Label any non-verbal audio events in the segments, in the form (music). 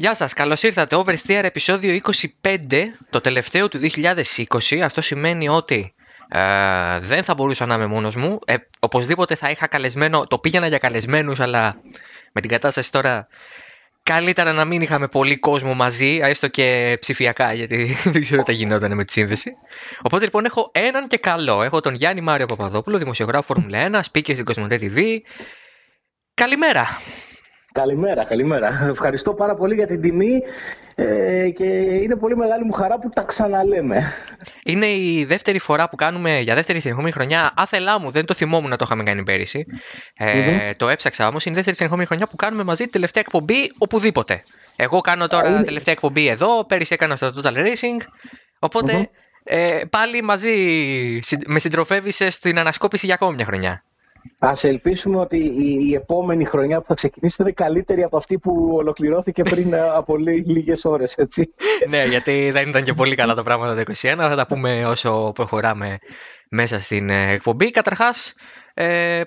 Γεια σας, καλώς ήρθατε. Oversteer επεισόδιο 25, το τελευταίο του 2020. Αυτό σημαίνει ότι ε, δεν θα μπορούσα να είμαι μόνος μου. Ε, οπωσδήποτε θα είχα καλεσμένο, το πήγαινα για καλεσμένους, αλλά με την κατάσταση τώρα καλύτερα να μην είχαμε πολύ κόσμο μαζί, έστω και ψηφιακά, γιατί (laughs) δεν ξέρω τι θα γινόταν με τη σύνδεση. Οπότε λοιπόν έχω έναν και καλό. Έχω τον Γιάννη Μάριο Παπαδόπουλο, δημοσιογράφο Φόρμουλα 1, speaker στην Κοσμοτέ TV. Καλημέρα. Καλημέρα, καλημέρα. Ευχαριστώ πάρα πολύ για την τιμή ε, και είναι πολύ μεγάλη μου χαρά που τα ξαναλέμε. Είναι η δεύτερη φορά που κάνουμε για δεύτερη συνεχόμενη χρονιά. Άθελά μου, δεν το θυμόμουν να το είχαμε κάνει πέρυσι. Ε, Το έψαξα όμως. Είναι η δεύτερη συνεχόμενη χρονιά που κάνουμε μαζί τη τελευταία εκπομπή οπουδήποτε. Εγώ κάνω τώρα είναι... τελευταία εκπομπή εδώ. Πέρυσι έκανα στο Total Racing. οποτε ε, πάλι μαζί με συντροφεύεις στην ανασκόπηση για ακόμη μια χρονιά. Α ελπίσουμε ότι η, επόμενη χρονιά που θα ξεκινήσει θα είναι καλύτερη από αυτή που ολοκληρώθηκε πριν από λίγες ώρες, έτσι. ναι, γιατί δεν ήταν και πολύ καλά τα πράγματα το 2021. Θα τα πούμε όσο προχωράμε μέσα στην ε, εκπομπή. Καταρχάς, ε,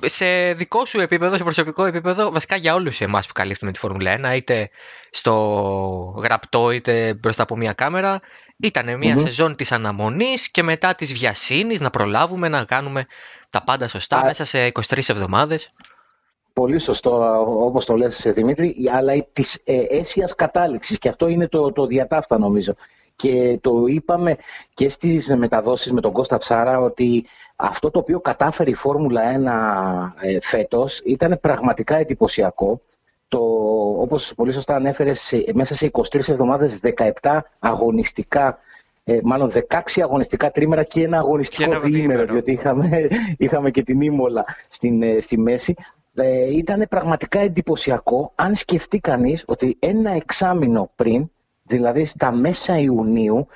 σε δικό σου επίπεδο, σε προσωπικό επίπεδο, βασικά για όλους εμάς που καλύπτουμε τη Φόρμουλα 1, είτε στο γραπτό είτε μπροστά από μια κάμερα, ήταν μια σεζόν της αναμονής και μετά της βιασύνης να προλάβουμε να κάνουμε τα πάντα σωστά μέσα σε 23 εβδομάδες. Πολύ σωστό όπως το λες Δημήτρη, αλλά της ε, αίσιας κατάληξης και αυτό είναι το, το διατάφτα νομίζω. Και το είπαμε και στις μεταδόσεις με τον Κώστα Ψάρα ότι αυτό το οποίο κατάφερε η Φόρμουλα 1 ε, φέτος ήταν πραγματικά εντυπωσιακό. Το, όπως πολύ σωστά ανέφερες, μέσα σε 23 εβδομάδες 17 αγωνιστικά ε, μάλλον 16 αγωνιστικά τρίμερα και ένα αγωνιστικό διήμερο, διότι είχαμε, (laughs) είχαμε και την Ήμολα στην, ε, στη μέση. Ε, ήταν πραγματικά εντυπωσιακό αν σκεφτεί κανείς ότι ένα εξάμεινο πριν, δηλαδή στα μέσα Ιουνίου,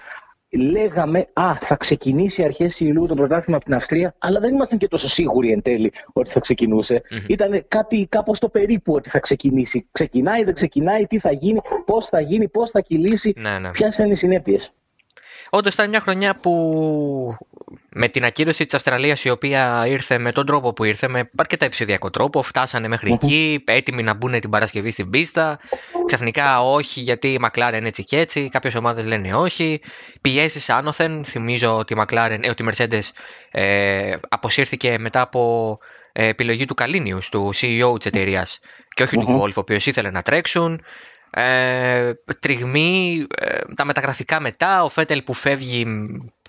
λέγαμε «Α, θα ξεκινήσει αρχές Ιουλίου το πρωτάθλημα από την Αυστρία», αλλά δεν ήμασταν και τόσο σίγουροι εν τέλει ότι θα ξεκινούσε. Mm-hmm. Ήταν κάτι κάπως το περίπου ότι θα ξεκινήσει. Ξεκινάει, δεν ξεκινάει, τι θα γίνει, πώς θα γίνει, πώς θα κυλήσει, ναι, ναι. ποιες είναι οι συνέπειες. Όντως ήταν μια χρονιά που με την ακύρωση της Αυστραλίας, η οποία ήρθε με τον τρόπο που ήρθε, με αρκετά επεισοδιακό τρόπο, φτάσανε μέχρι εκεί, έτοιμοι να μπουν την Παρασκευή στην πίστα. Ξαφνικά όχι, γιατί η McLaren έτσι και έτσι. Κάποιες ομάδες λένε όχι. Πιέσει άνωθεν. Θυμίζω ότι η, McLaren, ε, ότι η Mercedes ε, αποσύρθηκε μετά από ε, επιλογή του Καλίνιους, του CEO της εταιρείας, και όχι του Wolf, ο οποίος ήθελε να τρέξουν ε, τριγμή, ε, τα μεταγραφικά μετά, ο Φέτελ που φεύγει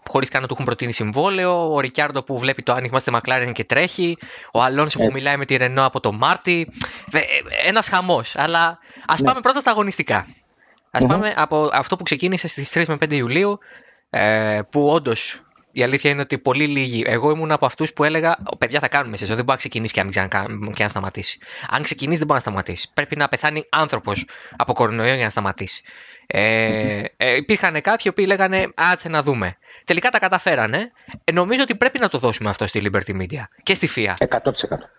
χωρίς καν να του έχουν προτείνει συμβόλαιο, ο Ρικιάρντο που βλέπει το άνοιγμα στη Μακλάρεν και τρέχει, ο Αλόνσο που μιλάει με τη Ρενό από το Μάρτι. Ε, Ένας χαμός. Αλλά ας ναι. πάμε πρώτα στα αγωνιστικά. Α πάμε από αυτό που ξεκίνησε στις 3 με 5 Ιουλίου, ε, που όντως η αλήθεια είναι ότι πολύ λίγοι. Εγώ ήμουν από αυτούς που έλεγα: Παιδιά, θα κάνουμε σεζόν. Δεν μπορεί να ξεκινήσεις και, και να σταματήσεις. Αν ξεκινήσεις, δεν μπορεί να σταματήσεις. Πρέπει να πεθάνει άνθρωπος από κορονοϊό για να σταματήσεις. Ε, ε, υπήρχαν κάποιοι που λέγανε: Άτσε να δούμε. Τελικά τα καταφέρανε. Ε, νομίζω ότι πρέπει να το δώσουμε αυτό στη Liberty Media και στη FIA. 100%. 100%,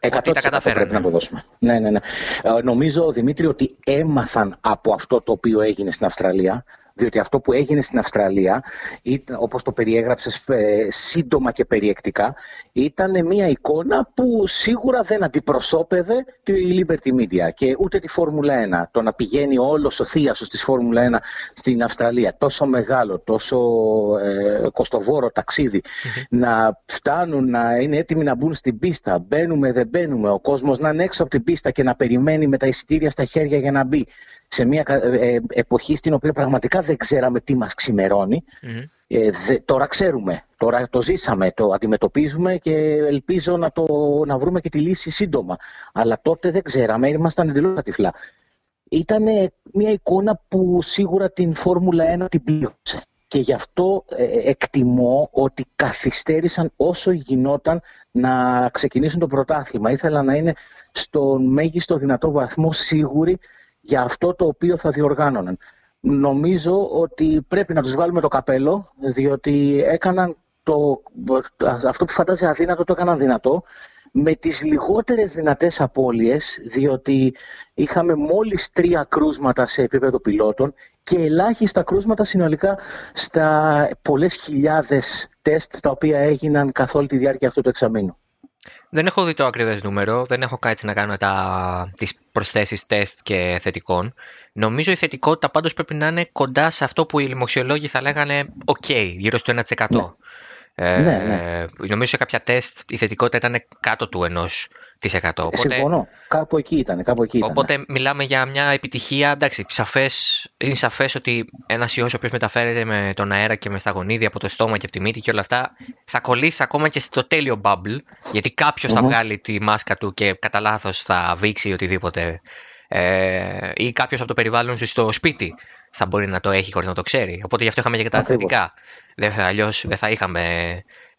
τα καταφέρανε. πρέπει να το δώσουμε. Ναι, ναι, ναι. Ε, νομίζω, Δημήτρη, ότι έμαθαν από αυτό το οποίο έγινε στην Αυστραλία διότι αυτό που έγινε στην Αυστραλία, ήταν, όπως το περιέγραψες ε, σύντομα και περιεκτικά, ήταν μια εικόνα που σίγουρα δεν αντιπροσώπευε τη Liberty Media και ούτε τη Φόρμουλα 1. Το να πηγαίνει όλος ο θείασος της Φόρμουλα 1 στην Αυστραλία, τόσο μεγάλο, τόσο ε, κοστοβόρο να φτάνουν να είναι έτοιμοι να μπουν στην πίστα, μπαίνουμε, δεν μπαίνουμε, ο κόσμος να είναι έξω από την πίστα και να περιμένει με τα εισιτήρια στα χέρια για να μπει σε μια ε, ε, εποχή στην οποία πραγματικά δεν ξέραμε τι μας ξημερώνει. Ε, τώρα ξέρουμε, τώρα το ζήσαμε, το αντιμετωπίζουμε και ελπίζω να, το, να βρούμε και τη λύση σύντομα. Αλλά τότε δεν ξέραμε, ήμασταν εντελώς τυφλά. Ήταν μια εικόνα που σίγουρα την Φόρμουλα 1 την πλήρωσε. Και γι' αυτό εκτιμώ ότι καθυστέρησαν όσο γινόταν να ξεκινήσουν το πρωτάθλημα. Ήθελα να είναι στον μέγιστο δυνατό βαθμό σίγουροι για αυτό το οποίο θα διοργάνωναν. Νομίζω ότι πρέπει να τους βάλουμε το καπέλο, διότι έκαναν το, αυτό που φαντάζει αδύνατο το έκαναν δυνατό, με τις λιγότερες δυνατές απώλειες, διότι είχαμε μόλις τρία κρούσματα σε επίπεδο πιλότων και ελάχιστα κρούσματα συνολικά στα πολλές χιλιάδες τεστ τα οποία έγιναν καθ' όλη τη διάρκεια αυτού του εξαμήνου. Δεν έχω δει το ακριβές νούμερο, δεν έχω κάτσει να κάνω τα, τις προσθέσεις τεστ και θετικών. Νομίζω η θετικότητα πάντως πρέπει να είναι κοντά σε αυτό που οι λοιμοξιολόγοι θα λέγανε ok, γύρω στο 1%. Ναι. Ε, ναι, ναι. Νομίζω σε κάποια τεστ η θετικότητα ήταν κάτω του 1%. Οπότε, Συμφωνώ. Κάπου εκεί ήταν. Κάπου εκεί ήταν. Οπότε μιλάμε για μια επιτυχία. Εντάξει, σαφές, είναι σαφές ότι ένας ιός ο οποίος μεταφέρεται με τον αέρα και με στα γονίδια από το στόμα και από τη μύτη και όλα αυτά θα κολλήσει ακόμα και στο τέλειο bubble. Γιατί θα βγάλει τη μάσκα του και κατά λάθος θα βήξει οτιδήποτε. Ε, ή κάποιος από το περιβάλλον σου στο σπίτι θα μπορεί να το έχει χωρίς να το ξέρει. Οπότε γι' αυτό είχαμε και τα θετικά. Αλλιώς δεν θα είχαμε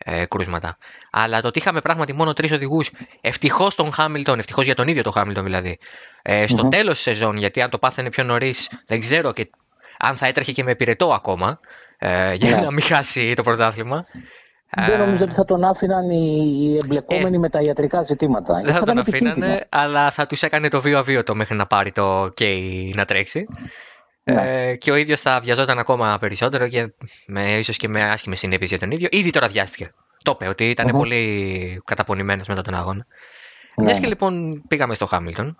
ε, κρούσματα. Αλλά το ότι είχαμε πράγματι μόνο τρεις οδηγούς, ευτυχώς τον Χάμιλτον, ευτυχώς για τον ίδιο τον Χάμιλτον δηλαδή, ε, στο mm-hmm. τέλος της σεζόν, γιατί αν το πάθαινε πιο νωρίς, δεν ξέρω και αν θα έτρεχε και με πυρετό ακόμα, ε, για yeah. Ναι. να μην χάσει το πρωτάθλημα. Δεν νομίζω ότι θα τον άφηναν οι εμπλεκόμενοι ε, με τα ιατρικά ζητήματα. Δεν θα, τον αφήνανε, αλλά θα τους έκανε το βίο αβίωτο μέχρι να πάρει το OK να τρέξει. Ναι. Ε, και ο ίδιος θα βιαζόταν ακόμα περισσότερο και με, ίσως και με άσχημες συνέπειες για τον ίδιο. Ήδη τώρα βιάστηκε. Το είπε ότι πολύ καταπονημένος μετά τον αγώνα. Ναι. Μιας και λοιπόν πήγαμε στο Χάμιλτον.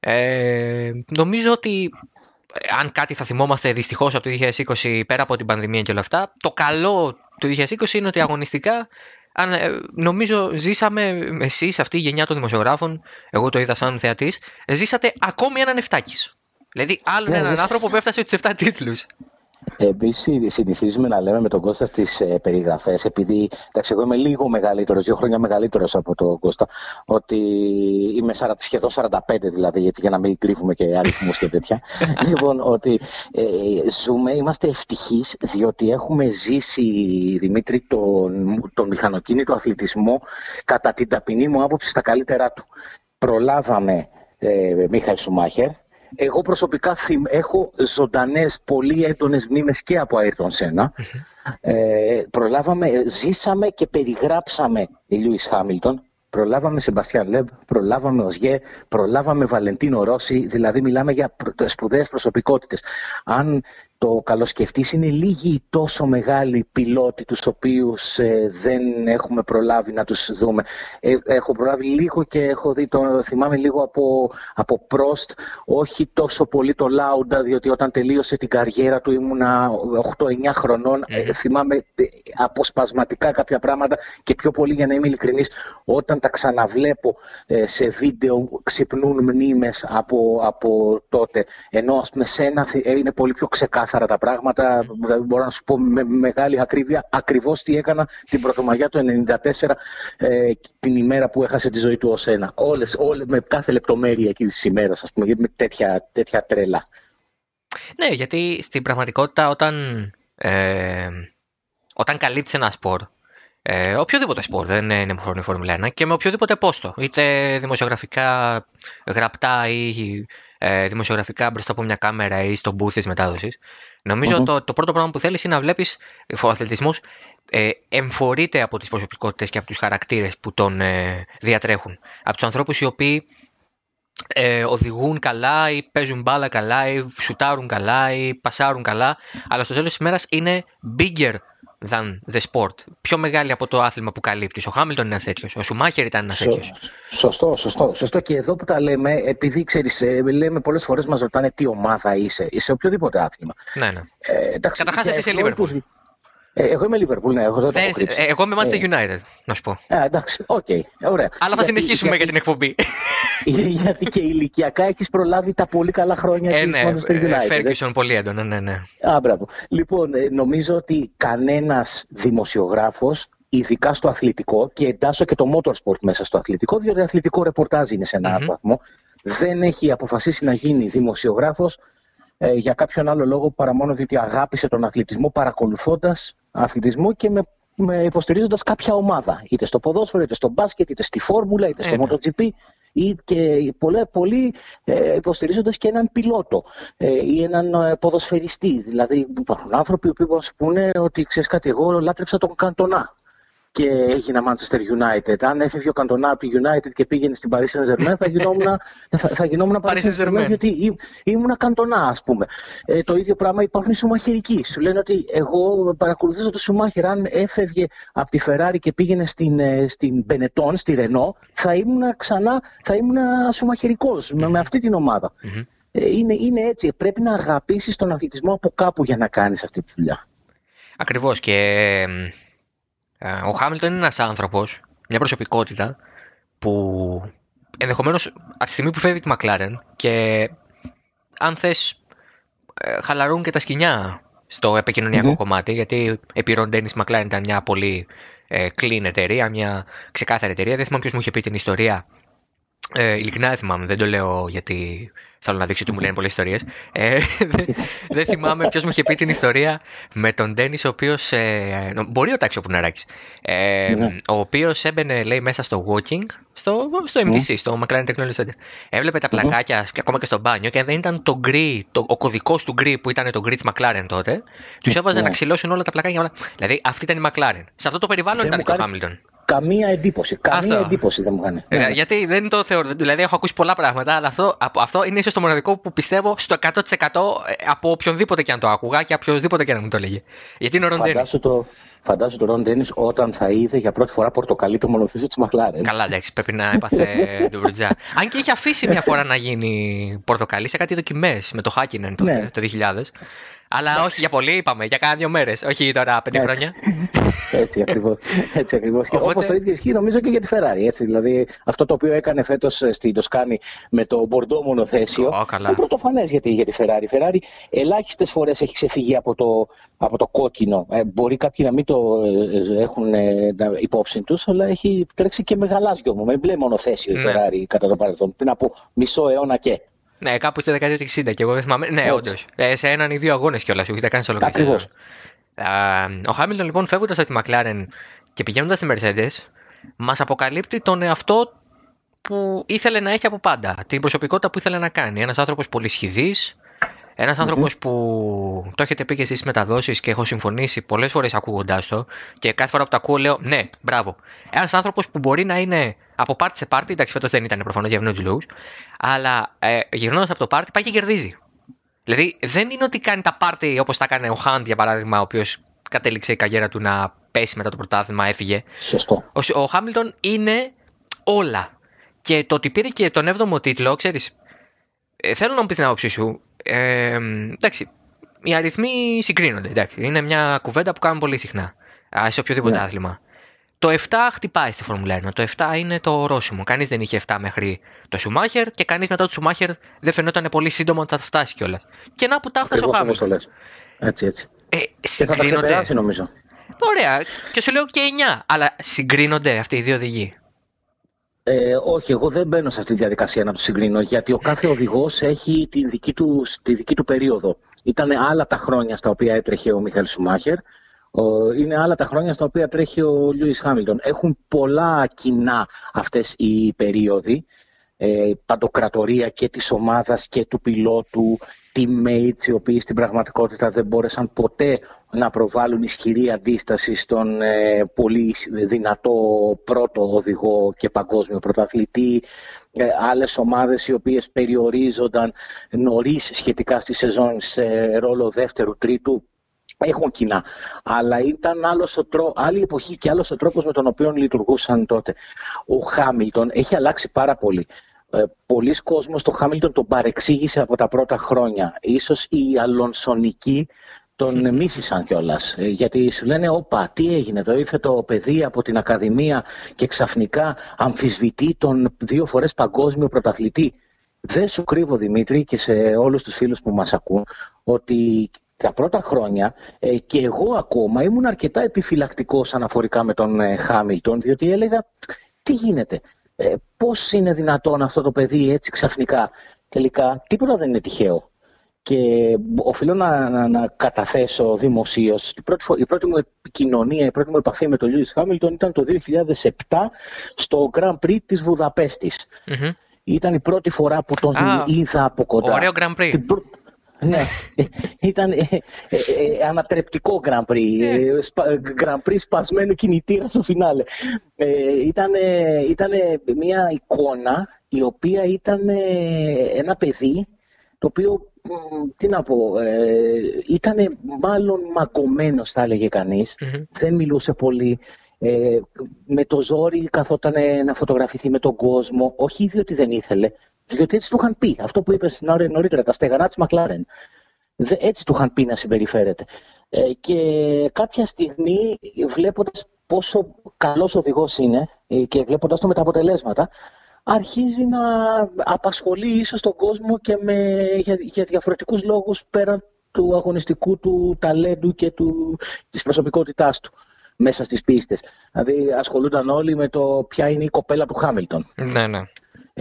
Ε, νομίζω ότι ε, αν κάτι θα θυμόμαστε δυστυχώς από το 2020 πέρα από την πανδημία και όλα αυτά, το καλό του 2020 είναι ότι αγωνιστικά αν, ε, νομίζω ζήσαμε εσείς, αυτή η γενιά των δημοσιογράφων, εγώ το είδα σαν θεατής, ζήσατε ακόμη έναν εφτάκι. Δηλαδή, άλλον ναι, έναν άνθρωπο που έφτασε τους 7 τίτλους. Εμεί συνηθίζουμε να λέμε με τον Κώστα στις ε, περιγραφές, επειδή εντάξει, εγώ είμαι λίγο μεγαλύτερος, δύο χρόνια μεγαλύτερος από τον Κώστα, ότι είμαι 40, σχεδόν 45 δηλαδή, γιατί για να μην κρύβουμε και αριθμούς και τέτοια. (laughs) λοιπόν, ότι ε, ζούμε, είμαστε ευτυχείς, διότι έχουμε ζήσει, Δημήτρη, τον, τον μηχανοκίνητο αθλητισμό κατά την ταπεινή μου άποψη στα καλύτερά του. Προλάβαμε ε, Μίχαλ Σουμάχερ, εγώ προσωπικά έχω ζωντανές, πολύ έντονες μνήμες και από Ayrton Senna. Ε, προλάβαμε, ζήσαμε και περιγράψαμε η Λιούις Χάμιλτον. Προλάβαμε Σεμπαστιάν Λεμπ, προλάβαμε Οζιέ, προλάβαμε Βαλεντίνο Ρώση, δηλαδή μιλάμε για σπουδαίες προσωπικότητες. Αν το καλοσκεφτείς. Είναι λίγοι τόσο μεγάλοι πιλότοι τους οποίους ε, δεν έχουμε προλάβει να τους δούμε. Ε, έχω προλάβει λίγο και έχω δει, το θυμάμαι λίγο από, από Prost, όχι τόσο πολύ το Λάουντα, διότι όταν τελείωσε την καριέρα του ήμουνα 8-9 χρονών, ε, θυμάμαι ε, αποσπασματικά κάποια πράγματα και πιο πολύ για να είμαι ειλικρινής, όταν τα ξαναβλέπω σε βίντεο ξυπνούν μνήμες από, από τότε, ενώ ας πούμε σένα είναι πολύ πιο ξεκάθαρο ξεκάθαρα τα πράγματα. Δηλαδή μπορώ να σου πω με μεγάλη ακρίβεια ακριβώς τι έκανα την Πρωτομαγιά του 1994, ε, την ημέρα που έχασε τη ζωή του ως ένα. Όλες, όλες, με κάθε λεπτομέρεια εκεί της ημέρας, ας πούμε, με τέτοια, τέτοια τρέλα. Ναι, γιατί στην πραγματικότητα όταν, ε, όταν καλύπτει ένα σπορ, ε, οποιοδήποτε σπορ, δεν είναι μόνο η Φόρμουλα 1 και με οποιοδήποτε πόστο, είτε δημοσιογραφικά γραπτά ή ε, δημοσιογραφικά μπροστά από μια κάμερα ή στο booth της μετάδοσης. Νομίζω το, το πρώτο πράγμα που θέλεις είναι να βλέπεις ο αθλητισμός ε, εμφορείται από τις προσωπικότητες και από τους χαρακτήρες που τον ε, διατρέχουν. Από τους ανθρώπους οι οποίοι ε, οδηγούν καλά ή παίζουν μπάλα καλά ή σουτάρουν καλά ή πασάρουν καλά, αλλά στο τέλος της ημέρα είναι bigger than the sport. Πιο μεγάλη από το άθλημα που καλύπτεις. Ο Χάμιλτον είναι ένας τέτοιος. Ο Σουμάχερ ήταν ένας τέτοιος. Σωστό, σωστό, σωστό. Και εδώ που τα λέμε, επειδή ξέρεις, ε, λέμε πολλές φορές μας ρωτάνε τι ομάδα είσαι. Είσαι οποιοδήποτε άθλημα. Ναι, ναι. Ε, Καταρχάς, εσύ είσαι Liverpool. Ε, εγώ είμαι Liverpool, ναι. Εγώ, ε, εγώ είμαι Manchester United, να σου πω. Ε, εντάξει, OK, okay, ωραία. Αλλά θα συνεχίσουμε γιατί, για την εκπομπή. (laughs) γιατί και ηλικιακά έχεις προλάβει τα πολύ καλά χρόνια ε, της ναι, Manchester United. Ferguson πολύ έντονα, ναι, ναι. Α, μπράβο. Λοιπόν, νομίζω ότι κανένας δημοσιογράφος ειδικά στο αθλητικό και εντάσσω και το motorsport μέσα στο αθλητικό, διότι αθλητικό ρεπορτάζ είναι σε ένα mm-hmm. βαθμό, δεν έχει αποφασίσει να γίνει δημοσιογράφος ε, για κάποιον άλλο λόγο παρά μόνο διότι αγάπησε τον αθλητισμό παρακολουθώντας αθλητισμό και με, με υποστηρίζοντας κάποια ομάδα. Είτε στο ποδόσφαιρο, είτε στο μπάσκετ, είτε στη φόρμουλα, είτε στο ε, ναι. MotoGP ή και πολλοί, πολλοί ε, υποστηρίζοντας και έναν πιλότο ε, ή έναν ε, ποδοσφαιριστή. Δηλαδή υπάρχουν άνθρωποι που μας πούνε ότι ξέρεις κάτι εγώ λάτρεψα τον Καντονά και έγινα Manchester United. Αν έφευγε ο Καντονά από τη United και πήγαινε στην Paris Saint-Germain, θα γινόμουν, (laughs) θα, θα γινόμουν Paris Saint-Germain, γιατί ήμουν Καντονά, ας πούμε. Ε, το ίδιο πράγμα υπάρχουν οι Σουμαχερικοί. Σου λένε ότι εγώ παρακολουθήσω το Σουμάχερ, αν έφευγε από τη Ferrari και πήγαινε στην, ε, στην Benetton, στη Renault, θα ήμουν ξανά θα ήμουν σουμαχερικός με, με αυτή την ομάδα. Mm-hmm. Είναι, είναι έτσι. Πρέπει να αγαπήσεις τον αθλητισμό από κάπου για να κάνεις αυτή τη δουλειά. Ακριβώς. Και ε, ο Χάμιλτον είναι ένας άνθρωπος, μια προσωπικότητα που ενδεχομένως από τη στιγμή που φεύγει τη Μακλάρεν και αν θες ε, χαλαρούν και τα σκηνιά στο επικοινωνιακο κομμάτι, γιατί επί Ροντένι Μακλάρεν ήταν μια πολύ ε, clean εταιρεία, μια ξεκάθαρη εταιρεία. Δεν θυμάμαι ποιος μου είχε πει την ιστορία. Ε, ειλικρινά δεν θυμάμαι, δεν το λέω γιατί θέλω να δείξω ότι μου λένε πολλές ιστορίες. Ε, δεν θυμάμαι ποιος μου είχε πει την ιστορία με τον Ντένις, ο οποίος. Ε, μπορεί ο τάξη ο Πουναράκη. Ε, ναι. Ο οποίος έμπαινε, λέει, μέσα στο Woking, στο, στο MTC, ναι. στο McLaren Technology Center. Έβλεπε τα πλακάκια και ακόμα και στο μπάνιο και δεν ήταν το γκρι, το, ο κωδικός του γκρι που ήταν το γκρι της McLaren τότε. Τους έβαζε να ξυλώσουν όλα τα πλακάκια. Δηλαδή αυτή ήταν η McLaren. Σε αυτό το περιβάλλον ήταν και ο Χάμιλτον. Καμία εντύπωση. Καμία αυτό. εντύπωση δεν μου κάνει. Ε, ναι. Γιατί δεν το θεωρώ. Δηλαδή, έχω ακούσει πολλά πράγματα, αλλά αυτό, αυτό είναι ίσως το μοναδικό που πιστεύω στο 100% ε, από οποιονδήποτε και αν το άκουγα και από οποιοδήποτε και αν μου το έλεγε. Γιατί είναι ο Ρον Φαντάσου το, φαντάσου το Ρον Ντένις όταν θα είδε για πρώτη φορά πορτοκαλί το μονοθέσιο της Μαχλάρεν. Καλά, εντάξει, πρέπει να έπαθε ντουβρτζά. Αν και είχε αφήσει μια φορά να γίνει πορτοκαλί σε κάτι δοκιμές με το Χάκινεν τότε, ναι. το 2000. Αλλά όχι για πολύ, είπαμε, για κάνα δύο μέρες. Όχι τώρα πέντε χρόνια. (laughs) έτσι ακριβώς. Έτσι ακριβώς. Οπότε... Όπως το ίδιο ισχύει νομίζω και για τη Ferrari. Έτσι, δηλαδή αυτό το οποίο έκανε φέτος ε, στην Τοσκάνη με το μπορντό μονοθέσιο. Oh, είναι πρωτοφανές για τη, για τη Ferrari. Η Ferrari ελάχιστες φορές έχει ξεφύγει από το, από το κόκκινο. Ε, μπορεί κάποιοι να μην το ε, έχουν ε, υπόψη τους, αλλά έχει τρέξει και μεγαλάζιο μου με μπλε μονοθέσιο ναι. η Ferrari κατά το παρελθόν. Πριν από μισό αιώνα και. Ναι, κάπου στη δεκαετία του 60 και εγώ δεν θυμάμαι. Ναι, όντως. Ε, σε έναν ή δύο αγώνες κιόλας, όχι, δεν κάνει ολόκληρη Ο Χάμιλτον λοιπόν φεύγοντας από τη McLaren και πηγαίνοντας στη Mercedes, μας αποκαλύπτει τον εαυτό που ήθελε να έχει από πάντα. Την προσωπικότητα που ήθελε να κάνει. Ένας άνθρωπος πολύ σχηδής, ένας άνθρωπος που το έχετε πει και εσείς μεταδόσεις και έχω συμφωνήσει πολλές φορές ακούγοντάς το και κάθε φορά που το ακούω λέω ναι, μπράβο. Ένας άνθρωπος που μπορεί να είναι από πάρτι σε πάρτι, εντάξει, φέτος δεν ήταν προφανώς για ευνόητου λόγους, αλλά ε, γυρνώντας από το πάρτι πάει και κερδίζει. Δηλαδή δεν είναι ότι κάνει τα πάρτι όπως τα έκανε ο Χάντ για παράδειγμα, ο οποίος κατέληξε η καγέρα του να πέσει μετά το πρωτάθλημα, έφυγε. Σωστό. Ο, ο Χάμιλτον είναι όλα. Και το ότι πήρε και τον 7ο τίτλο, ξέρεις, ε, θέλω να μου πεις την άποψή σου. Ε, εντάξει, οι αριθμοί συγκρίνονται. Εντάξει. Είναι μια κουβέντα που κάνουμε πολύ συχνά σε οποιοδήποτε ναι. άθλημα. Το 7 χτυπάει στη Φόρμουλα 1. Το 7 είναι το ορόσημο. Κανείς δεν είχε 7 μέχρι το Σουμάχερ και κανείς μετά το Σουμάχερ δεν φαινόταν πολύ σύντομα ότι θα φτάσει κιόλας. Και να που τα έφτασε ο Χάμιλτον. Έτσι, έτσι. Ε, και θα τα ξεπεράσει νομίζω. Ωραία. Και σου λέω και 9. Αλλά συγκρίνονται αυτοί οι δύο οδηγοί. Ε, όχι, εγώ δεν μπαίνω σε αυτή τη διαδικασία να το συγκρίνω, γιατί ο κάθε οδηγός έχει τη δική, του, τη δική του περίοδο. Ήταν άλλα τα χρόνια στα οποία έτρεχε ο Μιχαήλ Σουμάχερ, είναι άλλα τα χρόνια στα οποία τρέχει ο Λιούις Χάμιλτον. Έχουν πολλά κοινά αυτές οι περίοδοι, ε, παντοκρατορία και της ομάδας και του πιλότου, teammates οι οποίοι στην πραγματικότητα δεν μπόρεσαν ποτέ να προβάλλουν ισχυρή αντίσταση στον ε, πολύ δυνατό πρώτο οδηγό και παγκόσμιο πρωταθλητή. Ε, άλλες ομάδες οι οποίες περιορίζονταν νωρίς σχετικά στη σεζόν σε ρόλο δεύτερου, τρίτου έχουν κοινά. Αλλά ήταν άλλος ο τρό... άλλη εποχή και άλλος ο τρόπος με τον οποίο λειτουργούσαν τότε. Ο Χάμιλτον έχει αλλάξει πάρα πολύ. Ε, πολλοί κόσμος το Χάμιλτον τον παρεξήγησε από τα πρώτα χρόνια. Ίσως οι αλονσονικοί τον μίσησαν κιόλας. Ε, γιατί σου λένε, Όπα, τι έγινε εδώ, ήρθε το παιδί από την Ακαδημία και ξαφνικά αμφισβητεί τον δύο φορές παγκόσμιο πρωταθλητή. Δεν σου κρύβω Δημήτρη και σε όλους τους φίλους που μας ακούν ότι τα πρώτα χρόνια ε, και εγώ ακόμα ήμουν αρκετά επιφυλακτικός αναφορικά με τον ε, Χάμιλτον διότι έλεγα τι γίνεται, ε, πώς είναι δυνατόν αυτό το παιδί έτσι ξαφνικά. Τελικά τίποτα δεν είναι τυχαίο. Και οφείλω να, να, να καταθέσω δημοσίως. Η πρώτη, η πρώτη μου επικοινωνία, η πρώτη μου επαφή με τον Λιούις Χάμιλτον ήταν το 2007 στο Grand Prix της Βουδαπέστης. Ήταν η πρώτη φορά που τον είδα από κοντά. Ωραίο Grand Prix. Ναι, ήταν ε, ε, ε, ανατρεπτικό Grand Prix. Ε, Grand Prix σπασμένου κινητήρα στο φινάλε. ήταν, ήταν μια εικόνα η οποία ήταν ένα παιδί το οποίο, τι να πω, ήταν μάλλον μαγκωμένος θα έλεγε Δεν μιλούσε πολύ. με το ζόρι καθόταν να φωτογραφηθεί με τον κόσμο, όχι διότι δεν ήθελε, διότι έτσι του είχαν πει. Αυτό που είπες νωρίτερα, τα στεγανά της Μακλάρεν. Έτσι του είχαν πει να συμπεριφέρεται. Ε, και κάποια στιγμή, βλέποντας πόσο καλός οδηγός είναι ε, και βλέποντας το με τα αποτελέσματα, αρχίζει να απασχολεί ίσως τον κόσμο και με, για, για διαφορετικούς λόγους πέραν του αγωνιστικού του ταλέντου και του, της προσωπικότητάς του μέσα στις πίστες. Δηλαδή ασχολούνταν όλοι με το ποια είναι η κοπέλα του Χάμιλτον. Ναι, ναι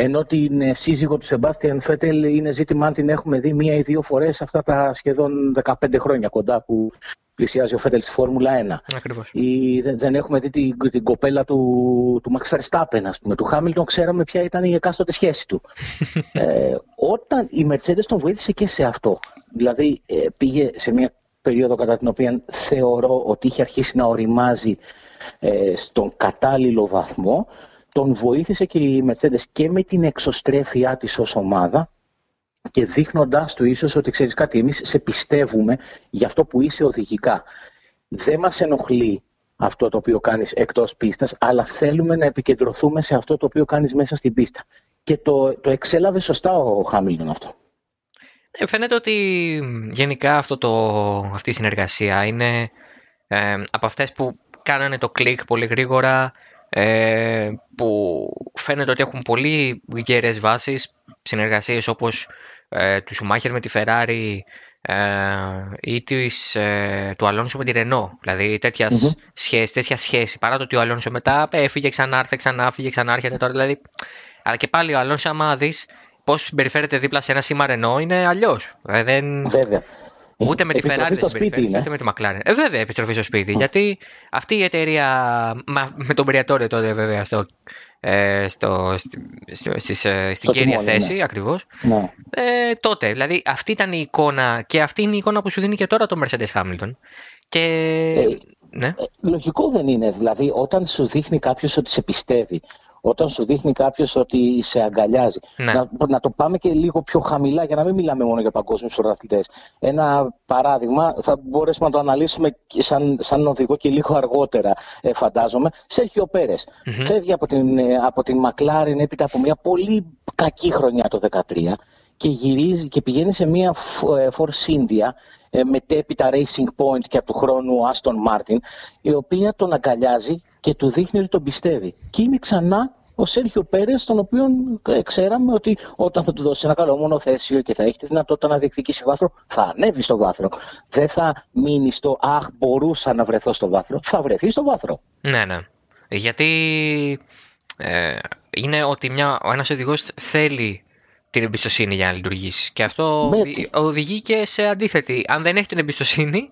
ενώ την ε, σύζυγο του Σεμπάστιαν Φέτελ είναι ζήτημα αν την έχουμε δει μία ή δύο φορές αυτά τα σχεδόν 15 χρόνια κοντά που πλησιάζει ο Φέτελ στη Φόρμουλα 1. Ακριβώς. Ή δεν, έχουμε δει την, την κοπέλα του, του Max Verstappen, ας πούμε. Του Χάμιλτον ξέραμε ποια ήταν η εκάστοτε σχέση του. (laughs) ε, όταν η Mercedes τον βοήθησε και σε αυτό. Δηλαδή ε, πήγε σε μια περίοδο κατά την οποία θεωρώ ότι είχε αρχίσει να οριμάζει ε, στον κατάλληλο βαθμό τον βοήθησε και η Mercedes και με την εξωστρέφειά της ως ομάδα και δείχνοντάς του ίσως ότι ξέρεις κάτι, εμείς σε πιστεύουμε για αυτό που είσαι οδηγικά. Δεν μας ενοχλεί αυτό το οποίο κάνεις εκτός πίστας, αλλά θέλουμε να επικεντρωθούμε σε αυτό το οποίο κάνεις μέσα στην πίστα. Και το, το εξέλαβε σωστά ο Χάμιλτον αυτό. Ε, φαίνεται ότι γενικά αυτό το, αυτή η συνεργασία είναι ε, από αυτές που κάνανε το κλικ πολύ γρήγορα, ε, που φαίνεται ότι έχουν πολύ γερές βάσεις, συνεργασίες όπως ε, του Σουμάχερ με τη Ferrari ε, ή της, ε, του Αλόνσο με τη Ρενό. Δηλαδή σχέση, τέτοια σχέση. Παρά το ότι ο Αλόνσο μετά έφυγε, ξανάρθε, ξανά φύγε, ξανάρχεται τώρα. Δηλαδή, αλλά και πάλι ο Αλόνσο, άμα δεις πώς συμπεριφέρεται δίπλα σε ένα σήμα Ρενό, είναι αλλιώς. Ε, δεν... Βέβαια. Ούτε με τη Ferrari στο σπίτι ούτε με τη McLaren. Ε, βέβαια, επιστροφή στο σπίτι. Γιατί αυτή η εταιρεία, με τον Πριατόριο τότε βέβαια, στο, ε, στο, στο, στις, ε, στην κύρια ναι. θέση, ναι. ακριβώς, ναι. Ε, τότε. Δηλαδή, αυτή ήταν η εικόνα και αυτή είναι η εικόνα που σου δίνει και τώρα το Mercedes Hamilton. Και... Ε, ναι. Ε, λογικό δεν είναι. Δηλαδή, όταν σου δείχνει κάποιος ότι σε πιστεύει, όταν σου δείχνει κάποιος ότι σε αγκαλιάζει. Ναι. Να, να το πάμε και λίγο πιο χαμηλά για να μην μιλάμε μόνο για παγκόσμιους πρωταθλητές. Ένα παράδειγμα, θα μπορέσουμε να το αναλύσουμε σαν, σαν οδηγό και λίγο αργότερα, ε, φαντάζομαι. Σέρχιο Πέρες. Mm-hmm. Φεύγει από την, ε, από την Μακλάριν έπειτα από μια πολύ κακή χρονιά το 2013 και γυρίζει και πηγαίνει σε μια ε, Force India ε, μετέπειτα Racing Point και από του χρόνου Aston Martin η οποία τον αγκαλιάζει και του δείχνει ότι τον πιστεύει. Και είναι ξανά ο Σέρχιο Πέρες, τον οποίο ε, ξέραμε ότι όταν θα του δώσει ένα καλό μονοθέσιο και θα έχει τη δυνατότητα να διεκδικήσει βάθρο, θα ανέβει στο βάθρο. Δεν θα μείνει στο Αχ, μπορούσα να βρεθώ στο βάθρο. Θα βρεθεί στο βάθρο. Ναι, ναι. Γιατί ε, είναι ότι μια, ο ένας οδηγός θέλει την εμπιστοσύνη για να λειτουργήσει. Και αυτό οδηγεί και σε αντίθετη. Αν δεν έχει την εμπιστοσύνη,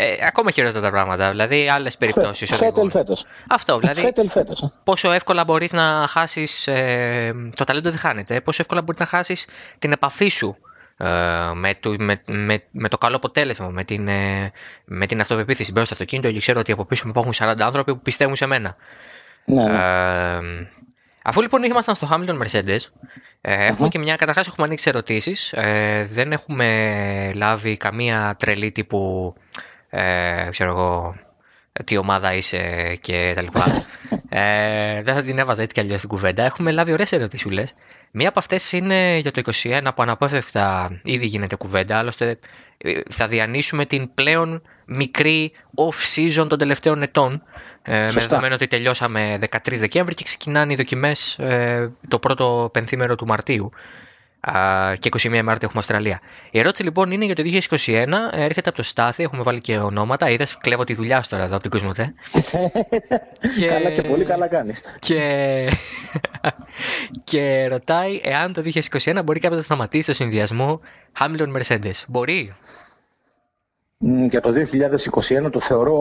ε, ακόμα χειρότερα τα πράγματα. Δηλαδή, άλλες περιπτώσεις. Φέτελ φέτος. Αυτό. Δηλαδή, φέτελ φέτος. Πόσο εύκολα μπορείς να χάσεις. Ε, το ταλέντο δεν χάνεται. Πόσο εύκολα μπορείς να χάσεις την επαφή σου ε, με, το, με, με, με, το καλό αποτέλεσμα, με την, ε, με την αυτοπεποίθηση. Μπαίνω στο αυτοκίνητο και ξέρω ότι από πίσω μου υπάρχουν 40 άνθρωποι που πιστεύουν σε μένα. Ναι, ναι. Ε, αφού λοιπόν ήμασταν στο Hamilton Mercedes, ε, εχουμε και μια. Καταρχάς, έχουμε ανοίξει ερωτήσεις. Ε, δεν έχουμε λάβει καμία τρελή τύπου. Ε, ξέρω εγώ, τι ομάδα είσαι και τα λοιπά. (laughs) ε, δεν θα την έβαζα έτσι κι αλλιώς στην κουβέντα. Έχουμε λάβει ωραίες ερωτήσουλε. Μία από αυτές είναι για το 21 που αναπόφευκτα ήδη γίνεται κουβέντα. Άλλωστε, ε, θα διανύσουμε την πλέον μικρή off-season των τελευταίων ετών. Ε, με δεδομένο ότι τελειώσαμε 13 Δεκέμβρη και ξεκινάνε οι δοκιμές ε, το πρώτο πενθήμερο του Μαρτίου και 21 Μάρτιο έχουμε Αυστραλία. Η ερώτηση λοιπόν είναι για το 2021, έρχεται από το Στάθη, έχουμε βάλει και ονόματα. Είδες, κλέβω τη δουλειά σου τώρα εδώ από την Κοσμοτέ. και... (laughs) Καλά και πολύ καλά κάνεις. Και... (laughs) και ρωτάει εάν το 2021 μπορεί κάποιος να σταματήσει το συνδυασμό Hamilton Mercedes. Μπορεί; Για το 2021 το θεωρώ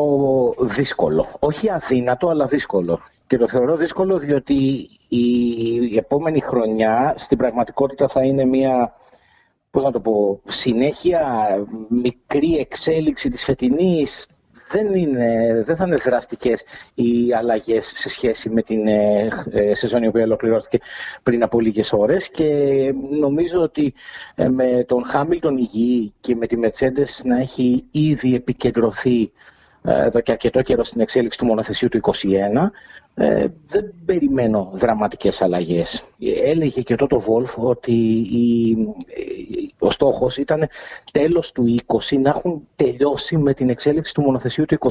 δύσκολο. Όχι αδύνατο, αλλά δύσκολο. Και το θεωρώ δύσκολο διότι η επόμενη χρονιά στην πραγματικότητα θα είναι μια πώς να το πω, συνέχεια μικρή εξέλιξη της φετινής δεν, είναι, δεν θα είναι δραστικές οι αλλαγές σε σχέση με την ε, ε, σεζόν η οποία ολοκληρώθηκε πριν από λίγες ώρες. Και νομίζω ότι ε, με τον Χάμιλτον υγιή και με τη Mercedes να έχει ήδη επικεντρωθεί εδώ και αρκετό καιρό στην εξέλιξη του μονοθεσίου του 2021, ε, δεν περιμένω δραματικές αλλαγές. Έλεγε και τότε ο Βόλφ ότι η, ο στόχος ήταν τέλος του 20 να έχουν τελειώσει με την εξέλιξη του μονοθεσίου του 21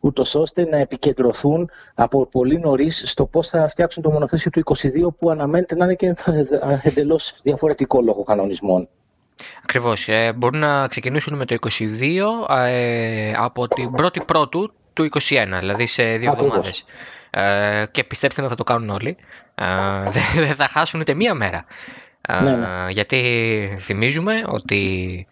ούτως ώστε να επικεντρωθούν από πολύ νωρίς στο πώς θα φτιάξουν το μονοθέσιο του 22 που αναμένεται να είναι και εντελώς διαφορετικό λόγω κανονισμών. Ακριβώς. Ε, μπορούν να ξεκινήσουν με το 22 ε, από την πρώτη πρώτου του 21, δηλαδή σε δύο εβδομάδες. Ε, και πιστέψτε να θα το κάνουν όλοι. Ε, δεν θα χάσουν ούτε μία μέρα. Ε, ναι, ναι. Γιατί θυμίζουμε ότι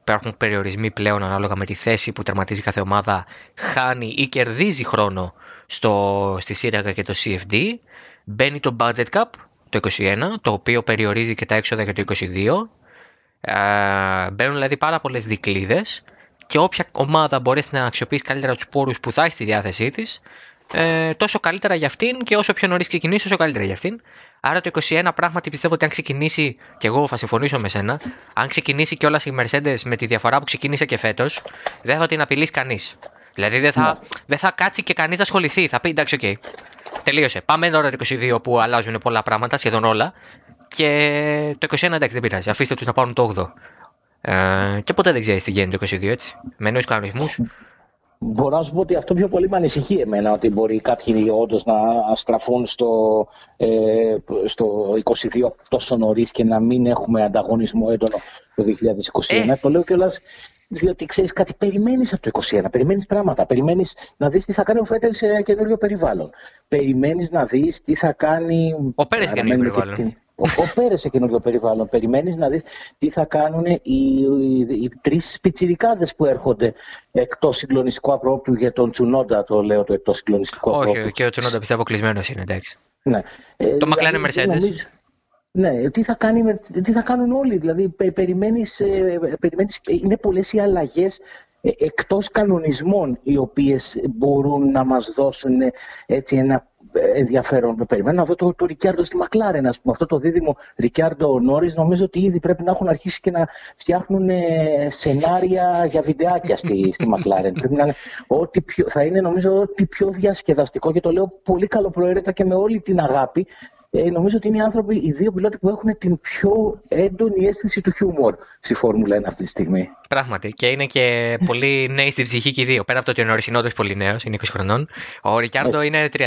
υπάρχουν περιορισμοί πλέον ανάλογα με τη θέση που τερματίζει κάθε ομάδα, χάνει ή κερδίζει χρόνο στο, στη Σύραγγα και το CFD. Μπαίνει το Budget Cup το 21, το οποίο περιορίζει και τα έξοδα για το 22 ε, μπαίνουν δηλαδή πάρα πολλές δικλείδε και όποια ομάδα μπορέσει να αξιοποιήσει καλύτερα τους πόρους που θα έχει στη διάθεσή της, ε, τόσο καλύτερα για αυτήν και όσο πιο νωρίς ξεκινήσει, τόσο καλύτερα για αυτήν. Άρα το 21 πράγματι πιστεύω ότι αν ξεκινήσει, και εγώ θα συμφωνήσω με σένα, αν ξεκινήσει και όλα η Mercedes με τη διαφορά που ξεκίνησε και φέτος, δεν θα την απειλήσει κανείς. Δηλαδή δεν θα, ναι. δεν θα κάτσει και κανείς να ασχοληθεί. Θα πει εντάξει, OK. Okay. Τελείωσε. Πάμε τώρα το 22 που αλλάζουν πολλά πράγματα, σχεδόν όλα. Και το 21 εντάξει δεν πειράζει. Αφήστε τους να πάρουν το 8. Ε, και ποτέ δεν ξέρεις τι γίνεται το 22 έτσι. Με νέους κανονισμούς. Μπορώ να σου πω ότι αυτό πιο πολύ με ανησυχεί εμένα, ότι μπορεί κάποιοι όντως να στραφούν στο, ε, στο 22 τόσο νωρίς και να μην έχουμε ανταγωνισμό έντονο το 2021. Ε. Το λέω κιόλας διότι ξέρεις κάτι, περιμένεις από το 2021, περιμένεις πράγματα. Περιμένεις να δεις τι θα κάνει ο Φέτελ σε καινούριο περιβάλλον. Περιμένεις να δεις τι θα κάνει. Ο Πέρες σε καινούριο περιβάλλον. Ο, ο Πέρες σε καινούριο περιβάλλον. Περιμένεις να δεις τι θα κάνουν οι, οι, οι τρεις πιτσιρικάδες που έρχονται εκτός συγκλονιστικού απρόπτου για τον Τσουνόντα, το λέω το εκτός συγκλονιστικού απρόπτου. Όχι, και ο Τσουνόντα πιστεύω κλεισμένος είναι, εντάξει. Ναι. Ε, το McLaren δηλαδή, Mercedes. Ναι, τι θα, κάνει, τι θα κάνουν όλοι. Δηλαδή, περιμένεις, ε, περιμένεις, είναι πολλές οι αλλαγές ε, εκτός κανονισμών οι οποίες μπορούν να μας δώσουν ε, έτσι ένα ενδιαφέρον. Περιμένω να δω το, το Ρικιάρντο στη Μακλάρεν, ας πούμε. Αυτό το δίδυμο Ρικιάρντο Νόρις, νομίζω ότι ήδη πρέπει να έχουν αρχίσει και να φτιάχνουν σενάρια για βιντεάκια στη, στη Μακλάρεν. πρέπει να είναι ό,τι πιο, θα είναι νομίζω ό,τι πιο διασκεδαστικό και το λέω πολύ καλοπροαίρετα και με όλη την αγάπη ε, νομίζω ότι είναι οι άνθρωποι, οι δύο πιλότοι που έχουν την πιο έντονη αίσθηση του χιούμορ στη Φόρμουλα 1 αυτή τη στιγμή. Πράγματι. Και είναι και πολύ νέοι στην ψυχή και οι δύο. Πέρα από το ότι ο Νόρισινό είναι πολύ νέος, είναι 20 χρονών. Ο Ρικιάρντο είναι 30,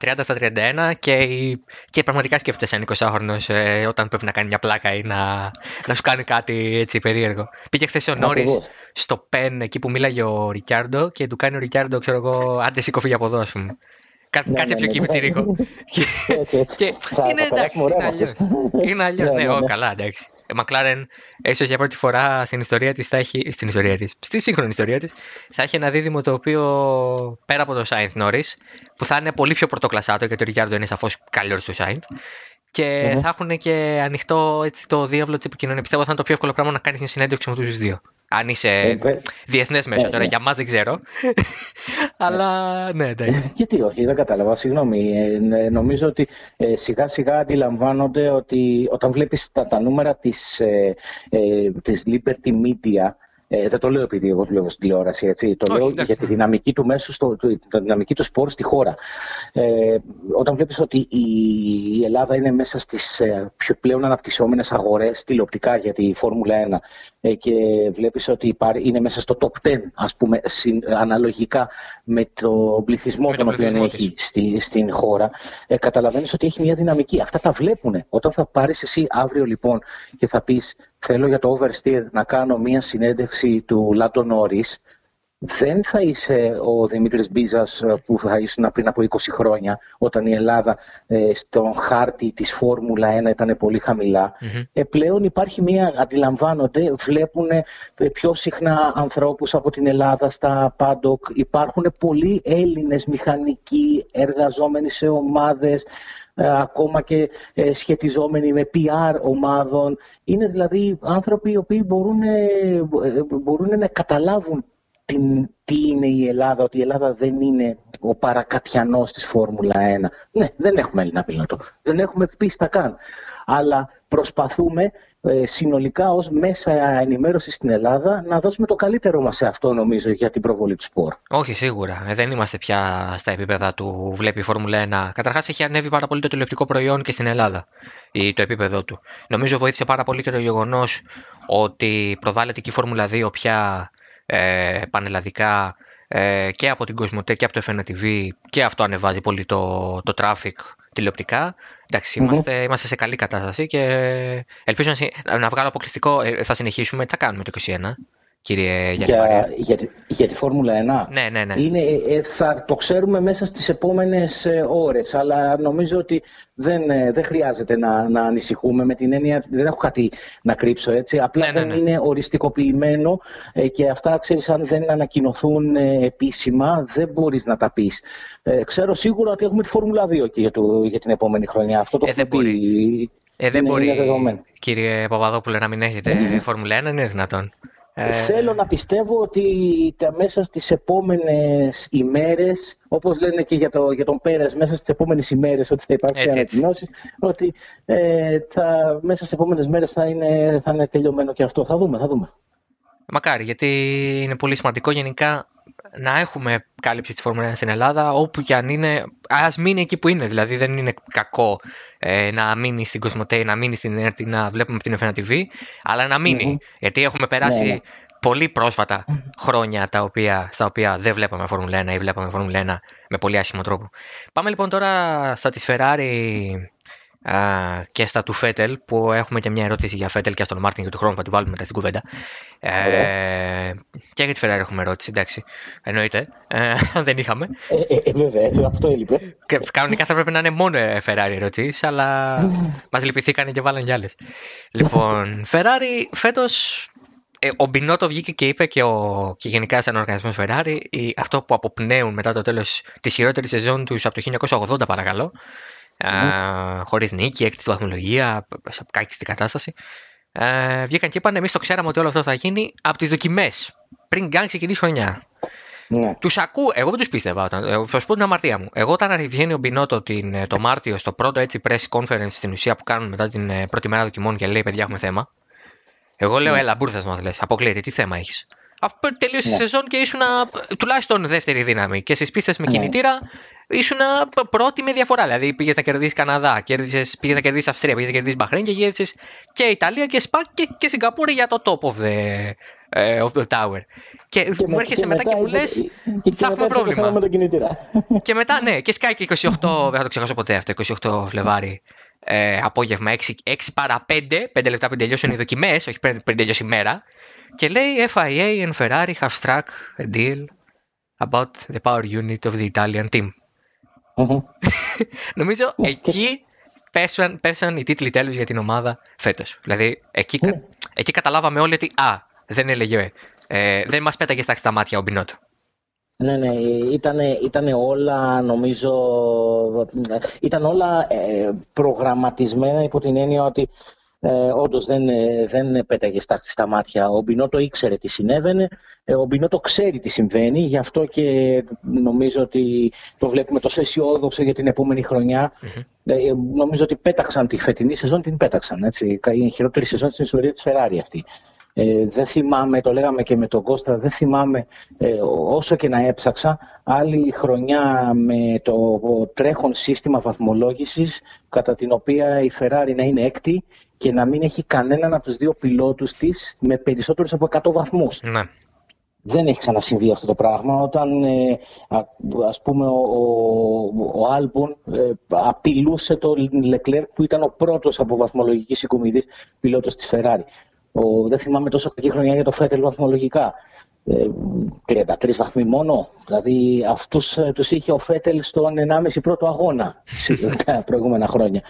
30 στα 31 και, και πραγματικά σκέφτεται σαν 20χρονο ε, όταν πρέπει να κάνει μια πλάκα ή να, να σου κάνει κάτι έτσι περίεργο. Πήγε χθες ο Νόρι στο πεν εκεί που μίλαγε ο Ρικιάρντο και του κάνει ο Ρικιάρντο, ξέρω εγώ, άντε σήκω φύγει από εδώ, ναι, κάτσε πιο ναι, ναι. Είναι εντάξει, είναι αλλιώς. Είναι αλλιώς, ναι, καλά, εντάξει. Η Μακλάρεν, ίσω για πρώτη φορά στην ιστορία της θα έχει. Στην ιστορία της, στη σύγχρονη ιστορία της, θα έχει ένα δίδυμο το οποίο πέρα από το Σάινθ Νόρις, που θα είναι πολύ πιο πρωτοκλασσάτο γιατί ο Ρικιάρντο είναι σαφώς καλύτερος του Σάινθ. Και θα έχουν και ανοιχτό έτσι, το διάβλο της επικοινωνίας. Πιστεύω θα είναι το πιο εύκολο πράγμα να κάνεις μια συνέντευξη με τους δύο. Αν είσαι ε, διεθνές μέσο, ε, τώρα ε. για μας δεν ξέρω. (laughs) Αλλά ναι, εντάξει. Γιατί όχι, δεν κατάλαβα. Συγγνώμη. νομίζω ότι σιγά σιγά αντιλαμβάνονται ότι όταν βλέπεις τα, τα νούμερα της της Liberty Media ε, δεν το λέω επειδή εγώ δουλεύω στην τηλεόραση, έτσι. Το λέω για τη δυναμική του μέσου, στο, τη δυναμική του σπορ στη χώρα. Ε, όταν βλέπεις ότι η, η Ελλάδα είναι μέσα στις ε, πιο πλέον αναπτυσσόμενες αγορές τηλεοπτικά για τη Φόρμουλα 1 ε, και βλέπεις ότι είναι μέσα στο top 10, ας πούμε, συν, αναλογικά με το πληθυσμό τον οποίο έχει στη, στην χώρα, ε, καταλαβαίνεις ότι έχει μια δυναμική. Αυτά τα βλέπουν. Όταν θα πάρεις εσύ αύριο λοιπόν και θα πεις θέλω για το Oversteer να κάνω μία συνέντευξη του Λάτο Νόρις, δεν θα είσαι ο Δημήτρης Μπίζας ε, που θα ήσουν πριν από 20 χρόνια, όταν η Ελλάδα ε, στον χάρτη της Φόρμουλα 1 ήταν πολύ Ε, πλέον υπάρχει μία, αντιλαμβάνονται, βλέπουν ε, πιο συχνά ανθρώπους από την Ελλάδα στα πάντοκ. Υπάρχουν πολλοί Έλληνες μηχανικοί εργαζόμενοι σε ομάδες ε, ακόμα και ε, σχετιζόμενοι με PR ομάδων. Είναι δηλαδή άνθρωποι οι οποίοι μπορούν, μπορούν να καταλάβουν την, τι είναι η Ελλάδα, ότι η Ελλάδα δεν είναι ο παρακατιανός της Φόρμουλα 1. Ναι, δεν έχουμε Έλληνα πιλότο. Δεν έχουμε πίστα καν. Αλλά προσπαθούμε ε, συνολικά ως μέσα ενημέρωσης στην Ελλάδα να δώσουμε το καλύτερο μας σε αυτό νομίζω για την προβολή του σπορ. Όχι σίγουρα. Ε, δεν είμαστε πια στα επίπεδα του βλέπει η Φόρμουλα 1. Καταρχάς έχει ανέβει πάρα πολύ το τηλεοπτικό προϊόν και στην Ελλάδα ή το επίπεδο του. Νομίζω βοήθησε πάρα πολύ και το γεγονός ότι προβάλλεται και η Φόρμουλα 2 πια ε, πανελλαδικά ε, και από την Κοσμοτέ και από το FNTV και αυτό ανεβάζει πολύ το, το traffic τηλεοπτικά. Εντάξει, είμαστε, είμαστε σε καλή κατάσταση και ελπίζω να, να βγάλω αποκλειστικό. Ε, θα συνεχίσουμε. Τι θα κάνουμε το 2021 κύριε για, για, τη, για τη Φόρμουλα 1. Ναι, ναι, ναι. Είναι, ε, θα το ξέρουμε μέσα στις επόμενες ε, ώρες, αλλά νομίζω ότι δεν, ε, δεν χρειάζεται να, να ανησυχούμε με την έννοια, δεν έχω κάτι να κρύψω έτσι, απλά ναι, ναι, δεν ναι. είναι οριστικοποιημένο και αυτά, ξέρεις, αν δεν ανακοινωθούν επίσημα, δεν μπορείς να τα πεις. ξέρω σίγουρα ότι έχουμε τη Φόρμουλα 2 και για, το, για την επόμενη χρονιά. Αυτό το ε, δεν μπορεί. Ε, δεν μπορεί, κύριε Παπαδόπουλε, να μην έχετε Φόρμουλα 1, είναι δυνατόν. Ε... Θέλω να πιστεύω ότι τα μέσα στις επόμενες ημέρες, όπως λένε και για, το, για τον Πέρας, μέσα στις επόμενες ημέρες ότι θα υπάρξει ανακοινώση, ότι ε, θα, μέσα στις επόμενες μέρες θα είναι, θα είναι τελειωμένο και αυτό. Θα δούμε, θα δούμε. Μακάρι, γιατί είναι πολύ σημαντικό γενικά να έχουμε κάλυψη της Φόρμουλα 1 στην Ελλάδα, όπου και αν είναι, ας μείνει εκεί που είναι. Δηλαδή δεν είναι κακό ε, να μείνει στην Κοσμοτέ, να μείνει στην ΕΡΤ, να βλέπουμε την F1 TV, αλλά να μεινει Γιατί έχουμε περάσει ναι, ναι. πολύ πρόσφατα χρόνια τα οποία, στα οποία δεν βλέπαμε Φόρμουλα 1 ή βλέπαμε Φόρμουλα 1 με πολύ άσχημο τρόπο. Πάμε λοιπόν τώρα στα της Ferrari και στα του Φέτελ, που έχουμε και μια ερώτηση για Φέτελ και στον Μάρτιν για του χρόνου, θα τη βάλουμε μετά στην κουβέντα. Ε, και για τη Ferrari έχουμε ερώτηση, εντάξει. Εννοείται. Ε, (laughs) δεν είχαμε. Ε, ε, βέβαια, αυτό έλειπε. Και κανονικά θα έπρεπε να είναι μόνο Ferrari ερωτήσεις, αλλά μας λυπηθήκανε και βάλανε κι άλλες. λοιπόν, Ferrari φέτος ο Μπινότο βγήκε και είπε και, ο, και γενικά σαν οργανισμός Ferrari αυτό που αποπνέουν μετά το τέλος της χειρότερης σεζόν τους από το 1980 παρακαλώ mm. χωρίς νίκη, έκτη βαθμολογία, σε κάκιστη κατάσταση. Ε, βγήκαν και είπαν: Εμείς το ξέραμε ότι όλο αυτό θα γίνει από τις δοκιμές πριν καν ξεκινήσει χρονιά. Ναι. Τους ακούω, εγώ δεν τους πίστευα. Όταν, ε, θα σου πω την αμαρτία μου. Εγώ όταν βγαίνει ο Μπινότο την, ε, το Μάρτιο στο πρώτο έτσι press conference στην ουσία που κάνουν μετά την ε, πρώτη μέρα δοκιμών και λέει: Παιδιά, έχουμε θέμα. Εγώ λέω: ναι. Έλα, μπουρθα μας λες. Αποκλείεται, τι θέμα έχεις; Αφού τελείωσε ναι. η σεζόν και ήσουν τουλάχιστον δεύτερη δύναμη και στις πίστες με ναι. κινητήρα ήσουν πρώτη με διαφορά. Δηλαδή πήγες να κερδίσεις Καναδά, πήγες να κερδίσεις Αυστρία, πήγες να κερδίσεις Μπαχρέν και γύρισες και Ιταλία και Σπα και, και Σιγκαπούρη για το top of the, uh, of the tower. Και, και μου έρχεσαι μετά και μου λες: Θα έχουμε πρόβλημα. Με τον και μετά, ναι, και σκάει και 28, (laughs) δεν θα το ξεχάσω ποτέ αυτό, 28 Φλεβάρι. Ε, απόγευμα 6, 6 παρα 5, 5 λεπτά πριν τελειώσουν οι δοκιμές, όχι πριν, πριν τελειώσει η μέρα. Και λέει FIA and Ferrari have struck a deal about the power unit of the Italian team. (laughs) Νομίζω εκεί πέσαν, πέσαν οι τίτλοι τέλου για την ομάδα φέτος. Δηλαδή εκεί, ναι. εκεί καταλάβαμε όλοι ότι α, δεν έλεγε, ε, δεν μας πέταγε στα μάτια ο Μπινότο. Ναι, ναι, ήταν, όλα νομίζω, ήταν όλα ε, προγραμματισμένα υπό την έννοια ότι ε, Όντως δεν, ε, δεν πέταγε στάχτη στα μάτια. Ο Μπινότο ήξερε τι συνέβαινε. Ε, ο Μπινότο ξέρει τι συμβαίνει. Γι' αυτό και νομίζω ότι το βλέπουμε τόσο αισιόδοξο για την επόμενη Ε, νομίζω ότι πέταξαν τη φετινή σεζόν, την πέταξαν. Έτσι. Η χειρότερη σεζόν στην ιστορία της Ferrari αυτή. Ε, δεν θυμάμαι, το λέγαμε και με τον Κώστα, δεν θυμάμαι ε, όσο και να έψαξα άλλη χρονιά με το τρέχον σύστημα βαθμολόγησης κατά την οποία η Ferrari να είναι έκτη και να μην έχει κανέναν από τους δύο πιλότους της με περισσότερους από 100 βαθμούς. Ναι. Δεν έχει ξανασυμβεί αυτό το πράγμα. Όταν ε, ας πούμε ο, ο, ο Άλμπον ε, απειλούσε τον Λεκλέρ που ήταν ο πρώτος από βαθμολογικής συγκομιδής πιλότος της Ferrari. Ο, δεν θυμάμαι τόσο κακή χρονιά για το Φέτελ βαθμολογικά. Ε, 33 βαθμοί μόνο. Δηλαδή αυτούς ε, τους είχε ο Φέτελ στον 1,5 πρώτο αγώνα (laughs) τα προηγούμενα χρόνια.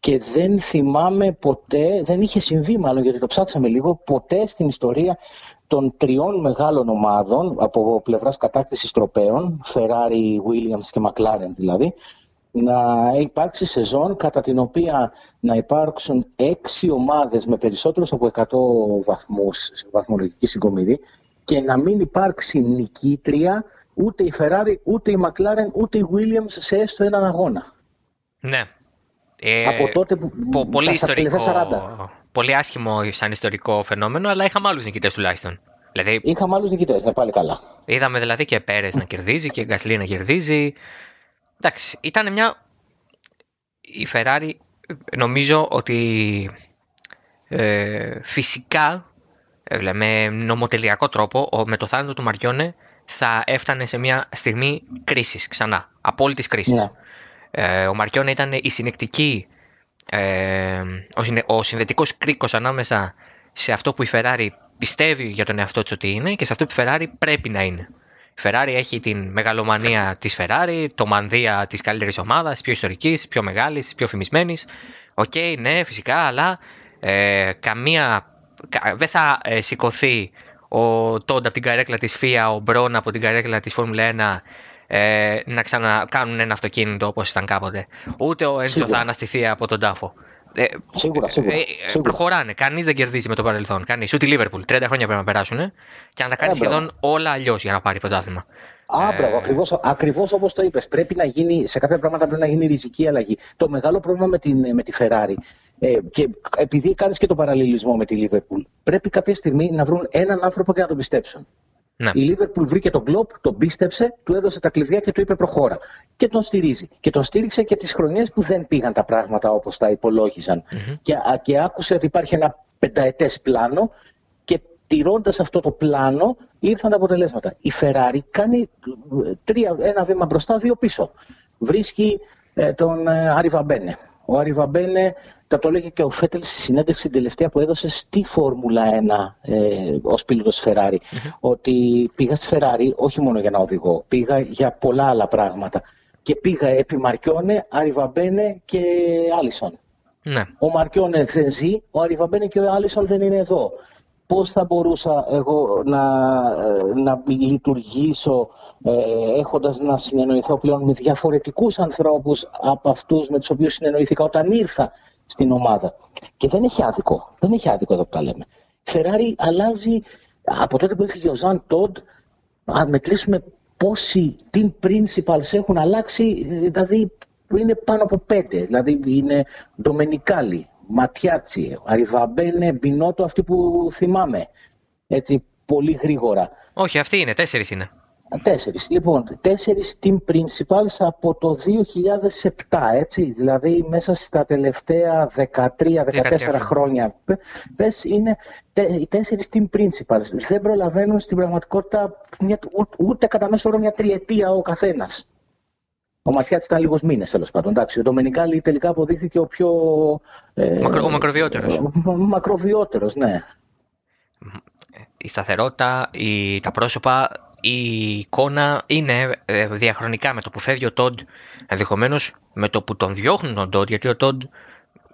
Και δεν θυμάμαι ποτέ, δεν είχε συμβεί μάλλον γιατί το ψάξαμε λίγο, ποτέ στην ιστορία των τριών μεγάλων ομάδων από πλευράς κατάκτησης τροπέων, Ferrari, Williams και McLaren δηλαδή, να υπάρξει σεζόν κατά την οποία να υπάρξουν έξι ομάδες με περισσότερους από 100 βαθμούς σε βαθμολογική συγκομιδή και να μην υπάρξει νικήτρια ούτε η Ferrari, ούτε η McLaren, ούτε η Williams σε έστω έναν αγώνα. Ναι. Ε, από τότε που πο, πολύ, ιστορικό, 40. πολύ άσχημο σαν ιστορικό φαινόμενο, αλλά είχαμε άλλους νικητές τουλάχιστον. Δηλαδή, είχαμε άλλους νικητές, να πάλι καλά. Είδαμε δηλαδή και Πέρες να κερδίζει και Γκασλή να κερδίζει. Εντάξει, ήταν μια... Η Ferrari νομίζω ότι ε, φυσικά ε, με νομοτελειακό τρόπο με το θάνατο του Μαριόνε θα έφτανε σε μια στιγμή κρίσης ξανά, απόλυτης κρίσης. Ναι. Ε, ο Μαριόνε ήταν η συνεκτική, ε, ο, συνε, ο συνδετικός κρίκος ανάμεσα σε αυτό που η Ferrari πιστεύει για τον εαυτό της ότι είναι και σε αυτό που η Ferrari πρέπει να είναι. Η Ferrari έχει την μεγαλομανία της Ferrari, το μανδύα της καλύτερης ομάδας, της πιο ιστορικής, της πιο μεγάλης, της πιο φημισμένης. OK, okay, ναι, φυσικά, αλλά ε, καμία, δεν θα ε, σηκωθεί ο Τόντα από την καρέκλα της FIA, ο Μπρόν από την καρέκλα της Φόρμουλα 1 ε, να ξανακάνουν ένα αυτοκίνητο όπως ήταν κάποτε. Ούτε ο Έντσο θα αναστηθεί από τον τάφο. Ε, σίγουρα, σίγουρα, ε, σίγουρα. Προχωράνε. Κανείς δεν κερδίζει με το παρελθόν. Κανείς. Ούτε η Λίβερπουλ. 30 χρόνια πρέπει να περάσουν και να τα κάνει σχεδόν όλα αλλιώς για να πάρει πρωτάθλημα. Α, μπράβο, ακριβώς, ακριβώς όπως το είπες. Πρέπει να γίνει, σε κάποια πράγματα πρέπει να γίνει ριζική αλλαγή. Το μεγάλο πρόβλημα με, την, με τη Ferrari ε, και επειδή κάνεις και τον παραλληλισμό με τη Λίβερπουλ, πρέπει κάποια στιγμή να βρουν έναν άνθρωπο και να τον πιστέψουν. Ναι. Η Λίβερπουλ βρήκε τον κλοπ, τον πίστεψε, του έδωσε τα κλειδιά και του είπε προχώρα. Και τον στηρίζει. Και τον στήριξε και τις χρονιές που δεν πήγαν τα πράγματα όπως τα υπολογιζαν Και, και άκουσε ότι υπάρχει ένα πενταετές πλάνο και τηρώντας αυτό το πλάνο ήρθαν τα αποτελέσματα. Η Ferrari κάνει ε, τρία, ένα βήμα μπροστά, δύο πίσω. Βρίσκει ε, τον ε, Άρη Βαμπένε. Ο Άρη Βαμπένε τα το έλεγε και ο Φέτελ στη συνέντευξη την τελευταία που έδωσε στη Φόρμουλα 1 ε, ως πίλωτος Ferrari. Ότι πήγα στη Ferrari όχι μόνο για να οδηγώ, πήγα για πολλά άλλα πράγματα. Και πήγα επί Μαρκιόνε, Αριβαμπένε και Άλισον. Ναι. Ο Μαρκιόνε δεν ζει, ο Αριβαμπένε και ο Άλισον δεν είναι εδώ. Πώς θα μπορούσα εγώ να, ε, να λειτουργήσω ε, έχοντας να συνεννοηθώ πλέον με διαφορετικούς ανθρώπους από αυτούς με τους οποίους συνεννοήθηκα όταν ήρθα στην ομάδα. Και δεν έχει άδικο. Δεν έχει άδικο εδώ που τα λέμε. Η Ferrari αλλάζει από τότε που έφυγε ο Ζαν Τόντ, αν μετρήσουμε πόσοι team principals έχουν αλλάξει, δηλαδή είναι πάνω από πέντε. Δηλαδή είναι Ντομενικάλη, Ματιάτσι, Αριβαμπένε, Μπινότο, αυτοί που θυμάμαι. Έτσι, πολύ γρήγορα. Όχι, αυτοί είναι, τέσσερις είναι. Τέσσερις. Λοιπόν, τέσσερις team principals από το 2007, έτσι. Δηλαδή, μέσα στα τελευταία 13-14 χρόνια, πες, είναι οι τέσσερις team principals. Δεν προλαβαίνουν στην πραγματικότητα μια, ούτε κατά μέσο όρο μια τριετία ο καθένας. Ο Ματιάτης ήταν λίγους μήνες, τέλος πάντων. Εντάξει, ο Ντομενικάλη τελικά αποδείχθηκε ο πιο... Ε, ο μακροβιότερος. Ο, μακροβιότερος, ναι. Η σταθερότητα, η, τα πρόσωπα η εικόνα είναι ε, διαχρονικά με το που φεύγει ο Τόντ, ενδεχομένως με το που τον διώχνουν τον Τόντ, γιατί ο Τόντ,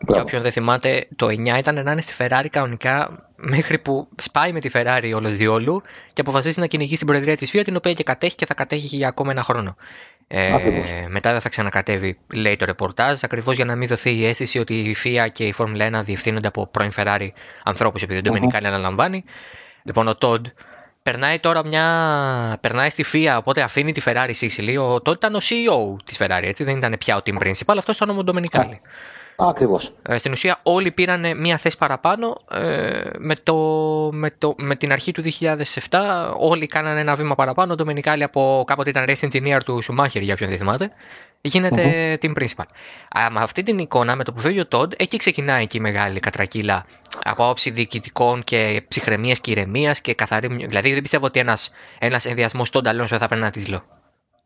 για όποιον δεν θυμάται, το 9 ήταν να είναι στη Ferrari κανονικά μέχρι που σπάει με τη Ferrari όλος διόλου και αποφασίζει να κυνηγεί στην προεδρία της FIA, την οποία και κατέχει και θα κατέχει για ακόμα ένα χρόνο. Ε, μετά δεν θα ξανακατεύει, λέει το ρεπορτάζ, ακριβώς για να μην δοθεί η αίσθηση ότι η FIA και η Formula 1 διευθύνονται από πρώην Ferrari ανθρώπους, επειδή δεν το αναλαμβάνει. Λοιπόν, ο Τόντ περνάει τώρα μια. περνάει στη FIA, οπότε αφήνει τη Ferrari Sicily. Ο, τότε ήταν ο CEO της Ferrari, έτσι, δεν ήταν πια ο team principal, αυτό ήταν ο Μοντομενικάλη. Ακριβώς. Ε, στην ουσία όλοι πήραν μία θέση παραπάνω ε, με, το, με, το, με την αρχή του 2007 όλοι κάνανε ένα βήμα παραπάνω ο Ντομενικάλη από κάποτε ήταν race engineer του Schumacher για όποιον δεν θυμάται γίνεται team principal. Α, με αυτή την εικόνα με το που φεύγει ο Τόντ εκεί ξεκινάει και η μεγάλη κατρακύλα από άποψη διοικητικών και ψυχραιμίας και ηρεμίας και καθαρή. Δηλαδή δεν πιστεύω ότι ένας ένας ενδιασμός των Αλόνσο θα έπαιρνε ένα τίτλο.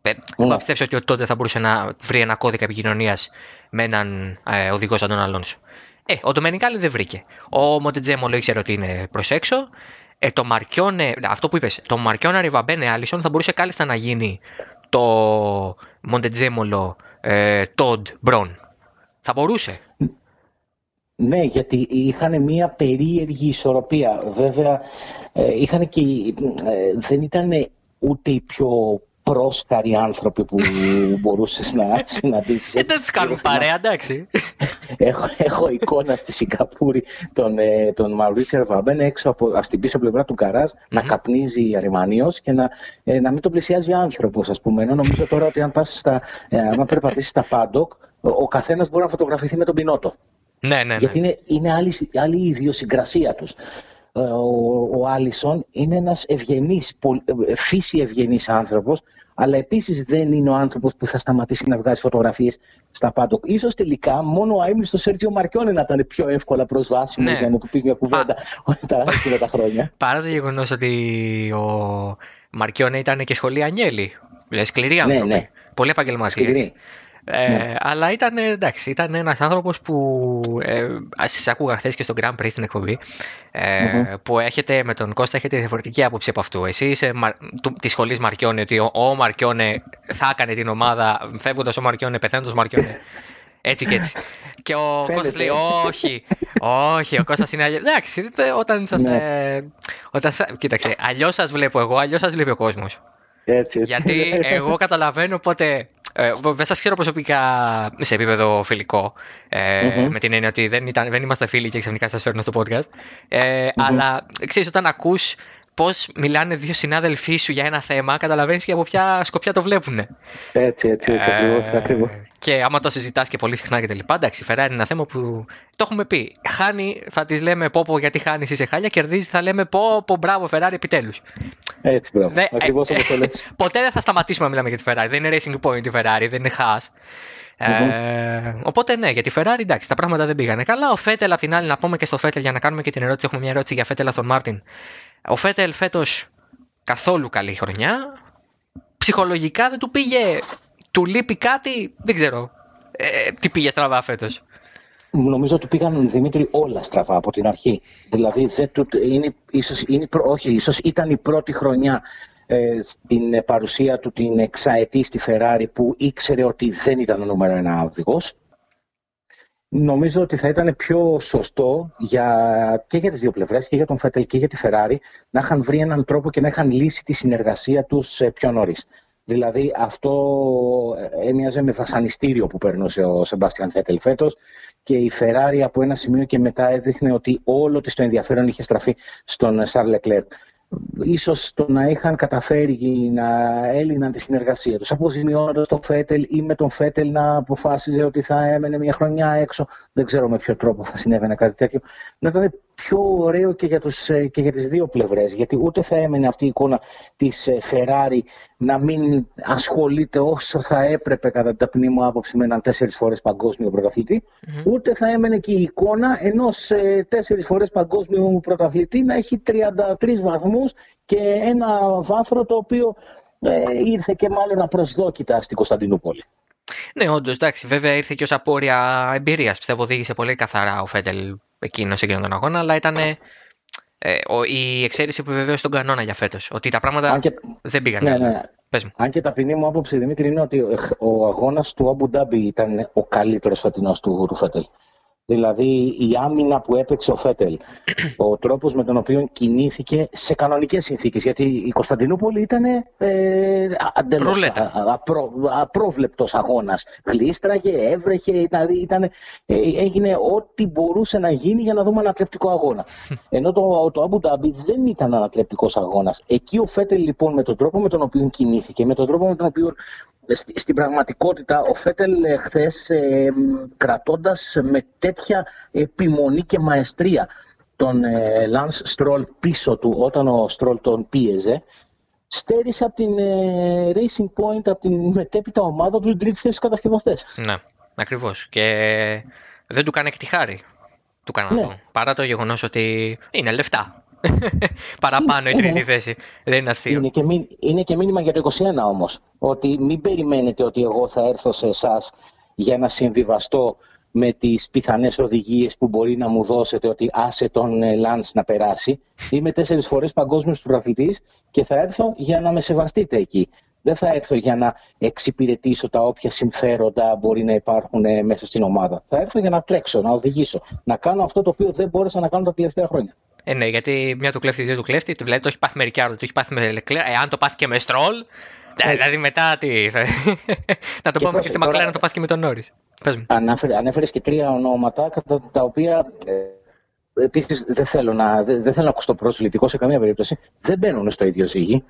Ε, mm. πιστεύω ότι τότε θα μπορούσε να βρει ένα κώδικα επικοινωνίας με έναν ε, οδηγό σαν τον Αλόνσο. Ε, ο Ντομενικάλη δεν βρήκε. Ο Μοντετζέμολο ήξερε ότι είναι προς έξω. Ε, το Μαρκιόνε, αυτό που είπες, το Μαρκιόνε Ριβαμπένε Άλισον θα μπορούσε κάλλιστα να γίνει το Μοντετζέμολο ε, Τόντ Μπρον. Θα μπορούσε. Ναι, γιατί είχαν μια περίεργη ισορροπία. Βέβαια, ε, είχαν και, ε, δεν ήταν ούτε οι πιο πρόσκαροι άνθρωποι που (laughs) μπορούσες να συναντήσεις. Ε, δεν τους κάνουν παρέα, εντάξει. έχω, έχω εικόνα στη Σιγκαπούρη τον, ε, τον Μαουρίτσιο Βαμπέν έξω από στην πίσω πλευρά του καράζ mm-hmm. να καπνίζει αριμανίως και να, ε, να μην τον πλησιάζει άνθρωπος, ας πούμε. Ενώ νομίζω τώρα ότι αν, πας στα, ε, αν περπατήσεις στα πάντοκ, ο, ο καθένας μπορεί να φωτογραφηθεί με τον πινότο. Ναι, ναι, ναι. Γιατί είναι, είναι άλλη, άλλη η ιδιοσυγκρασία τους. Ε, ο, ο Άλισον είναι ένας ευγενής, ε, φύση ευγενής άνθρωπος, αλλά επίσης δεν είναι ο άνθρωπος που θα σταματήσει να βγάζει φωτογραφίες στα πάντοκ. Ίσως τελικά μόνο ο αείμνηστο Σέρτζιο Μαρκιόνι να ήταν πιο εύκολα προσβάσιμος ναι. για να του πει μια κουβέντα (laughs) τα, τα χρόνια. (laughs) Παρά το γεγονός ότι ο Μαρκιόνι ήταν και σχολή Ανιέλη. Δηλαδή σκληρή άνθρωποι. Ναι, ναι. Πολύ επαγγελματίε. Ε, ναι. Αλλά ήταν, εντάξει, ήταν ένας άνθρωπος που ε, σας άκουγα χθες και στο Grand Prix στην εκπομπή ε, που έχετε με τον Κώστα έχετε διαφορετική άποψη από αυτού. Εσύ είσαι της σχολής Μαρκιόνε ότι ο, ο Μαρκιόνε θα έκανε την ομάδα φεύγοντας ο Μαρκιόνε, πεθαίνοντας ο Μαρκιόνε. Έτσι και έτσι. Και ο Κώστας λέει όχι, όχι, ο Κώστας είναι αλλιώς. Εντάξει, όταν σας... Ναι. Ε, όταν, κοίταξε, αλλιώς σας βλέπω εγώ, αλλιώς σας βλέπει ο κόσμος. Έτσι, έτσι. Γιατί εγώ καταλαβαίνω πότε ε, δεν σας ξέρω προσωπικά σε επίπεδο φιλικό. Ε, Με την έννοια ότι δεν, ήταν, δεν είμαστε φίλοι και ξαφνικά σας φέρνω στο podcast. Ε, Αλλά ξέρεις, όταν ακούς πώς μιλάνε δύο συνάδελφοί σου για ένα θέμα, καταλαβαίνεις και από ποια σκοπιά το βλέπουν. Έτσι, έτσι, έτσι, ε, ακριβώς. Και άμα το συζητάς και πολύ συχνά και τα λοιπά, εντάξει, η Ferrari είναι ένα θέμα που το έχουμε πει. Χάνει, θα της λέμε πω, πω γιατί χάνεις, είσαι χάλια, κερδίζεις, θα λέμε πω, πω μπράβο, Ferrari επιτέλους. Έτσι, μπράβο. Δε, Ακριβώς όπως το λέτε. (laughs) Ποτέ δεν θα σταματήσουμε να μιλάμε για τη Ferrari. Δεν είναι Racing Point η Ferrari, δεν είναι Haas. Ε, οπότε ναι, για τη Ferrari εντάξει, τα πράγματα δεν πήγανε καλά. Ο Φέτελ, απ' την άλλη, να πούμε και στο Φέτελ για να κάνουμε και την ερώτηση. Έχουμε μια ερώτηση για Φέτελ στον Μάρτιν. Ο Φέτελ φέτος καθόλου καλή χρονιά. Ψυχολογικά δεν του πήγε. Του λείπει κάτι, δεν ξέρω. Ε, τι πήγε στραβά φέτος. Νομίζω ότι πήγαν Δημήτρη όλα στραβά από την αρχή. Δηλαδή, δεν του, είναι, ίσως, είναι, όχι, ίσως ήταν η πρώτη χρονιά ε, στην παρουσία του την εξαετή στη Φεράρι που ήξερε ότι δεν ήταν ο νούμερο ένα οδηγός Νομίζω ότι θα ήταν πιο σωστό για, και για τις δύο πλευρές, και για τον Φέτελ και για τη Φεράρι, να είχαν βρει έναν τρόπο και να είχαν λύσει τη συνεργασία τους ε, πιο νωρίς. Δηλαδή αυτό ε, έμοιαζε με βασανιστήριο που περνούσε ο Σεμπάστιαν Φέτελ φέτος και η Φεράρι από ένα σημείο και μετά έδειχνε ότι όλο της το ενδιαφέρον είχε στραφεί στον Σαρ Λεκλέρ ίσως το να είχαν καταφέρει να έλυναν τη συνεργασία τους. Αποζημιώνοντας τον Φέτελ ή με τον Φέτελ να αποφάσιζε ότι θα έμενε μια χρονιά έξω δεν ξέρω με ποιο τρόπο θα συνέβαινε κάτι τέτοιο. Να ήταν πιο ωραίο και για, τους, ε, και για τις δύο πλευρές γιατί ούτε θα έμενε αυτή η εικόνα της Ferrari να μην ασχολείται όσο θα έπρεπε κατά την ταπεινή μου άποψη με έναν τέσσερις φορές παγκόσμιο ούτε θα έμενε και η εικόνα ενός ε, τέσσερις φορές παγκόσμιου πρωταθλητή να έχει 33 βαθμούς και ένα βάθρο το οποίο ε, ήρθε και μάλλον απροσδόκητα στην Κωνσταντινούπολη. Ναι, όντως, εντάξει, βέβαια ήρθε και ως απόρρια εμπειρίας. Πιστεύω οδήγησε πολύ καθαρά ο Φέτελ εκείνο σε εκείνον τον αγώνα, αλλά ήταν ε, η εξαίρεση που βεβαίωσε τον κανόνα για φέτος. Ότι τα πράγματα και... δεν πήγαν. Ναι, ναι. Πες μου. Αν και ταπεινή μου άποψη, Δημήτρη, είναι ότι ο αγώνας του Αμπου Ντάμπι ήταν ο καλύτερος φετινός του, του Φέτελ. Δηλαδή η άμυνα που έπαιξε ο Φέτελ, ο τρόπος με τον οποίο κινήθηκε σε κανονικές συνθήκες, γιατί η Κωνσταντινούπολη ήταν ε, αντελώς απρό, απρόβλεπτος αγώνας. Γλίστραγε, έβρεχε, δηλαδή ήταν, ε, έγινε ό,τι μπορούσε να γίνει για να δούμε ανατρεπτικό αγώνα. Ενώ το, το Abu Dhabi δεν ήταν ανατρεπτικός αγώνας. Εκεί ο Φέτελ λοιπόν με τον τρόπο με τον οποίο κινήθηκε, με τον τρόπο με τον οποίο στην πραγματικότητα ο Φέτελ ε, χθες ε, κρατώντας με τέτοια επιμονή και μαεστρία τον ε, Λανς Στρόλ πίσω του όταν ο Στρόλ τον πίεζε στέρισε από την ε, Racing Point, από την μετέπειτα ομάδα του τρίτη θέση κατασκευαστές. Ναι, ακριβώς. Και δεν του κάνει και τη χάρη του Καναδού. Ναι. Παρά το γεγονός ότι είναι λεφτά. (laughs) Παραπάνω η τρίτη θέση. Δεν είναι αστείο. Είναι και, είναι και μήνυμα για το 21 όμως. Ότι μην περιμένετε ότι εγώ θα έρθω σε εσάς για να συμβιβαστώ με τις πιθανές οδηγίες που μπορεί να μου δώσετε ότι άσε τον ε, Λάντς να περάσει. Είμαι τέσσερις φορές παγκόσμιος πρωταθλητής και θα έρθω για να με σεβαστείτε εκεί. Δεν θα έρθω για να εξυπηρετήσω τα όποια συμφέροντα μπορεί να υπάρχουν ε, μέσα στην ομάδα. Θα έρθω για να τρέξω, να οδηγήσω, να κάνω αυτό το οποίο δεν μπόρεσα να κάνω τα τελευταία χρόνια. Ε, ναι, γιατί μια του κλέφτη, δύο του κλέφτη. Δηλαδή το έχει πάθει με Ρικιάρδο, το έχει πάθει με Λεκλέρ. Εάν το πάθει και με Στρόλ, δηλαδή μετά τι. (laughs) να το πούμε και στη Μακλάρα να το πάθει και με τον Νόρι. Ανέφερες και τρία ονόματα κατά τα οποία. Ε, Επίσης, δεν θέλω να, δεν, θέλω να ακούσω προσβλητικό σε καμία περίπτωση. Δεν μπαίνουν στο ίδιο ζύγι.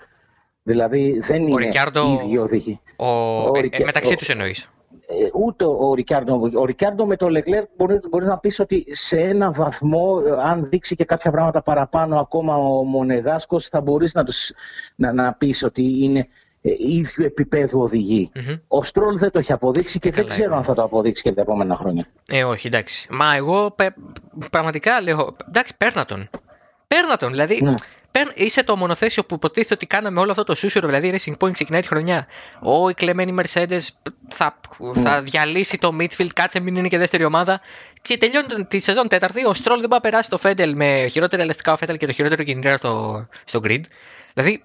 Δηλαδή δεν είναι ο ίδιο οδηγή. Ο... Ο... Ε, μεταξύ τους εννοείς. Ε, ούτε ο Ρικάρντο. Ο Ρικάρντο με το Λεγκλέρ μπορεί, μπορεί να πεις ότι σε ένα βαθμό, ε, αν δείξει και κάποια πράγματα παραπάνω ακόμα ο Μονεγάσκο, θα μπορείς να, να, να πεις ότι είναι ε, ίδιο επίπεδου Ο Στρόλ δεν το έχει αποδείξει και δεν ξέρω αν θα το αποδείξει και τα επόμενα χρόνια. Ε, όχι, εντάξει. Μα εγώ πραγματικά λέω. Εντάξει, παίρνα τον. Παίρνα τον. Δηλαδή, ναι είσαι το μονοθέσιο που υποτίθεται ότι κάναμε όλο αυτό το σούσουρο, δηλαδή η Racing Point ξεκινάει τη χρονιά. Ο, η κλεμμένη Mercedes θα, θα ναι. διαλύσει το midfield, κάτσε μην είναι και δεύτερη ομάδα. Και τελειώνει τη σεζόν τέταρτη. Ο Στρόλ δεν πάει να περάσει το Φέτελ με χειρότερα ελαστικά ο Φέτελ και το χειρότερο κινητήρα στο, στο grid. Δηλαδή,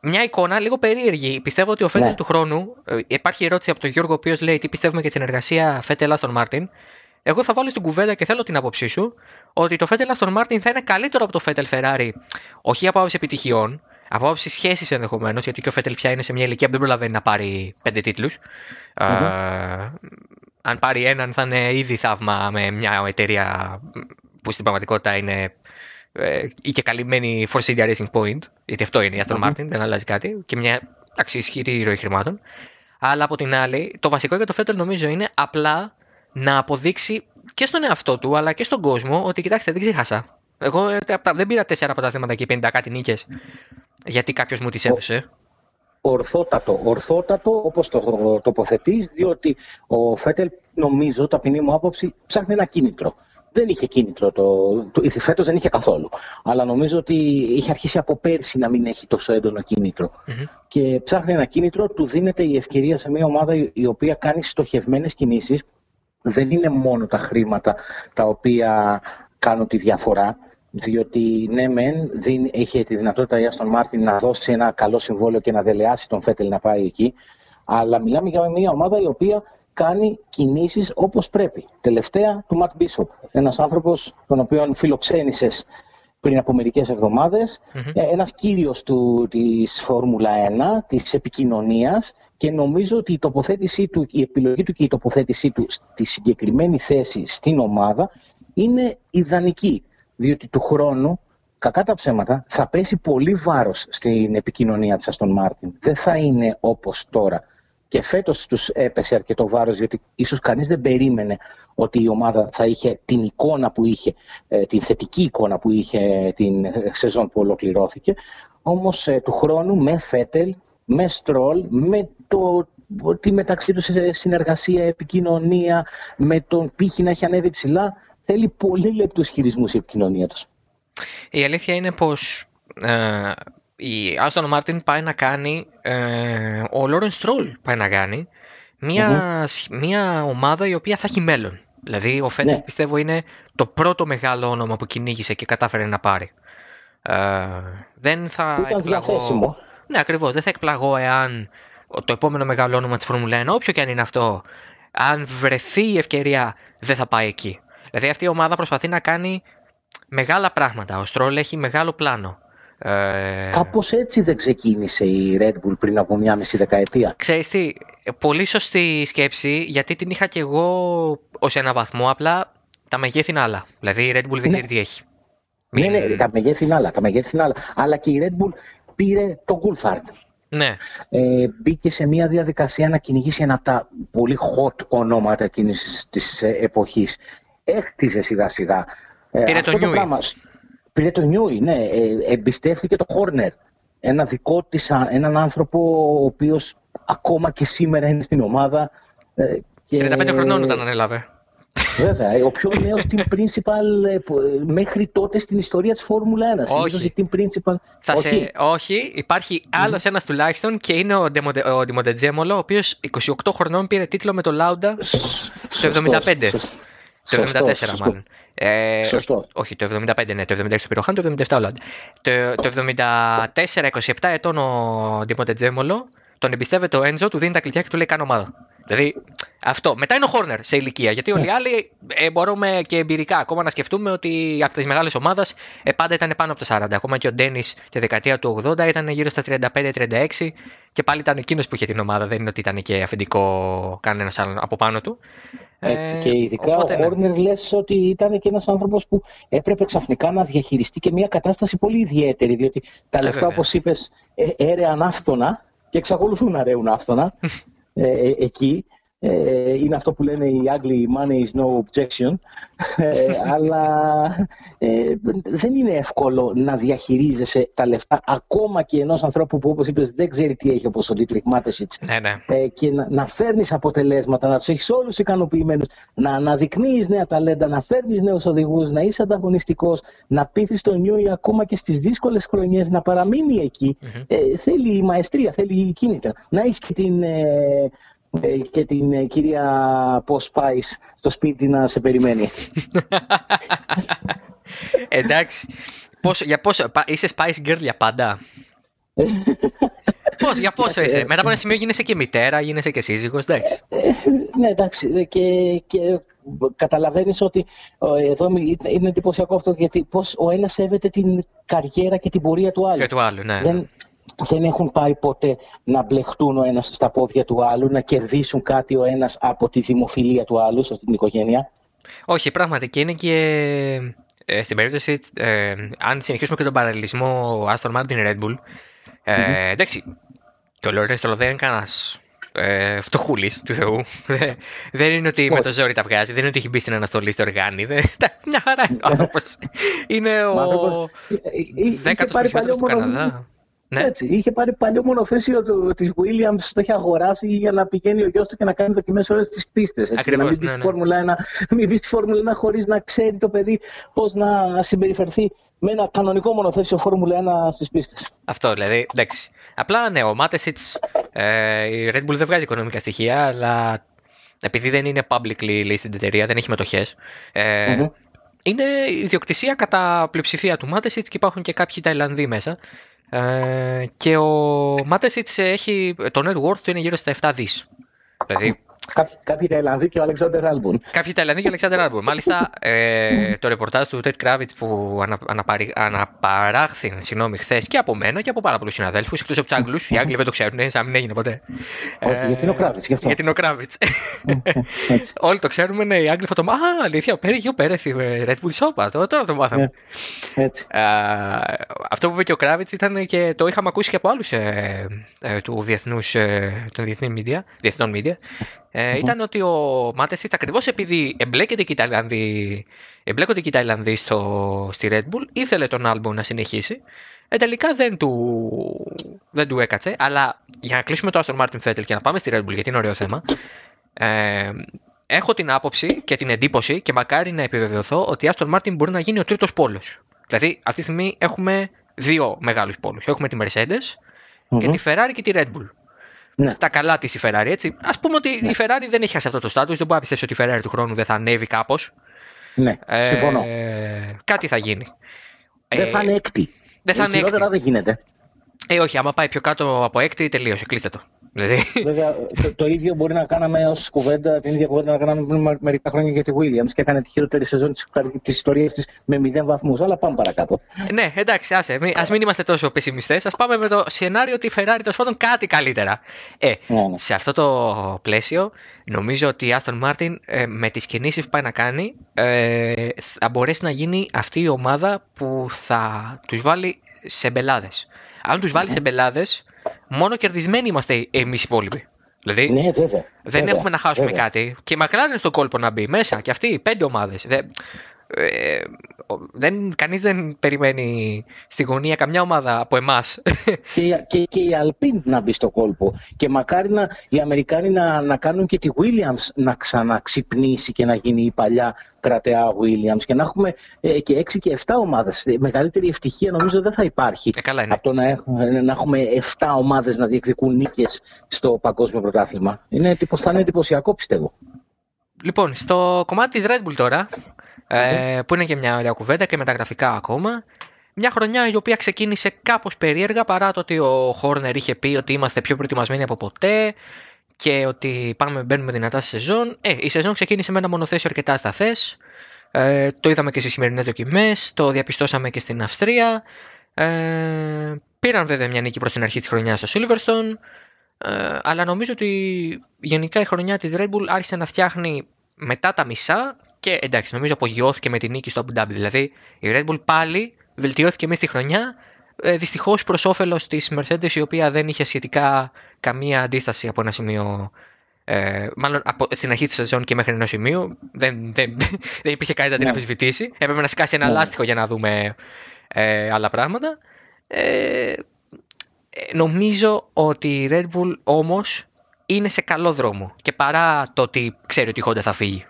μια εικόνα λίγο περίεργη. Πιστεύω ότι ο Φέτελ ναι. του χρόνου. Ε, υπάρχει ερώτηση από τον Γιώργο, ο οποίος λέει τι πιστεύουμε για τη συνεργασία Φέτελ Aston Martin. Εγώ θα βάλω στην κουβέντα και θέλω την άποψή σου ότι το Φέτελ Aston Martin θα είναι καλύτερο από το Φέτελ Ferrari. Όχι από άποψη επιτυχιών, από άποψη σχέσης ενδεχομένως, γιατί και ο Φέτελ πια είναι σε μια ηλικία που δεν προλαβαίνει να πάρει πέντε τίτλους. αν πάρει έναν, θα είναι ήδη θαύμα με μια εταιρεία που στην πραγματικότητα είναι ε, η και καλυμμένη Force India Racing Point, γιατί αυτό είναι η Aston Martin, δεν αλλάζει κάτι, και μια αξιοσχηρή ροή χρημάτων. Αλλά από την άλλη, το βασικό για το Φέτελ νομίζω είναι απλά να αποδείξει και στον εαυτό του αλλά και στον κόσμο ότι κοιτάξτε δεν ξέχασα. Εγώ ε, δεν πήρα τέσσερα από τα θέματα και 50 κάτι νίκες γιατί κάποιος μου τις έδωσε. Ορθότατο, ορθότατο όπως το τοποθετείς διότι ο Φέτελ νομίζω, ταπεινή μου άποψη, ψάχνει ένα κίνητρο. Δεν είχε κίνητρο, το, το, φέτος δεν είχε καθόλου. Αλλά νομίζω ότι είχε αρχίσει από πέρσι να μην έχει τόσο έντονο Και ψάχνει ένα κίνητρο, του δίνεται η ευκαιρία σε μια ομάδα η οποία κάνει στοχευμένες κινήσεις δεν είναι μόνο τα χρήματα τα οποία κάνουν τη διαφορά, διότι ναι μεν δεν έχει τη δυνατότητα η Άστον Μάρτιν να δώσει ένα καλό συμβόλαιο και να δελεάσει τον Φέτελ να πάει εκεί, αλλά μιλάμε για μια ομάδα η οποία κάνει κινήσεις όπως πρέπει. Τελευταία του Ματ Μπίσοπ, ένας άνθρωπος τον οποίο φιλοξένησες πριν από μερικές εβδομάδες, mm-hmm. ένας κύριος του, της Φόρμουλα 1, της επικοινωνίας και νομίζω ότι η τοποθέτησή του, η επιλογή του και η τοποθέτησή του στη συγκεκριμένη θέση στην ομάδα είναι ιδανική. Διότι του χρόνου, κακά τα ψέματα, θα πέσει πολύ βάρος στην επικοινωνία της Αστον Μάρτιν. Δεν θα είναι όπως τώρα. Και φέτος τους έπεσε αρκετό βάρος, διότι ίσως κανείς δεν περίμενε ότι η ομάδα θα είχε την εικόνα που είχε, ε, την θετική εικόνα που είχε την σεζόν που ολοκληρώθηκε. Όμως ε, του χρόνου με Φέτελ με Στρόλ, με το, τη μεταξύ τους συνεργασία, επικοινωνία, με τον πύχη να έχει ανέβει ψηλά, θέλει πολύ λεπτούς χειρισμούς η επικοινωνία τους. Η αλήθεια είναι πως ε, η Άστον Μάρτιν πάει να κάνει, ε, ο Λόρεν Στρόλ πάει να κάνει, μια, μια ομάδα η οποία θα έχει μέλλον. Δηλαδή ο Φέτελ ναι. πιστεύω είναι το πρώτο μεγάλο όνομα που κυνήγησε και κατάφερε να πάρει. Ε, δεν θα Ήταν διαθέσιμο. Ναι, ακριβώς. Δεν θα εκπλαγώ εάν το επόμενο μεγάλο όνομα της Φόρμουλα 1, όποιο και αν είναι αυτό, αν βρεθεί η ευκαιρία, δεν θα πάει εκεί. Δηλαδή αυτή η ομάδα προσπαθεί να κάνει μεγάλα πράγματα. Ο Στρόλ έχει μεγάλο πλάνο. Ε... Κάπως έτσι δεν ξεκίνησε η Red Bull πριν από μια μισή δεκαετία. Ξέρεις τι, πολύ σωστή σκέψη, γιατί την είχα και εγώ ως ένα βαθμό, απλά τα μεγέθη είναι άλλα. Δηλαδή η Red Bull δεν ναι. ξέρει τι έχει. Ναι, ναι, τα μεγέθη είναι άλλα, τα μεγέθη είναι άλλα. Αλλά και η Red Bull πήρε τον Κούλθαρντ. Ναι. Ε, μπήκε σε μια διαδικασία να κυνηγήσει ένα από τα πολύ hot ονόματα εκείνης της εποχής. Έχτιζε σιγά σιγά. Ε, πήρε τον Νιούι. Πήρε τον Νιούι, ναι. Ε, εμπιστεύτηκε το Χόρνερ. Ένα δικό της, έναν άνθρωπο ο οποίος ακόμα και σήμερα είναι στην ομάδα. Ε, και... 35 χρονών όταν ανέλαβε. Βέβαια, ο πιο (laughs) νέος team principal ε, μέχρι τότε στην ιστορία της Φόρμουλα 1. Όχι. Team principal... Θα όχι. Σε... Όχι, υπάρχει άλλος mm. ένας τουλάχιστον και είναι ο, Ντιμοντετζέμολο, ο οποίος 28 χρονών πήρε τίτλο με το Λάουντα το 75. Το 74 μάλλον. Ε, Σωστό. Όχι, το 75 ναι, το 76 το πήρε το 77 ο Λάουντα. Το, το 74, 27 ετών ο Ντιμοντετζέμολο, τον εμπιστεύεται ο Έντζο, του δίνει τα κλειδιά και του λέει κάνω ομάδα. Δηλαδή αυτό. Μετά είναι ο Χόρνερ σε ηλικία. Γιατί όλοι οι άλλοι ε, μπορούμε και εμπειρικά ακόμα να σκεφτούμε ότι από τις μεγάλες ομάδες ε, πάντα ήταν πάνω από τα 40. Ακόμα και ο Ντένις τη δεκαετία του 80 ήταν γύρω στα 35-36 και πάλι ήταν εκείνος που είχε την ομάδα. Δεν είναι ότι ήταν και αφεντικό κανένας άλλο από πάνω του. Έτσι, και ειδικά οπότε, ο ναι. Χόρνερ λες ότι ήταν και ένας άνθρωπος που έπρεπε ξαφνικά να διαχειριστεί και μια κατάσταση πολύ ιδιαίτερη. Διότι τα ε, λεφτά, όπως είπες, ε, έρεαν άφθονα και εξακολουθούν να ρέουν άφθονα (laughs) ε, εκεί. Ε, είναι αυτό που λένε οι Άγγλοι money is no objection ε, (laughs) αλλά ε, δεν είναι εύκολο να διαχειρίζεσαι τα λεφτά ακόμα και ενός ανθρώπου που όπως είπες δεν ξέρει τι έχει όπως ο Ντίτριχ Μάτεσιτς ναι, ναι. και να, να φέρνεις αποτελέσματα, να τους έχεις όλους ικανοποιημένους να αναδεικνύεις νέα ταλέντα, να φέρνεις νέους οδηγούς, να είσαι ανταγωνιστικός να πείθεις τον Νιούι ακόμα και στις δύσκολες χρονιές να παραμείνει θέλει μαεστρία, θέλει κίνητρα. Να έχεις και την ε, και την ε, κυρία πώς πάει στο σπίτι να σε περιμένει. (laughs) Εντάξει. Πώς, για πόσο, είσαι Spice Girl για πάντα; (laughs) Πώς, για πόσο είσαι; Μετά από ένα σημείο γίνεσαι και μητέρα, γίνεσαι και σύζυγος, εντάξει. ναι, εντάξει. Και, και καταλαβαίνεις ότι εδώ είναι εντυπωσιακό αυτό γιατί πώς ο ένας σέβεται την καριέρα και την πορεία του άλλου. Και του άλλου, ναι. Δεν, δεν έχουν πάει ποτέ να μπλεχτούν ο ένας στα πόδια του άλλου, να κερδίσουν κάτι ο ένας από τη δημοφιλία του άλλου σε αυτή την οικογένεια. Όχι, πράγματι και είναι και ε, στην περίπτωση, ε, αν συνεχίσουμε και τον παραλληλισμό Aston Martin Red Bull, ε, mm-hmm. εντάξει, το Lorenzo δεν είναι κανένας ε, φτωχούλης του Θεού. δεν είναι ότι με το ζόρι τα βγάζει, δεν είναι ότι έχει μπει στην αναστολή στο οργάνι. μια χαρά (laughs) είναι ο άνθρωπος. είναι ο. Δέκατος του Καναδά. Ναι. Έτσι. Είχε πάρει παλιό μονοθέσιο της Williams, το είχε αγοράσει για να πηγαίνει ο γιος του και να κάνει δοκιμές όλες τις πίστες. Να μην μπει στη Φόρμουλα 1, μην μπει στη Φόρμουλα 1 χωρίς να ξέρει το παιδί πώς να συμπεριφερθεί με ένα κανονικό μονοθέσιο Φόρμουλα 1 στις πίστες. Αυτό δηλαδή. Εντάξει. Απλά ναι, ο Μάτεσιτ, ε, η Red Bull δεν βγάζει οικονομικά στοιχεία, αλλά επειδή δεν είναι publicly listed εταιρεία, δεν έχει μετοχές. Ε, mm-hmm. Είναι ιδιοκτησία κατά πλειοψηφία του Μάτεσιτ και υπάρχουν και κάποιοι Ταϊλανδοί μέσα. Ε, και ο Μάτεσιτς έχει, το net worth του είναι γύρω στα 7 δις. Δηλαδή Κάποιοι, κάποιοι Ταϊλανδοί και ο Αλεξάνδρ Άλμπουν. Κάποιοι Ταϊλανδοί και ο Αλεξάνδρ Άλμπουν. Μάλιστα, ε, το ρεπορτάζ του Τετ Κράβιτ που ανα, αναπαρι, αναπαράχθη συγγνώμη, χθες και από μένα και από πάρα πολλούς συναδέλφους, εκτός από τους Άγγλους. Οι Άγγλοι δεν το ξέρουν, σαν μην έγινε ποτέ. Ε, γιατί είναι ο Κράβιτ, γι' αυτό. Γιατί είναι ο Κράβιτ. (laughs) Όλοι το ξέρουμε, ναι, οι Άγγλοι θα το μάθουν. Α, αλήθεια, ο Πέρι ο Πέρεθι με Red Bull Sopa. Τώρα το μάθαμε. Ε, έτσι. αυτό που είπε και ο Κράβιτ ήταν και το είχαμε ακούσει και από άλλους ε, ε, του διεθνούς, ε, των διεθνών media, διεθνών media ε, ήταν ότι ο Μάτεσιτ ακριβώς επειδή εμπλέκεται και οι Ταϊλανδοί, εμπλέκονται και οι Ταϊλανδοί στο, στη Red Bull, ήθελε τον Άλμπο να συνεχίσει. Ε, τελικά δεν του, δεν του έκατσε. Αλλά για να κλείσουμε το Aston Martin Vettel και να πάμε στη Red Bull, γιατί είναι ωραίο θέμα. Ε, έχω την άποψη και την εντύπωση και μακάρι να επιβεβαιωθώ ότι η Aston Martin μπορεί να γίνει ο τρίτος πόλος. Δηλαδή, αυτή τη στιγμή έχουμε δύο μεγάλους πόλους. Έχουμε τη Mercedes και τη Ferrari και τη Red Bull ναι. στα καλά της η Ferrari. Έτσι. Α πούμε ότι ναι. η Ferrari δεν έχει αυτό το στάτου. Δεν μπορεί να πιστέψει ότι η Ferrari του χρόνου δεν θα ανέβει κάπως. Ναι, ε, συμφωνώ. κάτι θα γίνει. Δεν θα είναι έκτη. Δεν θα είναι έκτη. δεν γίνεται. Ε, όχι, άμα πάει πιο κάτω από έκτη, τελείωσε. Κλείστε το. Δηλαδή... Βέβαια, το, το, ίδιο μπορεί να κάναμε ως κουβέντα, την ίδια κουβέντα να κάναμε μερικά χρόνια για τη Williams και έκανε τη χειρότερη σεζόν της ιστορίας της με μηδέν βαθμούς. Αλλά πάμε παρακάτω. Ναι, εντάξει, άσε. Α μην είμαστε τόσο πεσημιστές. Α πάμε με το σενάριο ότι η Ferrari τέλος πάντων κάτι καλύτερα. Ε, ναι, ναι. σε αυτό το πλαίσιο, νομίζω ότι η Aston Martin ε, με τις κινήσεις που πάει να κάνει ε, θα μπορέσει να γίνει αυτή η ομάδα που θα τους βάλει σε μπελάδες. Αν τους βάλει σε μπελάδες, μόνο κερδισμένοι είμαστε εμείς οι υπόλοιποι. Δηλαδή, ναι, βέβαια, δεν έχουμε να χάσουμε κάτι. Και μακράν είναι στον κόλπο να μπει μέσα. Και αυτοί οι πέντε ομάδες. Ε, δεν, κανείς δεν περιμένει στην γωνία καμιά ομάδα από εμάς. (laughs) Και, και, και η Αλπίν να μπει στο κόλπο. Και μακάρι να, οι Αμερικάνοι να, να κάνουν και τη Williams να ξαναξυπνήσει και να γίνει η παλιά κρατεά Williams και να έχουμε ε, και 6 και 7 ομάδες. Μεγαλύτερη ευτυχία νομίζω δεν θα υπάρχει ε, καλά είναι. από το να, έχουμε, να έχουμε 7 ομάδες να διεκδικούν νίκες στο παγκόσμιο πρωτάθλημα. Είναι, θα είναι εντυπωσιακό πιστεύω. Λοιπόν, στο κομμάτι της Red Bull τώρα, ε, που είναι και μια ωραία κουβέντα και με τα γραφικά ακόμα. Μια χρονιά η οποία ξεκίνησε κάπως περίεργα παρά το ότι ο Χόρνερ είχε πει ότι είμαστε πιο προετοιμασμένοι από ποτέ και ότι πάμε, μπαίνουμε δυνατά στη σεζόν. Ε, η σεζόν ξεκίνησε με ένα μονοθέσιο αρκετά σταθέ. Ε, το είδαμε και στις σημερινές δοκιμές, το διαπιστώσαμε και στην Αυστρία. Ε, πήραν βέβαια μια νίκη προς την αρχή της χρονιάς στο Silverstone. Ε, αλλά νομίζω ότι γενικά η χρονιά της Red Bull άρχισε να φτιάχνει μετά τα μισά και εντάξει νομίζω απογειώθηκε με την νίκη στο Abu Dhabi. Δηλαδή η Red Bull πάλι βελτιώθηκε μέσα στη χρονιά ε, δυστυχώς προς όφελος της Mercedes η οποία δεν είχε σχετικά καμία αντίσταση από ένα σημείο. Ε, μάλλον από, στην αρχή της σεζόν και μέχρι ένα σημείο δεν, δεν, (laughs) δεν υπήρχε κάτι να την ναι. αμφισβητήσει. Έπρεπε να σκάσει ένα ναι. λάστιχο για να δούμε ε, άλλα πράγματα. Ε, νομίζω ότι η Red Bull όμως είναι σε καλό δρόμο και παρά το ότι ξέρει ότι η Honda θα φύγει.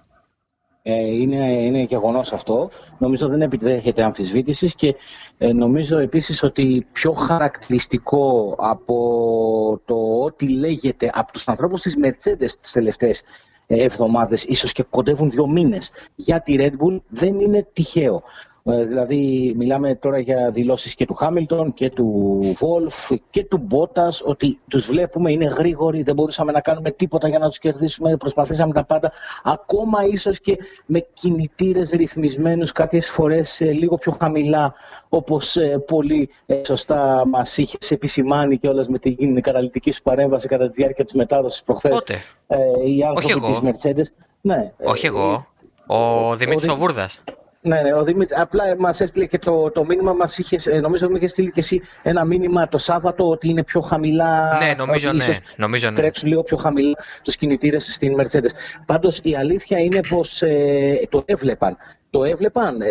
Ε, είναι, είναι γεγονός αυτό. Νομίζω δεν επιτρέπεται αμφισβήτησης και ε, νομίζω επίσης ότι πιο χαρακτηριστικό από το ό,τι λέγεται από τους ανθρώπους της Mercedes τις τελευταίες ε, εβδομάδες, ίσως και κοντεύουν δύο μήνες, για τη Red Bull δεν είναι τυχαίο. Ε, δηλαδή, μιλάμε τώρα για δηλώσεις και του Χάμιλτον και του Βόλφ και του Μπότας ότι τους βλέπουμε, είναι γρήγοροι, δεν μπορούσαμε να κάνουμε τίποτα για να τους κερδίσουμε, προσπαθήσαμε τα πάντα. Ακόμα ίσως και με κινητήρες ρυθμισμένους κάποιες φορές ε, λίγο πιο χαμηλά, όπως ε, πολύ σωστά μας είχε επισημάνει και όλας με την καταλητική σου παρέμβαση κατά τη διάρκεια της μετάδοσης προχθές. Πότε; οι άνθρωποι της Mercedes. Ναι. Όχι εγώ. Ο Δημήτρης ο Βούρδας. Ναι, ναι, ο Δημήτρης, απλά μας έστειλε και το, το μήνυμα μας είχες, ε, νομίζω μου είχες στείλει και εσύ ένα μήνυμα το Σάββατο ότι είναι πιο χαμηλά. Ναι, νομίζω ναι. Νομίζω, ναι. Τρέξουν λίγο πιο χαμηλά τους κινητήρες στην Mercedes. Πάντως η αλήθεια είναι πως ε, το έβλεπαν. Το έβλεπαν, ε,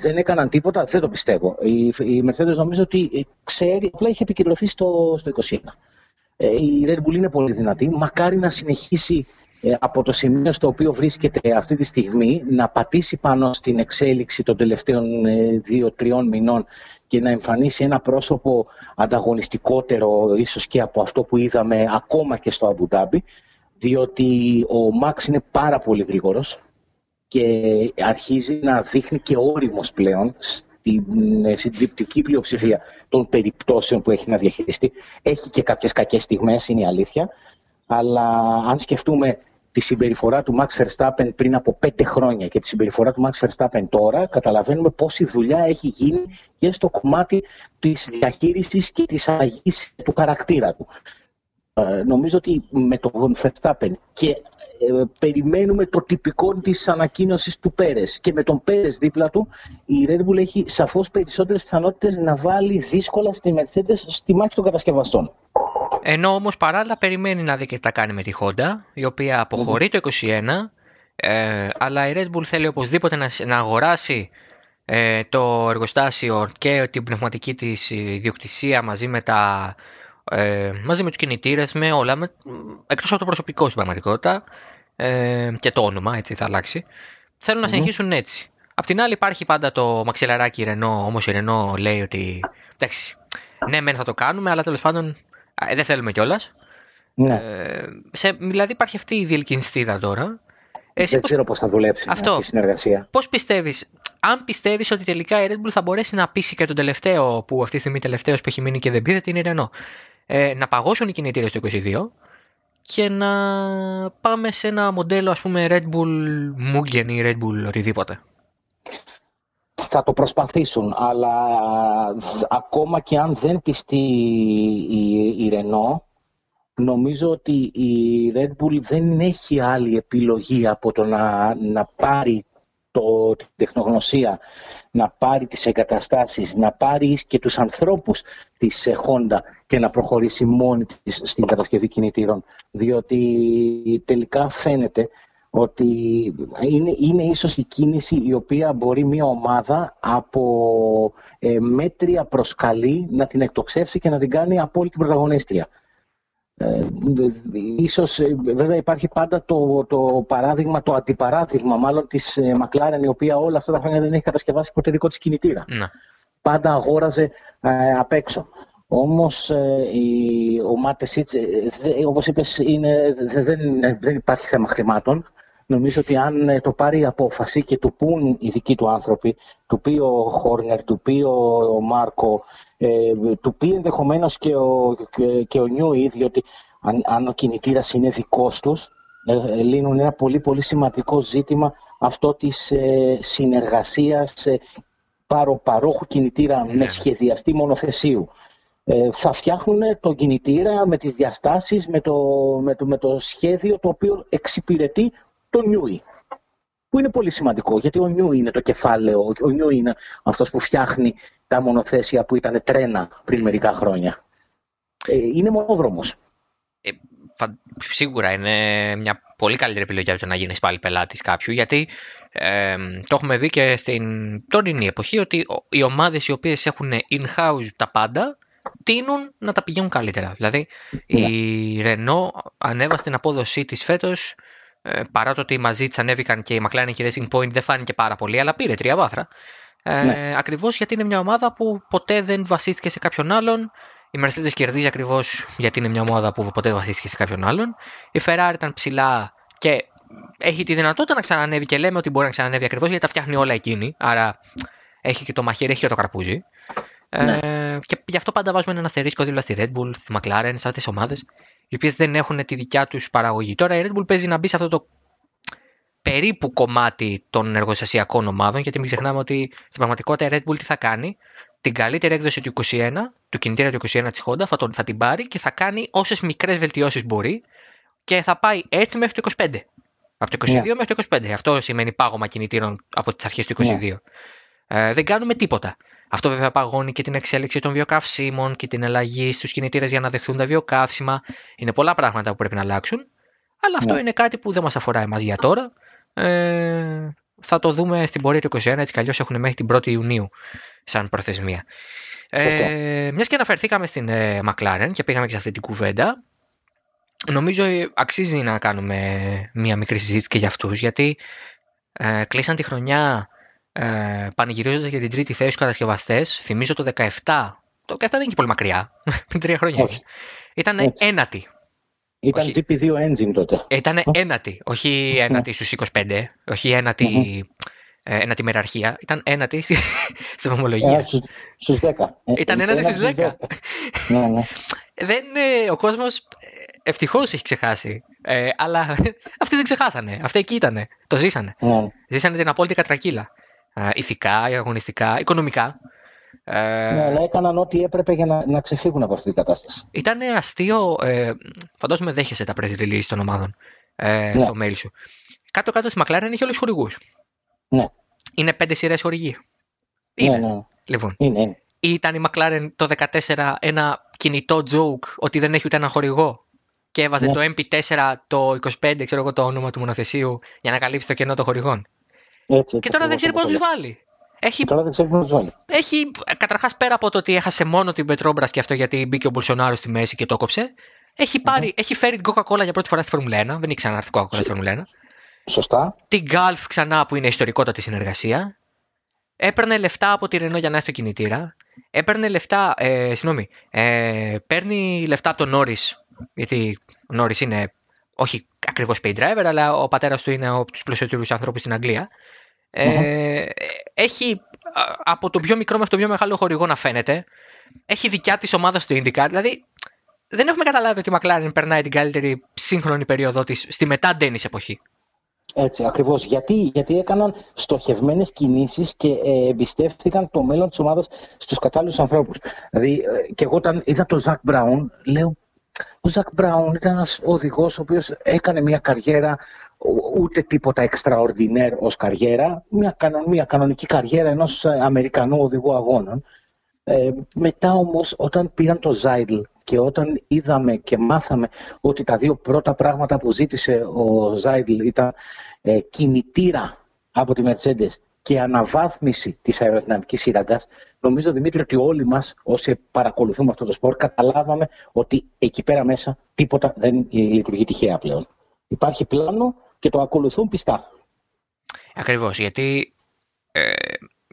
δεν έκαναν τίποτα, δεν το πιστεύω. Η, η Mercedes νομίζω ότι ε, ξέρει, απλά είχε επικυρωθεί στο, στο 21. Ε, η Red Bull είναι πολύ δυνατή. Μακάρι να συνεχίσει ε, από το σημείο στο οποίο βρίσκεται αυτή τη στιγμή να πατήσει πάνω στην εξέλιξη των τελευταίων ε, δύο-τριών μηνών και να εμφανίσει ένα πρόσωπο ανταγωνιστικότερο ίσως και από αυτό που είδαμε ακόμα και στο Αμπουντάμπι διότι ο Μάξ είναι πάρα πολύ γρήγορος και αρχίζει να δείχνει και όριμος πλέον στην ε, συντριπτική πλειοψηφία των περιπτώσεων που έχει να διαχειριστεί. Έχει και κάποιες κακές στιγμές, είναι η αλήθεια, αλλά αν σκεφτούμε τη συμπεριφορά του Max Verstappen πριν από πέντε χρόνια και τη συμπεριφορά του Max Verstappen τώρα, καταλαβαίνουμε πόση δουλειά έχει γίνει και στο κομμάτι της διαχείρισης και της αλλαγής του χαρακτήρα του. Ε, νομίζω ότι με τον Verstappen και ε, περιμένουμε το τυπικό της ανακοίνωσης του Πέρες και με τον Πέρες δίπλα του η Red Bull έχει σαφώς περισσότερες πιθανότητες να βάλει δύσκολα στη Mercedes στη μάχη των κατασκευαστών. Ενώ όμως παράλληλα περιμένει να δει και τι θα κάνει με τη Honda, η οποία αποχωρεί το 2021, ε, αλλά η Red Bull θέλει οπωσδήποτε να, να αγοράσει ε, το εργοστάσιο και την πνευματική της ιδιοκτησία μαζί με, τα, ε, μαζί με τους κινητήρες, με όλα, με, εκτός από το προσωπικό στην πραγματικότητα ε, και το όνομα, έτσι θα αλλάξει. Θέλουν να συνεχίσουν έτσι. Απ' την άλλη υπάρχει πάντα το μαξιλαράκι Ρενό, όμως η Ρενό λέει ότι εντάξει, ναι μεν θα το κάνουμε, αλλά τέλος πάντων ε, δεν θέλουμε κιόλας. Ναι. Ε, σε, δηλαδή υπάρχει αυτή η διελκυνστίδα τώρα. Εσύ δεν πώς... ξέρω πώς θα δουλέψει αυτό. αυτή η συνεργασία. Πώς πιστεύεις, αν πιστεύεις ότι τελικά η Red Bull θα μπορέσει να πείσει και τον τελευταίο, που αυτή τη στιγμή τελευταίος που έχει μείνει και δεν πήρε, την η Renault, ε, να παγώσουν οι κινητήρες του 22 και να πάμε σε ένα μοντέλο ας πούμε Red Bull Mugen ή Red Bull οτιδήποτε. Θα το προσπαθήσουν, αλλά ακόμα και αν δεν πιστεί η, η Renault, νομίζω ότι η Red Bull δεν έχει άλλη επιλογή από το να, να πάρει το, την τεχνογνωσία, να πάρει τις εγκαταστάσεις, να πάρει και τους ανθρώπους της Honda και να προχωρήσει μόνη της στην κατασκευή κινητήρων. Διότι τελικά φαίνεται ότι είναι, είναι ίσως η κίνηση η οποία μπορεί μια ομάδα από ε, μέτρια προσκαλή να την εκτοξεύσει και να την κάνει απόλυτη πρωταγωνίστρια. Ε, ίσως ε, βέβαια υπάρχει πάντα το, το παράδειγμα, το αντιπαράδειγμα μάλλον της ε, η οποία όλα αυτά τα χρόνια δεν έχει κατασκευάσει ποτέ δικό της κινητήρα. Ναι. Πάντα αγόραζε ε, απ' έξω. Όμως ε, ο Μάτες Σίτς, όπως είπες, είναι, δεν, δεν υπάρχει θέμα χρημάτων. Νομίζω ότι αν ε, το πάρει η απόφαση και του πούν οι δικοί του άνθρωποι, του πει ο Χόρνερ, του πει ο Μάρκο, ε, του πει ενδεχομένως και ο, και, και ο Νιούι, διότι αν, αν ο κινητήρας είναι δικός τους, ε, ε, λύνουν ένα πολύ πολύ σημαντικό ζήτημα αυτό της ε, συνεργασίας ε, παροχού κινητήρα ναι, με ναι. σχεδιαστή μονοθεσίου. Ε, θα φτιάχνουν τον κινητήρα με τις διαστάσεις, με το, με το, με το σχέδιο το οποίο εξυπηρετεί το νιούι. Που είναι πολύ σημαντικό, γιατί ο νιού είναι το κεφάλαιο, ο νιού είναι αυτός που φτιάχνει τα μονοθέσια που ήταν τρένα πριν μερικά χρόνια. Ε, είναι μονόδρομος. Ε, σίγουρα είναι μια πολύ καλύτερη επιλογή από το να γίνεις πάλι πελάτης κάποιου, γιατί ε, το έχουμε δει και στην τωρινή εποχή ότι οι ομάδες οι οποίες έχουν in-house τα πάντα τείνουν να τα πηγαίνουν καλύτερα. Δηλαδή η ναι. Renault ανέβασε την απόδοσή της φέτος. Ε, παρά το ότι μαζί τη ανέβηκαν και η McLaren και η Racing Point δεν φάνηκε πάρα πολύ, αλλά πήρε τρία βάθρα. Ε, ναι. Ακριβώς γιατί είναι μια ομάδα που ποτέ δεν βασίστηκε σε κάποιον άλλον. Η Mercedes κερδίζει ακριβώς γιατί είναι μια ομάδα που ποτέ δεν βασίστηκε σε κάποιον άλλον. Η Ferrari ήταν ψηλά και έχει τη δυνατότητα να ξανανεύει και λέμε ότι μπορεί να ξανανεύει ακριβώς γιατί τα φτιάχνει όλα εκείνη. Άρα έχει και το μαχαίρι, έχει και το καρπούζι. Ναι. Ε, και γι' αυτό πάντα βάζουμε ένα αστερίσκο δίπλα στη Red Bull, στη McLaren, σε αυτές τις ομάδες, οι οποίες δεν έχουν τη δικιά τους παραγωγή. Τώρα η Red Bull παίζει να μπει σε αυτό το περίπου κομμάτι των εργοστασιακών ομάδων, γιατί μην ξεχνάμε ότι στην πραγματικότητα η Red Bull τι θα κάνει, την καλύτερη έκδοση του 21, του κινητήρα του 21 της Honda, θα, θα την πάρει και θα κάνει όσες μικρές βελτιώσεις μπορεί και θα πάει έτσι μέχρι το 25. Από το 22 yeah. Ναι. μέχρι το 25. Αυτό σημαίνει πάγωμα κινητήρων από τις αρχές του 22. Yeah. Ναι. Ε, δεν κάνουμε τίποτα. Αυτό βέβαια παγώνει και την εξέλιξη των βιοκαυσίμων και την αλλαγή στους κινητήρες για να δεχθούν τα βιοκαύσιμα. Είναι πολλά πράγματα που πρέπει να αλλάξουν. Αλλά αυτό yeah. Ναι. είναι κάτι που δεν μας αφορά εμάς για τώρα. Ε, θα το δούμε στην πορεία του 2021, έτσι κι έχουν μέχρι την 1η Ιουνίου σαν προθεσμία. Ε, Μιας και αναφερθήκαμε στην ε, McLaren και πήγαμε και σε αυτή την κουβέντα, νομίζω αξίζει να κάνουμε μια μικρή συζήτηση και για αυτούς, γιατί ε, κλείσαν τη χρονιά ε, πανηγυρίζοντας για την τρίτη θέση στους κατασκευαστές. Θυμίζω το 17. Το 17 δεν είναι και πολύ μακριά. Πριν (laughs) τρία χρόνια. Ήταν ένατη. Ήταν όχι... GP2 engine τότε. Ήταν ένατη. Όχι ένατη στους 25. Όχι ένατη. Ε, ένατη μεραρχία. Ήταν ένατη (laughs) στην ομολογία. Στους 10. Ήταν ένατη στους 10. ναι, ναι. Δεν, ο κόσμος ευτυχώς έχει ξεχάσει. Ε, αλλά (laughs) αυτοί δεν ξεχάσανε. Αυτοί εκεί ήταν. Το ζήσανε. Ναι. Ζήσανε την απόλυτη κατρακύλα. Ε, ηθικά, αγωνιστικά, οικονομικά. Ε, ναι, αλλά έκαναν ό,τι έπρεπε για να, να ξεφύγουν από αυτή την κατάσταση. Ήταν αστείο. Ε, φαντάζομαι δέχεσαι τα press release των ομάδων ε, ναι. στο mail σου. Κάτω-κάτω στη McLaren έχει όλους του χορηγούς. Ναι. Είναι πέντε σειρές χορηγοί. Ναι, είναι. Ναι, ναι. Λοιπόν. Είναι, είναι. Ή ήταν η McLaren το 14 ένα κινητό joke ότι δεν έχει ούτε ένα χορηγό και έβαζε ναι. το MP4 το 25, ξέρω εγώ το όνομα του μονοθεσίου για να καλύψει το κενό των χορηγών. Έτσι, και τώρα δεν ξέρει πού να τους βάλει. Έχει... Τώρα δεν ξέρει πού να τους βάλει. Έχει, καταρχάς πέρα από το ότι έχασε μόνο την Πετρόμπρας και αυτό γιατί μπήκε ο Μπολσονάρο στη μέση και το κόψε, έχει, πάρει, mm-hmm. έχει φέρει την Coca-Cola για πρώτη φορά στη Φόρμουλα 1. Δεν ήξερα να έρθει Coca-Cola στη Φόρμουλα 1. Σωστά. Την Gulf ξανά που είναι ιστορικότατη συνεργασία. Έπαιρνε λεφτά από τη Renault για να έρθει το κινητήρα. Έπαιρνε λεφτά, ε, συγγνώμη, ε, παίρνει λεφτά από τον Νόρι γιατί ο Νόρι είναι όχι ακριβώς pay driver, αλλά ο πατέρας του είναι από τους πλουσιότερους ανθρώπους στην Αγγλία. Ε, έχει από το πιο μικρό μέχρι το πιο μεγάλο χορηγό να φαίνεται. Έχει δικιά της ομάδα στο IndyCar. Δηλαδή δεν έχουμε καταλάβει ότι η McLaren περνάει την καλύτερη σύγχρονη περίοδο της στη μετά Dennis εποχή. Έτσι, ακριβώς. Γιατί, γιατί έκαναν στοχευμένες κινήσεις και ε, εμπιστεύτηκαν το μέλλον της ομάδας στους κατάλληλους ανθρώπους. Δηλαδή, ε, και εγώ όταν είδα τον Ζακ Μπράουν, λέω ο Ζακ Μπράουν ήταν ένας οδηγός ο οποίος έκανε μια καριέρα ούτε τίποτα extraordinaire ως καριέρα, μια, μια κανονική καριέρα ενός Αμερικανού οδηγού αγώνων. Ε, μετά όμως όταν πήραν το Ζάιντλ και όταν είδαμε και μάθαμε ότι τα δύο πρώτα πράγματα που ζήτησε ο Ζάιντλ ήταν ε, κινητήρα από τη Mercedes και αναβάθμιση της αεροδυναμικής σύραγγας, νομίζω Δημήτρη ότι όλοι μας όσοι παρακολουθούμε αυτό το σπορ καταλάβαμε ότι εκεί πέρα μέσα τίποτα δεν λειτουργεί τυχαία πλέον. Υπάρχει πλάνο και το ακολουθούν πιστά. Ακριβώς, γιατί ε,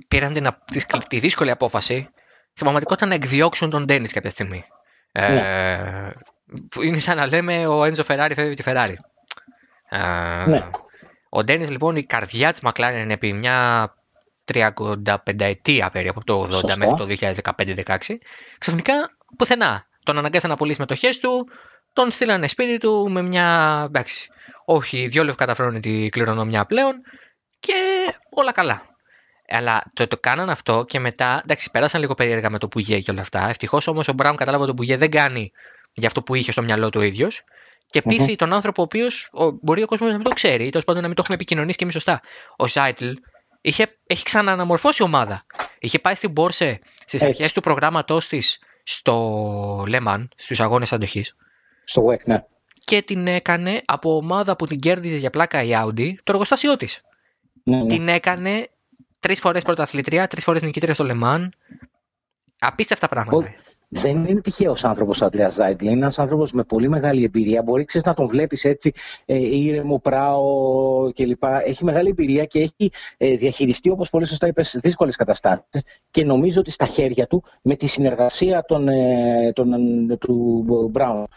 πήραν την, τη, τη δύσκολη απόφαση στην πραγματικότητα να εκδιώξουν τον Ντένις κάποια στιγμή. Ε, ναι. Είναι σαν να λέμε ο Έντζο Φεράρι φεύγει τη Φεράρι. Ε, ναι. Ο Ντένις, λοιπόν, η καρδιά της McLaren είναι επί μια 35 ετία περίπου, από το 80 μέχρι το 2015-2016. Ξαφνικά πουθενά. Τον αναγκάσαν να πουλήσει μετοχές του, τον στείλανε σπίτι του με μια. εντάξει, όχι, δυο λεπτά καταφέρουν τη κληρονομιά πλέον και όλα καλά. Αλλά το, το κάναν αυτό και μετά, εντάξει, πέρασαν λίγο περίεργα με το Πουγέ και όλα αυτά. Ευτυχώς όμως ο Μπράουν κατάλαβε ότι το Πουγέ δεν κάνει για αυτό που είχε στο μυαλό του ο ίδιος και πειθει τον άνθρωπο ο οποίος μπορεί ο κόσμος να μην το ξέρει ή τέλος πάντων να μην το έχουμε επικοινωνήσει και εμείς σωστά. Ο Σάιτλ είχε, έχει ξανααναμορφώσει ομάδα. Είχε πάει στην Πόρσε στις αρχές του προγράμματός της στο Λέμαν, στους αγώνες αντοχής. Στο WEC, ναι. Και την έκανε από ομάδα που την κέρδιζε για πλάκα η Audi το εργοστάσιό της. Ναι, ναι. Την έκανε τρεις φορές πρωταθλητρία, τρεις φορές νικήτρια στο Λεμάν. Απίστευτα πράγματα δεν είναι τυχαίος άνθρωπος ο Αντρέας Ζάιντλ. Είναι ένας άνθρωπος με πολύ μεγάλη εμπειρία. Μπορεί ξέρεις, να τον βλέπεις έτσι ε, ήρεμο, πράο κλπ. Έχει μεγάλη εμπειρία και έχει ε, διαχειριστεί, όπως πολύ σωστά είπες, δύσκολες καταστάσεις. Και νομίζω ότι στα χέρια του, με τη συνεργασία των, ε, των, του Μπράουν ε,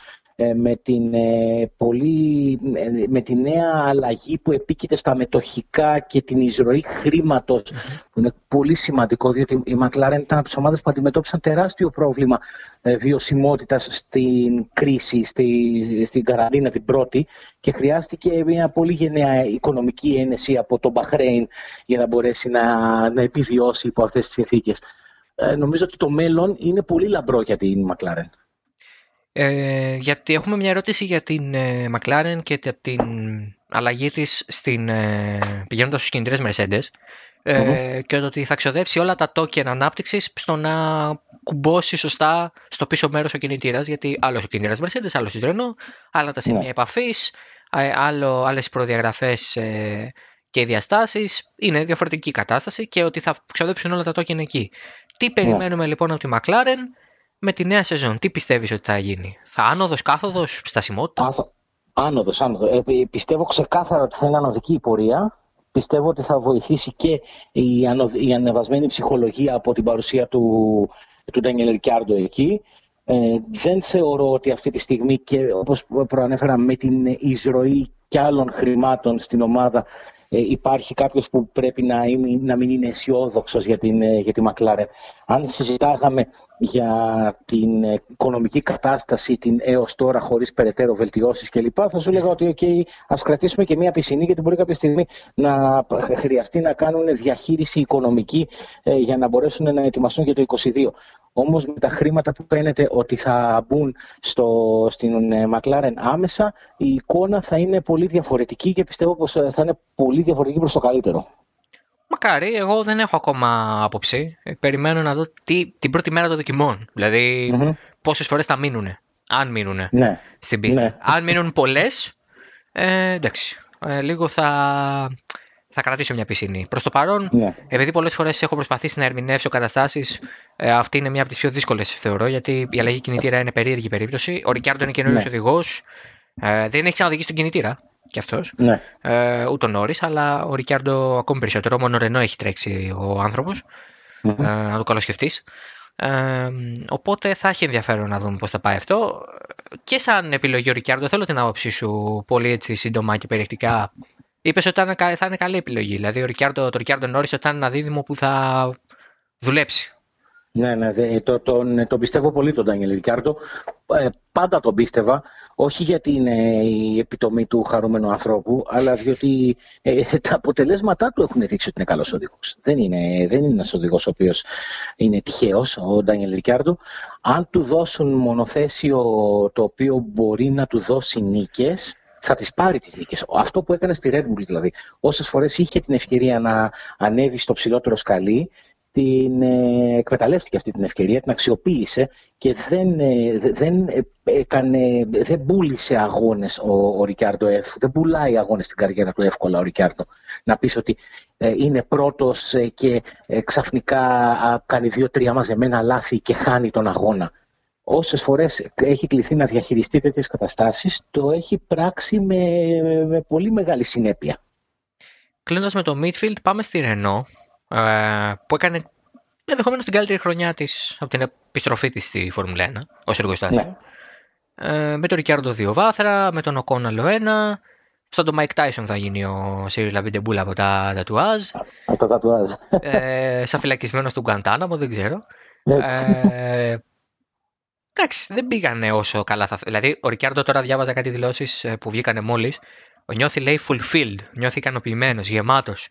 με την, ε, πολύ, ε, με τη νέα αλλαγή που επίκειται στα μετοχικά και την εισρωή που είναι πολύ σημαντικό διότι η McLaren ήταν από τις ομάδες που αντιμετώπισαν τεράστιο πρόβλημα βιωσιμότητας στην κρίση, στη, στην καραντίνα την πρώτη και χρειάστηκε μια πολύ γενναία οικονομική ένεση από τον Μπαχρέιν για να μπορέσει να, να επιβιώσει υπό αυτές τις συνθήκες. νομίζω ότι το μέλλον είναι πολύ λαμπρό για την McLaren. Ε, γιατί έχουμε μια ερώτηση για την ε, McLaren και την αλλαγή της στην, ε, πηγαίνοντας στους κινητήρες Mercedes ε, και ότι θα ξοδέψει όλα τα token ανάπτυξης στο να κουμπώσει σωστά στο πίσω μέρος ο κινητήρας γιατί άλλος ο κινητήρας Mercedes, άλλος Citroën, άλλα τα σημεία ναι. επαφής, άλλο, άλλες προδιαγραφές ε, και διαστάσεις, είναι διαφορετική κατάσταση και ότι θα ξοδέψουν όλα τα token εκεί. Τι ναι. περιμένουμε λοιπόν από τη McLaren; Με τη νέα σεζόν, τι πιστεύεις ότι θα γίνει, θα άνοδος, κάθοδος, στασιμότητα; Άνοδος, άνοδος. Ε, πιστεύω ξεκάθαρα ότι θα είναι ανωδική η πορεία. Πιστεύω ότι θα βοηθήσει και η, η ανεβασμένη ψυχολογία από την παρουσία του, του Ντάνιελ Ρικιάρντο εκεί. Ε, δεν θεωρώ ότι αυτή τη στιγμή και όπως προανέφερα με την εισρωή και άλλων χρημάτων στην ομάδα ε, υπάρχει κάποιος που πρέπει να, είναι, να μην είναι αισιόδοξος για, την, ε, για τη McLaren. Αν συζητάγαμε για την οικονομική κατάσταση την έως τώρα χωρίς περαιτέρω βελτιώσεις κλπ. Θα σου έλεγα ότι okay, ας κρατήσουμε και μία πισινή γιατί μπορεί κάποια στιγμή να χρειαστεί να κάνουν διαχείριση οικονομική ε, για να μπορέσουν να ετοιμαστούν για το 2022. Όμως με τα χρήματα που φαίνεται ότι θα μπουν στο, στην ε, McLaren άμεσα, η εικόνα θα είναι πολύ διαφορετική και πιστεύω πως ε, θα είναι πολύ διαφορετική προς το καλύτερο. Μακάρι, εγώ δεν έχω ακόμα άποψη. Ε, περιμένω να δω τι, την πρώτη μέρα των δοκιμών. Δηλαδή, mm-hmm. πόσες φορές θα μείνουν. Αν μείνουν ναι. στην πίστα. Ναι. Αν μείνουν πολλές, ε, εντάξει. Ε, λίγο θα, θα κρατήσω μια πισινή. Προς το παρόν, ναι. επειδή πολλές φορές έχω προσπαθήσει να ερμηνεύσω καταστάσεις, ε, αυτή είναι μια από τις πιο δύσκολες, θεωρώ, γιατί η αλλαγή κινητήρα είναι περίεργη περίπτωση. Ο Ρικιάρντο είναι καινούριο ναι. οδηγός. Ε, δεν έχει ξαναδηγήσει τον κινητήρα κι αυτός. Ναι. Ε, ούτε ο Νόρι, αλλά ο Ρικιάρντο ακόμη περισσότερο. Μόνο Ρενό έχει τρέξει ο άνθρωπος. Mm-hmm. Ε, να το καλοσκεφτείς. Ε, οπότε θα έχει ενδιαφέρον να δούμε πώς θα πάει αυτό. Και σαν επιλογή ο Ρικιάρντο, θέλω την άποψή σου πολύ έτσι σύντομα και περιεκτικά. Είπες ότι θα είναι καλή επιλογή. Δηλαδή, ο Ρικιάρντο, το Ρικιάρντο Νόρις ότι θα είναι ένα δίδυμο που θα δουλέψει. Ναι, ναι, το, τον, τον πιστεύω πολύ τον Ντάνιελ Ρικάρντο. Ε, πάντα τον πίστευα, όχι γιατί είναι η επιτομή του χαρούμενου ανθρώπου, αλλά διότι ε, τα αποτελέσματά του έχουν δείξει ότι είναι καλός οδηγός. Δεν είναι, δεν είναι ένας οδηγός ο οποίος είναι τυχαίος, ο Ντάνιελ Ρικάρντο. Αν του δώσουν μονοθέσιο το οποίο μπορεί να του δώσει νίκες, θα τις πάρει τις νίκες. Αυτό που έκανε στη Red Bull δηλαδή. Όσες φορές είχε την ευκαιρία να ανέβει στο ψηλότερο σκαλί, την ε, εκμεταλλεύτηκε αυτή την ευκαιρία, την αξιοποίησε και δεν, ε, δεν, έκανε, δεν πούλησε αγώνες ο, ο Ρικάρντο Εφ, δεν πουλάει αγώνες στην καριέρα του εύκολα ο Ρικάρντο. Να πεις ότι ε, είναι πρώτος και ξαφνικά κάνει δύο-τρία μαζεμένα λάθη και χάνει τον αγώνα. Όσες φορές έχει κληθεί να διαχειριστεί τέτοιες καταστάσεις, το έχει πράξει με, με πολύ μεγάλη συνέπεια. Κλείνοντας με το midfield, πάμε στη Renault ε, που έκανε ενδεχομένως την καλύτερη χρονιά της από την επιστροφή της στη Φόρμουλα 1 ως εργοστάσιο. Ναι. Ε, με τον Ρικιάρντο δύο βάθρα, με τον Οκόν άλλο ένα. Σαν τον Μάικ Τάισον θα γίνει ο Σιρίλ Αμπιτεμπούλ από τα τατουάζ. Από τα τατουάζ. Ε, σαν φυλακισμένος του Γκαντάναμο, δεν ξέρω. Ε, εντάξει, δεν πήγανε όσο καλά θα Δηλαδή, ο Ρικιάρντο τώρα διάβαζα κάτι δηλώσεις ε, που βγήκανε μόλις. Νιώθει, λέει, fulfilled. Νιώθει ικανοποιημένος, γεμάτος.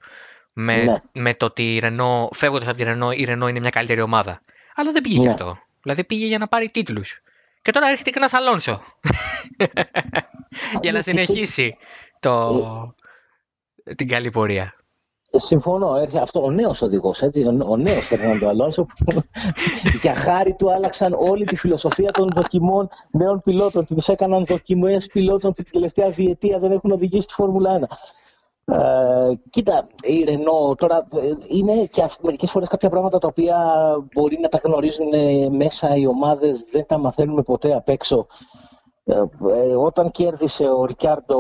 Με, ναι. με το ότι η Ρενό, φεύγοντας από τη Ρενό, η Ρενό είναι μια καλύτερη ομάδα. Αλλά δεν πήγε ναι. αυτό. Δηλαδή πήγε για να πάρει τίτλους. Και τώρα έρχεται και ένας Αλόνσο. (laughs) για να συνεχίσει το... την καλή πορεία. Συμφωνώ. Έρχεται αυτό ο νέος οδηγός, ο, ο νέος Φερνάντο Αλόνσο, που (laughs) για χάρη του άλλαξαν όλη τη φιλοσοφία των δοκιμών νέων πιλότων. Τους έκαναν δοκιμές πιλότων που την τελευταία διετία δεν έχουν οδηγήσει στη Φόρμουλα 1. Ε, κοίτα, η Ρενό τώρα ε, είναι και μερικές φορές κάποια πράγματα τα οποία μπορεί να τα γνωρίζουν μέσα οι ομάδες, δεν τα μαθαίνουμε ποτέ απ' έξω. Ε, ε, όταν κέρδισε ο Ρικιάρντο,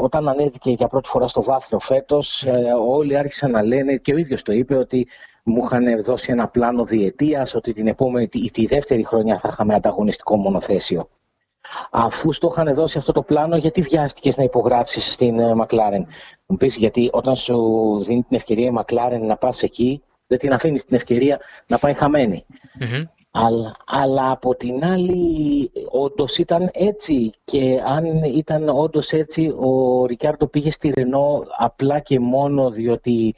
όταν ανέβηκε για πρώτη φορά στο βάθρο φέτος, ε, όλοι άρχισαν να λένε και ο ίδιος το είπε ότι μου είχαν δώσει ένα πλάνο διετίας, ότι την επόμενη, τη, τη δεύτερη χρονιά θα είχαμε ανταγωνιστικό μονοθέσιο. Αφού στο είχαν δώσει αυτό το πλάνο, γιατί βιάστηκες να υπογράψεις στην Μακλάρεν. Μου πεις, γιατί όταν σου δίνει την ευκαιρία η Μακλάρεν να πας εκεί, δεν την αφήνεις την ευκαιρία να πάει αλλά, αλλά από την άλλη, όντως ήταν έτσι. Και αν ήταν όντως έτσι, ο Ρικάρντο πήγε στη Ρενό απλά και μόνο διότι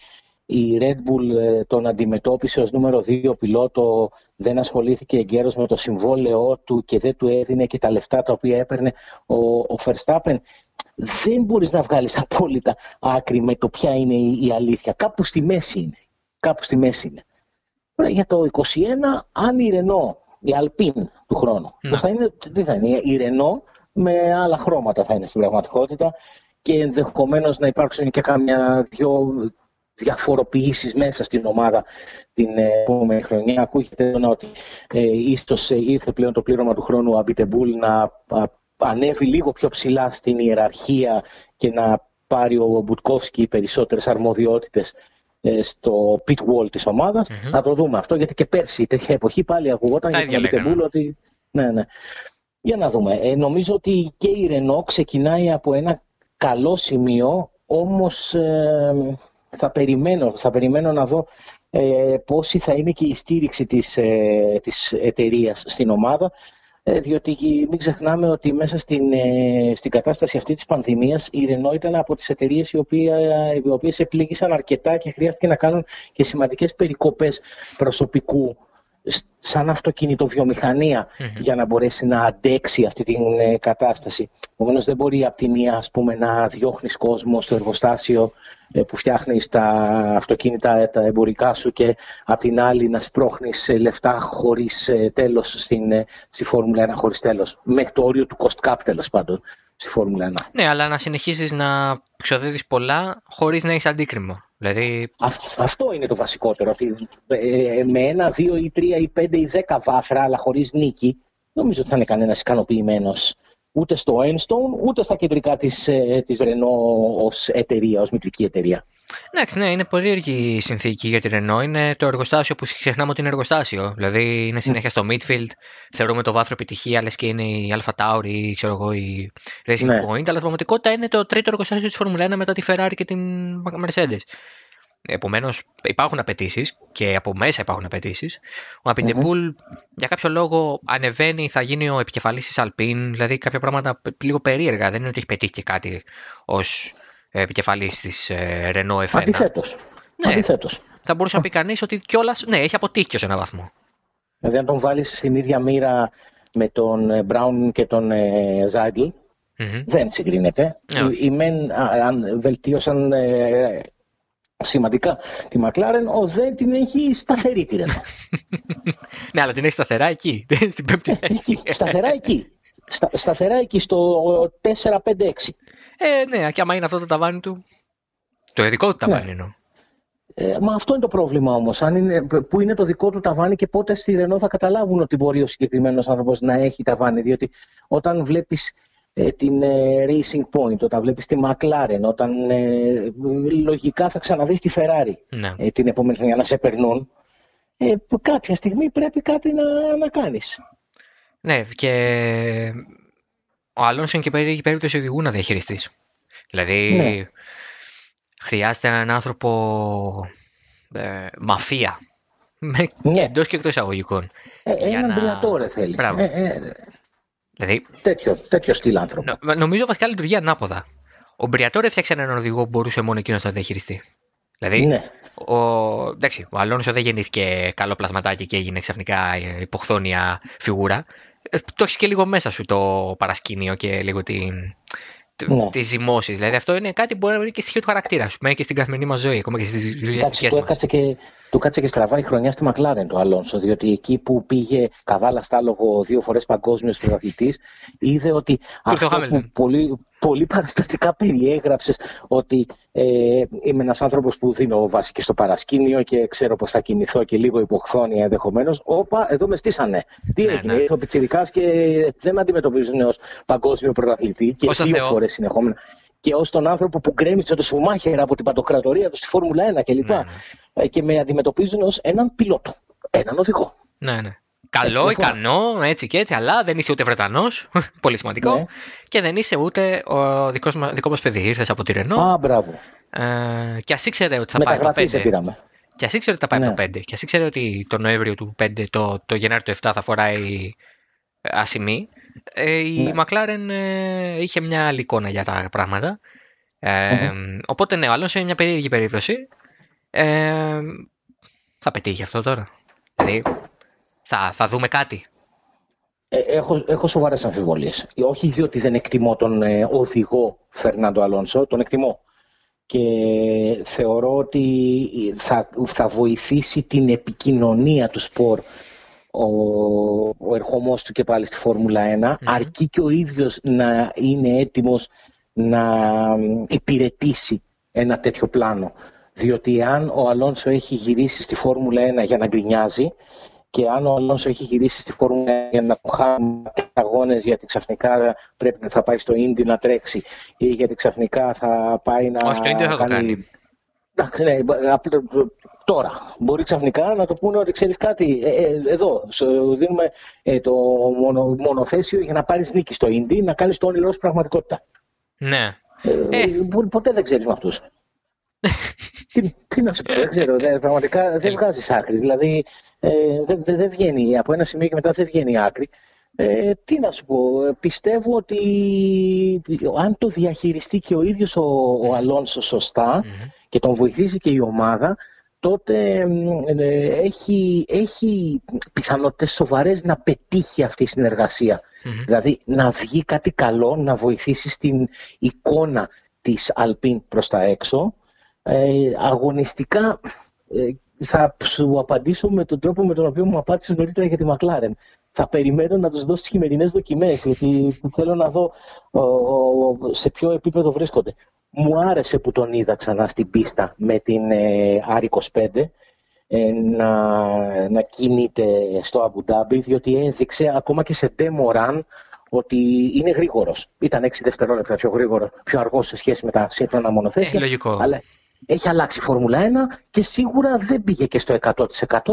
η Red Bull ε, τον αντιμετώπισε ως νούμερο 2 πιλότο, δεν ασχολήθηκε εγκαίρως με το συμβόλαιό του και δεν του έδινε και τα λεφτά τα οποία έπαιρνε ο, ο Verstappen. Δεν μπορείς να βγάλεις απόλυτα άκρη με το ποια είναι η, η αλήθεια. Κάπου στη μέση είναι. Κάπου στη μέση είναι για το 21 αν η Ρενό, η Αλπίν του χρόνου, ναι. θα είναι, τι θα είναι, η Ρενό με άλλα χρώματα θα είναι στην πραγματικότητα και ενδεχομένως να υπάρξουν και καμιά δυο διαφοροποιήσεις μέσα στην ομάδα την επόμενη χρονιά. Ακούγεται ότι ε, ίσως ε, ήρθε πλέον το πλήρωμα του χρόνου Αμπιτεμπούλ να ανέβει λίγο πιο ψηλά στην ιεραρχία και να πάρει ο Μπουτκόφσκι περισσότερες αρμοδιότητες ε, στο pit wall της ομαδας mm-hmm. Να το δούμε αυτό, γιατί και πέρσι τέτοια εποχή πάλι ακουγόταν για τον Αμπιτεμπούλ ότι... Ναι, ναι. Για να δούμε. Ε, νομίζω ότι και η Ρενό ξεκινάει από ένα καλό σημείο, όμως ε, θα, περιμένω, θα περιμένω να δω ε, πόση θα είναι και η στήριξη της, ε, της εταιρείας στην ομάδα. Ε, διότι μην ξεχνάμε ότι μέσα στην, ε, στην κατάσταση αυτή της πανδημίας η Renault ήταν από τις εταιρείες οι, οι οποίες επλήγησαν αρκετά και χρειάστηκε να κάνουν και σημαντικές περικοπές προσωπικού σαν αυτοκινητοβιομηχανία για να μπορέσει να αντέξει αυτή την ε, κατάσταση. Επομένως δεν μπορεί από τη μία ας πούμε, να διώχνεις κόσμο στο εργοστάσιο ε, που φτιάχνεις τα αυτοκίνητα ε, τα εμπορικά σου και από την άλλη να σπρώχνεις λεφτά χωρίς τέλος στην, στη Φόρμουλα 1 χωρίς τέλος. Μέχρι το όριο του cost cap τέλος πάντων στη Φόρμουλα 1. Ναι, αλλά να συνεχίσεις να ξοδεύεις πολλά χωρίς να έχεις αντίκριμο. Δηλαδή... αυτό είναι το βασικότερο. Ότι ε, με ένα, δύο ή τρία ή πέντε ή δέκα βάθρα, αλλά χωρίς νίκη, νομίζω ότι θα είναι κανένας ικανοποιημένος ούτε στο Enstone, ούτε στα κεντρικά της, ε, της Renault ως εταιρεία, ως μητρική εταιρεία. Εντάξει, ναι, είναι περίεργη η συνθήκη για την Renault. Είναι το εργοστάσιο που ξεχνάμε ότι είναι εργοστάσιο. Δηλαδή είναι συνέχεια στο midfield. Θεωρούμε το βάθρο επιτυχία, λες και είναι η Alpha Tauri ή ξέρω εγώ, η Racing ναι. Point. Αλλά στην πραγματικότητα είναι το τρίτο εργοστάσιο της Formula 1 μετά τη Ferrari και την Mercedes. Επομένως, υπάρχουν απαιτήσεις και από μέσα υπάρχουν απαιτήσεις. Ο Απιντεπούλ mm-hmm. για κάποιο λόγο ανεβαίνει, θα γίνει ο επικεφαλής της Alpine. Δηλαδή κάποια πράγματα λίγο περίεργα. Δεν είναι ότι έχει πετύχει και κάτι ως επικεφαλής της ε, Renault F1. Αντιθέτως. Ναι. Αντιθέτως. Θα μπορούσε να πει κανείς ότι κιόλας. Ναι, έχει αποτύχει σε έναν βαθμό. Δηλαδή, αν τον βάλεις στην ίδια μοίρα με τον ε, Brown και τον Ζάιντλ, mm-hmm. δεν συγκρίνεται. Yeah. Οι, οι μεν αν βελτίωσαν ε, σημαντικά τη Μακλάρεν, ο δεν την έχει σταθερή τη Renault. (laughs) ναι, αλλά την έχει σταθερά εκεί, (laughs) στην πέμπτη θέση. σταθερά εκεί. Στα, σταθερά εκεί στο 4-5-6. Ε, ναι, και άμα είναι αυτό το ταβάνι του. Το δικό του ταβάνι ναι. εννοώ. Ε, μα αυτό είναι το πρόβλημα όμως. Πού είναι το δικό του ταβάνι και πότε στη Ρενό θα καταλάβουν ότι μπορεί ο συγκεκριμένος άνθρωπος να έχει ταβάνι. Διότι όταν βλέπεις ε, την ε, Racing Point, όταν βλέπεις τη McLaren, όταν ε, λογικά θα ξαναδείς τη Ferrari ναι. ε, την επόμενη χρονιά να σε περνούν. Ε, κάποια στιγμή πρέπει κάτι να, να κάνεις. Ναι, και ο Αλόνσο είναι και περίπτωση περίπτωση οδηγού να διαχειριστείς. Δηλαδή, ναι. χρειάζεται έναν άνθρωπο ε, μαφία ναι. εντός και εκτός εισαγωγικών. Ε, έναν να... Μπριατόρε θέλει. Ε, ε, δηλαδή, τέτοιο, τέτοιο στυλ άνθρωπο. Νο, νομίζω βασικά λειτουργεί ανάποδα. Ο Μπριατόρε έφτιαξε έναν οδηγό που μπορούσε μόνο εκείνος να διαχειριστεί. Δηλαδή, ναι. ο, εντάξει, ο Αλόνσο δεν γεννήθηκε καλό πλασματάκι και έγινε ξαφνικά υποχθόνια φιγούρα. Ε, το έχεις και λίγο μέσα σου το παρασκήνιο και λίγο την, ναι. τις ζυμώσεις. Δηλαδή αυτό είναι κάτι που μπορεί να είναι και στοιχείο του χαρακτήρα σου, και στην καθημερινή μας ζωή, ακόμα και στις δουλειές τη μας. Και, του κάτσε και στραβά η χρονιά στη Μακλάρεν το Αλόνσο, διότι εκεί που πήγε καβάλα στάλογο δύο φορές παγκόσμιος πρωταθλητής, είδε ότι αυτό που πολύ, πολύ παραστατικά περιέγραψες ότι ε, είμαι ένας άνθρωπος που δίνω βάση και στο παρασκήνιο και ξέρω πώς θα κινηθώ και λίγο υποχθόνια ενδεχομένως. Όπα, εδώ με στήσανε. Τι ναι, έγινε, ναι. ήρθε ο Πιτσυρικά και δεν με αντιμετωπίζουν ως παγκόσμιο πρωταθλητή και δύο φορές συνεχόμενα και ως τον άνθρωπο που γκρέμισε το Σουμάχερ από την παντοκρατορία του στη Φόρμουλα 1 κλπ. Ναι, ναι. Ε, και με αντιμετωπίζουν ως έναν πιλότο, έναν οδηγό. Ναι, ναι. Καλό, ικανό, έτσι και έτσι, αλλά δεν είσαι ούτε Βρετανός, (laughs) πολύ σημαντικό, ναι. και δεν είσαι ούτε ο δικός μας, δικό μας παιδί. Ήρθες από τη Ρενό. Α, μπράβο. Ε, και ας ήξερε ότι θα πάει το 5. Πήραμε. Και ας ήξερε ότι θα πάει ναι. το 5. Και ας ήξερε ότι το Νοέμβριο του 5, το, το Γενάρη του 7 θα φοράει ασημή. Ε, η ναι. McLaren ε, είχε μια άλλη εικόνα για τα πράγματα. Ε, Οπότε ναι, ο Αλόνσο είναι μια περίεργη περίπτωση. Ε, θα πετύχει αυτό τώρα. Δηλαδή, θα, θα δούμε κάτι. Ε, έχω, έχω σοβαρές αμφιβολίες. Όχι διότι δεν εκτιμώ τον ε, οδηγό Φερνάντο Αλόνσο, τον εκτιμώ. Και θεωρώ ότι θα, θα βοηθήσει την επικοινωνία του σπορ ο, ο ερχομός του και πάλι στη Φόρμουλα 1, αρκεί και ο ίδιος να είναι έτοιμος να υπηρετήσει ένα τέτοιο πλάνο. Διότι αν ο Αλόνσο έχει γυρίσει στη Φόρμουλα 1 για να γκρινιάζει και αν ο Αλόνσο έχει γυρίσει στη Φόρμουλα 1 για να χάνει αγώνες γιατί ξαφνικά πρέπει να θα πάει στο Ίντι να τρέξει ή γιατί ξαφνικά θα πάει να. Όχι, το Ίντι θα το κάνει. Ναι, τώρα. Μπορεί ξαφνικά να το πούνε ότι ξέρεις κάτι. Ε, ε, εδώ, σου δίνουμε ε, το μονο, μονοθέσιο για να πάρεις νίκη στο Ίντι, να κάνεις το όνειρό σου πραγματικότητα. Ναι. Ε, ποτέ δεν ξέρεις με αυτούς. (laughs) τι, τι, να σου πω, δεν ξέρω. πραγματικά δεν βγάζεις άκρη. Δηλαδή δεν δε, δε βγαίνει. Από ένα σημείο και μετά δεν βγαίνει άκρη. Ε, τι να σου πω, πιστεύω ότι αν το διαχειριστεί και ο ίδιος ο, ο Αλόνσο και τον βοηθήσει και η ομάδα, τότε ε, έχει, έχει πιθανότητες σοβαρές να πετύχει αυτή η συνεργασια Δηλαδή να βγει κάτι καλό, να βοηθήσει στην εικόνα της Αλπίν προς τα έξω. Ε, αγωνιστικά ε, θα σου απαντήσω με τον τρόπο με τον οποίο μου απάντησες νωρίτερα για τη Μακλάρεν. Θα περιμένω να τους δώσω τις χειμερινές δοκιμές, γιατί θέλω να δω σε ποιο επίπεδο βρίσκονται. Μου άρεσε που τον είδα ξανά στην πίστα με την ε, R25 ε, να, να κινείται στο Abu Dhabi, διότι έδειξε ακόμα και σε demo run ότι είναι γρήγορος. Ήταν 6 δευτερόλεπτα πιο γρήγορο, πιο αργός σε σχέση με τα σύγχρονα μονοθέσια. λογικό. Αλλά έχει αλλάξει η Φόρμουλα 1 και σίγουρα δεν πήγε και στο 100%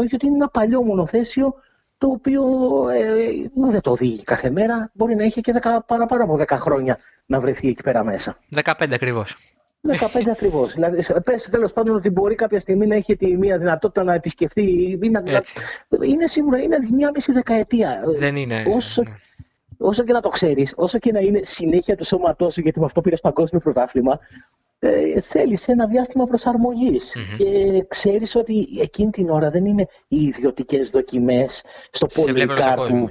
γιατί είναι ένα παλιό μονοθέσιο το οποίο ε, δεν το οδηγεί κάθε μέρα. Μπορεί να έχει και 10, παραπάνω από 10 χρόνια να βρεθεί εκεί πέρα μέσα. 15 ακριβώς. 15 ακριβώς. Δηλαδή, πες τέλος πάντων ότι μπορεί κάποια στιγμή να έχει τη μία δυνατότητα να επισκεφτεί. Είναι, είναι σίγουρα είναι μια μισή δεκαετία. Δεν είναι. Όσο, όσο και να το ξέρεις, όσο και να είναι συνέχεια του σώματός σου, γιατί με αυτό πήρες παγκόσμιο πρωτάθλημα, ε, θέλεις ένα διάστημα Και ξέρεις ότι εκείνη την ώρα δεν είναι οι ιδιωτικές δοκιμές στο πολυκάρ που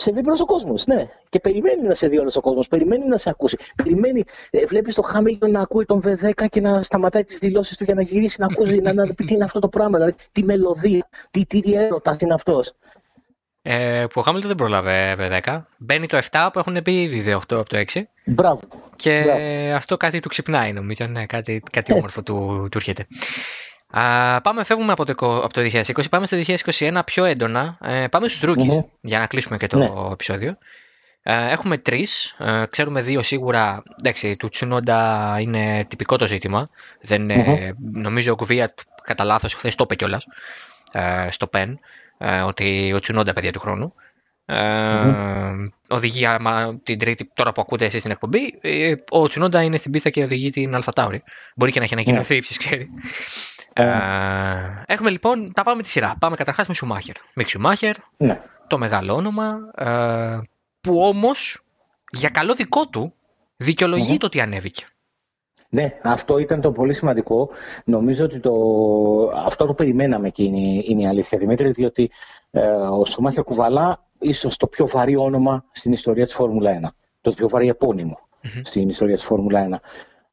σε βλέπει όλος ο κόσμος. Ναι. Και περιμένει να σε δει όλος ο κόσμος. Περιμένει να σε ακούσει. Περιμένει, ε, βλέπεις τον Χάμιλτον να ακούει τον V10 και να σταματάει τις δηλώσεις του για να γυρίσει να ακούσει, να, να πει τι είναι αυτό το πράγμα. Δηλαδή, τι μελωδία, τι, τι, τι έρωτα είναι αυτός. Ε, που ο Χάμιλτον δεν πρόλαβε V10. Μπαίνει το 7 που έχουν πει ήδη 8 από το 6. Μπράβο. Και Μπράβο. αυτό κάτι του ξυπνάει νομίζω. Ναι, κάτι, κάτι όμορφο του, του έρχεται. Α, πάμε, φεύγουμε από το, από το 2020, πάμε στο 2021 πιο έντονα. Ε, πάμε στους rookies, για να κλείσουμε και το ναι. επεισόδιο. Ε, έχουμε τρεις. Ε, ξέρουμε δύο σίγουρα. Εντάξει, του Τσουνόντα είναι τυπικό το ζήτημα. Δεν, mm-hmm. νομίζω ο Κουβίατ κατά λάθος χθες το είπε κιόλας ε, στο ΠΕΝ ότι ο Τσουνόντα παιδιά του χρόνου. mm-hmm. οδηγεί την τρίτη, τώρα που ακούτε εσείς στην εκπομπή, ε, ο Τσουνόντα είναι στην πίστα και οδηγεί την Αλφατάουρη. Μπορεί και να έχει ανακοινωθεί, yeah. Ναι. ξέρει. Ε, έχουμε λοιπόν, τα πάμε τη σειρά. Πάμε καταρχάς με Σουμάχερ. Με Σουμάχερ, ναι. το μεγάλο όνομα, ε, που όμως για καλό δικό του δικαιολογεί mm-hmm. το ότι ανέβηκε. Ναι, αυτό ήταν το πολύ σημαντικό. Νομίζω ότι το... αυτό το περιμέναμε και είναι, είναι η αλήθεια, Δημήτρη, διότι ε, ο Σουμάχερ κουβαλά ίσως το πιο βαρύ όνομα στην ιστορία της Φόρμουλα 1. Το πιο βαρύ στην ιστορία της Φόρμουλα 1.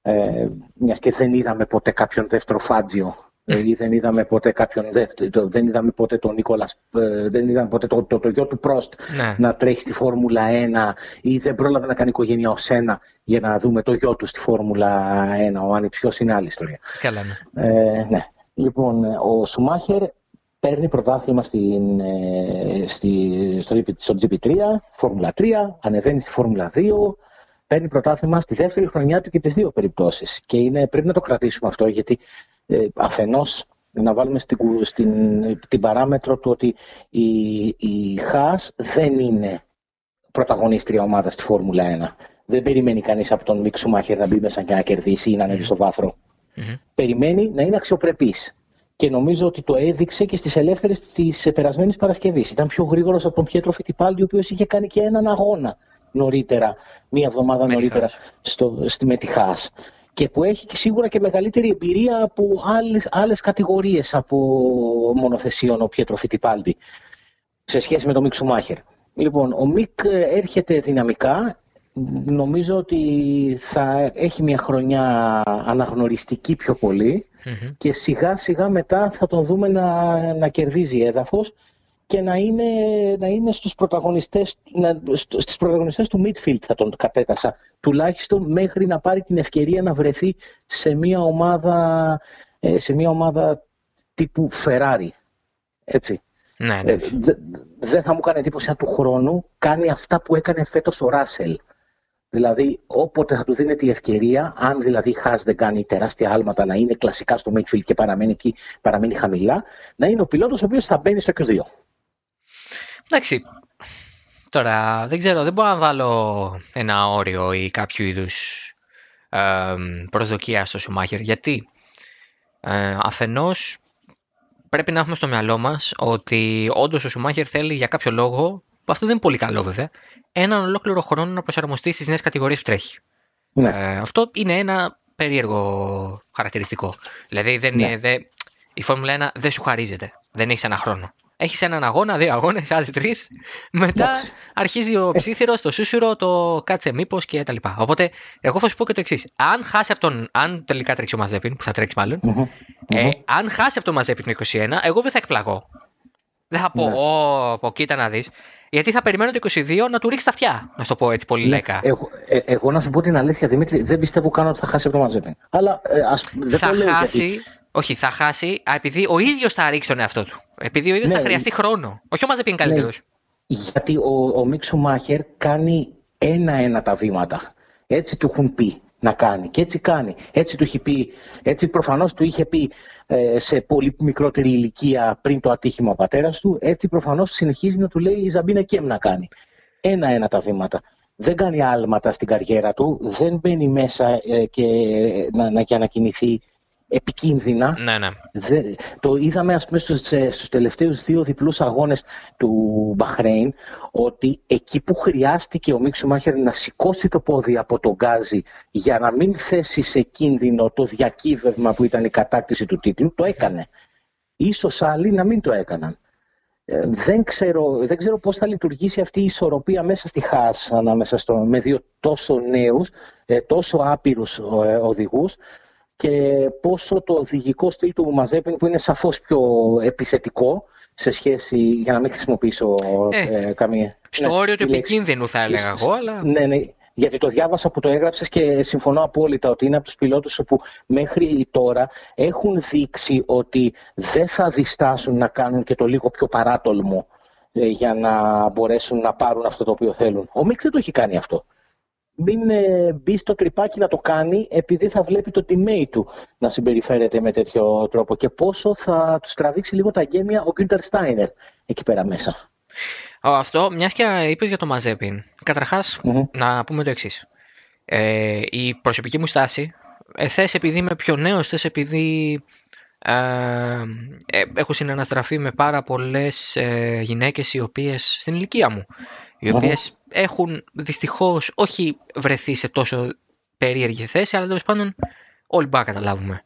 Ε, μιας και δεν είδαμε ποτέ κάποιον δεύτερο Φάτζιο ή δεν είδαμε ποτέ κάποιον δεύτερο, δεν είδαμε ποτέ τον Νίκολας, ε, δεν είδαμε ποτέ το, το, το, γιο του Πρόστ ναι. να τρέχει στη Φόρμουλα 1 ή δεν πρόλαβε να κάνει οικογένεια ως ένα για να δούμε το γιο του στη Φόρμουλα 1. Ο Άννη είναι άλλη ιστορία. Καλά, ναι. Ε, ναι. Λοιπόν, ο Σουμάχερ παίρνει πρωτάθλημα στην, ε, στη, στο, στο GP3, Φόρμουλα 3, ανεβαίνει στη Φόρμουλα 2, παίρνει πρωτάθλημα στη δεύτερη χρονιά του και τις δύο περιπτώσεις. Και είναι, πρέπει να το κρατήσουμε αυτό, γιατί ε, αφενός να βάλουμε στην, στην, την παράμετρο του ότι η, η ΧΑΣ δεν είναι πρωταγωνίστρια ομάδα στη Φόρμουλα 1. Δεν περιμένει κανείς από τον Μίξου Μάχερ να μπει μέσα και να κερδίσει ή να ανέβει στο βαθρο Περιμένει να είναι αξιοπρεπής. Και νομίζω ότι το έδειξε και στις ελεύθερες της περασμένης Παρασκευής. Ήταν πιο γρήγορος από τον Πιέτρο Φιτιπάλτη, ο οποίος είχε κάνει και έναν αγώνα νωρίτερα, μία εβδομάδα νωρίτερα στο, στη Μετιχάς και που έχει και σίγουρα και μεγαλύτερη εμπειρία από άλλες, άλλες κατηγορίες από μονοθεσίων ο Πιέτρο Φιτιπάλτη σε σχέση με τον Μικ Σουμάχερ. Λοιπόν, ο Μικ έρχεται δυναμικά. Νομίζω ότι θα έχει μια χρονιά αναγνωριστική πιο πολυ και σιγά σιγά μετά θα τον δούμε να, να κερδίζει έδαφος και να είναι, να είναι στους, πρωταγωνιστές, να, στις πρωταγωνιστές του midfield θα τον κατέτασα. Τουλάχιστον μέχρι να πάρει την ευκαιρία να βρεθεί σε μια ομάδα, ε, σε μια ομάδα τύπου Ferrari. Έτσι. Ναι, ναι. δεν θα μου κάνει εντύπωση αν του χρόνου κάνει αυτά που έκανε φέτος ο Ράσελ. Δηλαδή, όποτε θα του δίνεται η ευκαιρία, αν δηλαδή Χάς δεν κάνει τεράστια άλματα να είναι κλασικά στο midfield και παραμένει εκεί, παραμένει χαμηλά, να είναι ο πιλότος ο οποίος θα μπαίνει στο Q2. Εντάξει. Τώρα δεν ξέρω, δεν μπορώ να βάλω ένα όριο ή κάποιο είδους ε, προσδοκία στο Σουμάχερ. Γιατί ε, αφενός πρέπει να έχουμε στο μυαλό μας ότι όντως ο Σουμάχερ θέλει για κάποιο λόγο, αυτό δεν είναι πολύ καλό βέβαια, έναν ολόκληρο χρόνο να προσαρμοστεί στις νέες κατηγορίες που τρέχει. Ναι. Ε, αυτό είναι ένα περίεργο χαρακτηριστικό. Δηλαδή δεν, ναι. η Φόρμουλα 1 δεν σου χαρίζεται. Δεν έχεις ένα χρόνο. Έχεις έναν αγώνα, δύο αγώνες, άλλοι τρεις. Μετά αρχίζει ο ψήθυρος, το σούσουρο, το κάτσε μήπως και τα λοιπά. Οπότε, εγώ θα σου πω και το εξής. Αν χάσει από τον. Αν τελικά τρέξει ο Μαζέπιν, που θα τρέξει μάλλον. Ε, αν χάσει από τον Μαζέπιν το 21, εγώ δεν θα εκπλαγώ. Δεν θα πω, ναι. Ω, κοίτα να δεις. Γιατί θα περιμένω το 22 να του ρίξει τα αυτιά. Να σου το πω έτσι πολύ ναι. λέκα. Εγώ, ε, εγώ να σου πω την αλήθεια, Δημήτρη, δεν πιστεύω καν ότι θα χάσει από τον Μαζέπιν. Αλλά ε, ας, δεν θα το λέω χάσει. Γιατί... Όχι, θα χάσει επειδή ο ίδιος θα ρίξει τον εαυτό του. Επειδή ο ίδιος ναι, θα χρειαστεί χρόνο. Όχι ο Μαζεπίν καλύτερος. Ναι, γιατί ο, ο Μίξου Μάχερ κάνει ένα-ένα τα βήματα. Έτσι του έχουν πει να κάνει και έτσι κάνει. Έτσι του έχει πει, έτσι προφανώς του είχε πει ε, σε πολύ μικρότερη ηλικία πριν το ατύχημα ο πατέρας του, έτσι προφανώς συνεχίζει να του λέει η Ζαμπίνα Κέμ να κάνει. Ένα-ένα τα βήματα. Δεν κάνει άλματα στην καριέρα του, δεν μπαίνει μέσα ε, και, να, να, και να κινηθεί επικίνδυνα. Ναι, ναι. το είδαμε ας πούμε στους, ε, στους τελευταίους δύο διπλούς αγώνες του Μπαχρέιν ότι εκεί που χρειάστηκε ο Μίξου Μάχερ να σηκώσει το πόδι από τον Γκάζι για να μην θέσει σε κίνδυνο το διακύβευμα που ήταν η κατάκτηση του τίτλου, το έκανε. Ίσως άλλοι να μην το έκαναν. Ε, δεν, ξέρω, δεν ξέρω πώς θα λειτουργήσει αυτή η ισορροπία μέσα στη Χάς ανάμεσα στο, με δύο τόσο νέους, ε, τόσο άπειρους οδηγούς και πόσο το οδηγικό στυλ του Μαζέπιν που είναι σαφώς πιο επιθετικό σε σχέση, για να μην χρησιμοποιήσω ε, ε καμία... Στο ναι, όριο του επικίνδυνου θα έλεγα εγώ, αλλά... Ναι, ναι, γιατί το διάβασα που το έγραψες και συμφωνώ απόλυτα ότι είναι από τους πιλότους που μέχρι τώρα έχουν δείξει ότι δεν θα διστάσουν να κάνουν και το λίγο πιο παράτολμο ε, για να μπορέσουν να πάρουν αυτό το οποίο θέλουν. Ο Μίξ δεν το έχει κάνει αυτό μην ε, μπει στο τρυπάκι να το κάνει επειδή θα βλέπει το teammate του να συμπεριφέρεται με τέτοιο τρόπο και πόσο θα του τραβήξει λίγο τα γέμια ο Γκίντερ Στάινερ εκεί πέρα μέσα. Αυτό, μιας και είπες για το μαζεπιν καταρχάς να πούμε το εξής. Ε, η προσωπική μου στάση, ε, θες επειδή είμαι πιο νέος, θες επειδή ε, ε, έχω συναναστραφεί με πάρα πολλές ε, γυναίκες οι οποίες στην ηλικία μου, οι οποίες έχουν δυστυχώς όχι βρεθεί σε τόσο περίεργη θέση, αλλά τέλος πάντων όλοι μπορούμε να καταλάβουμε.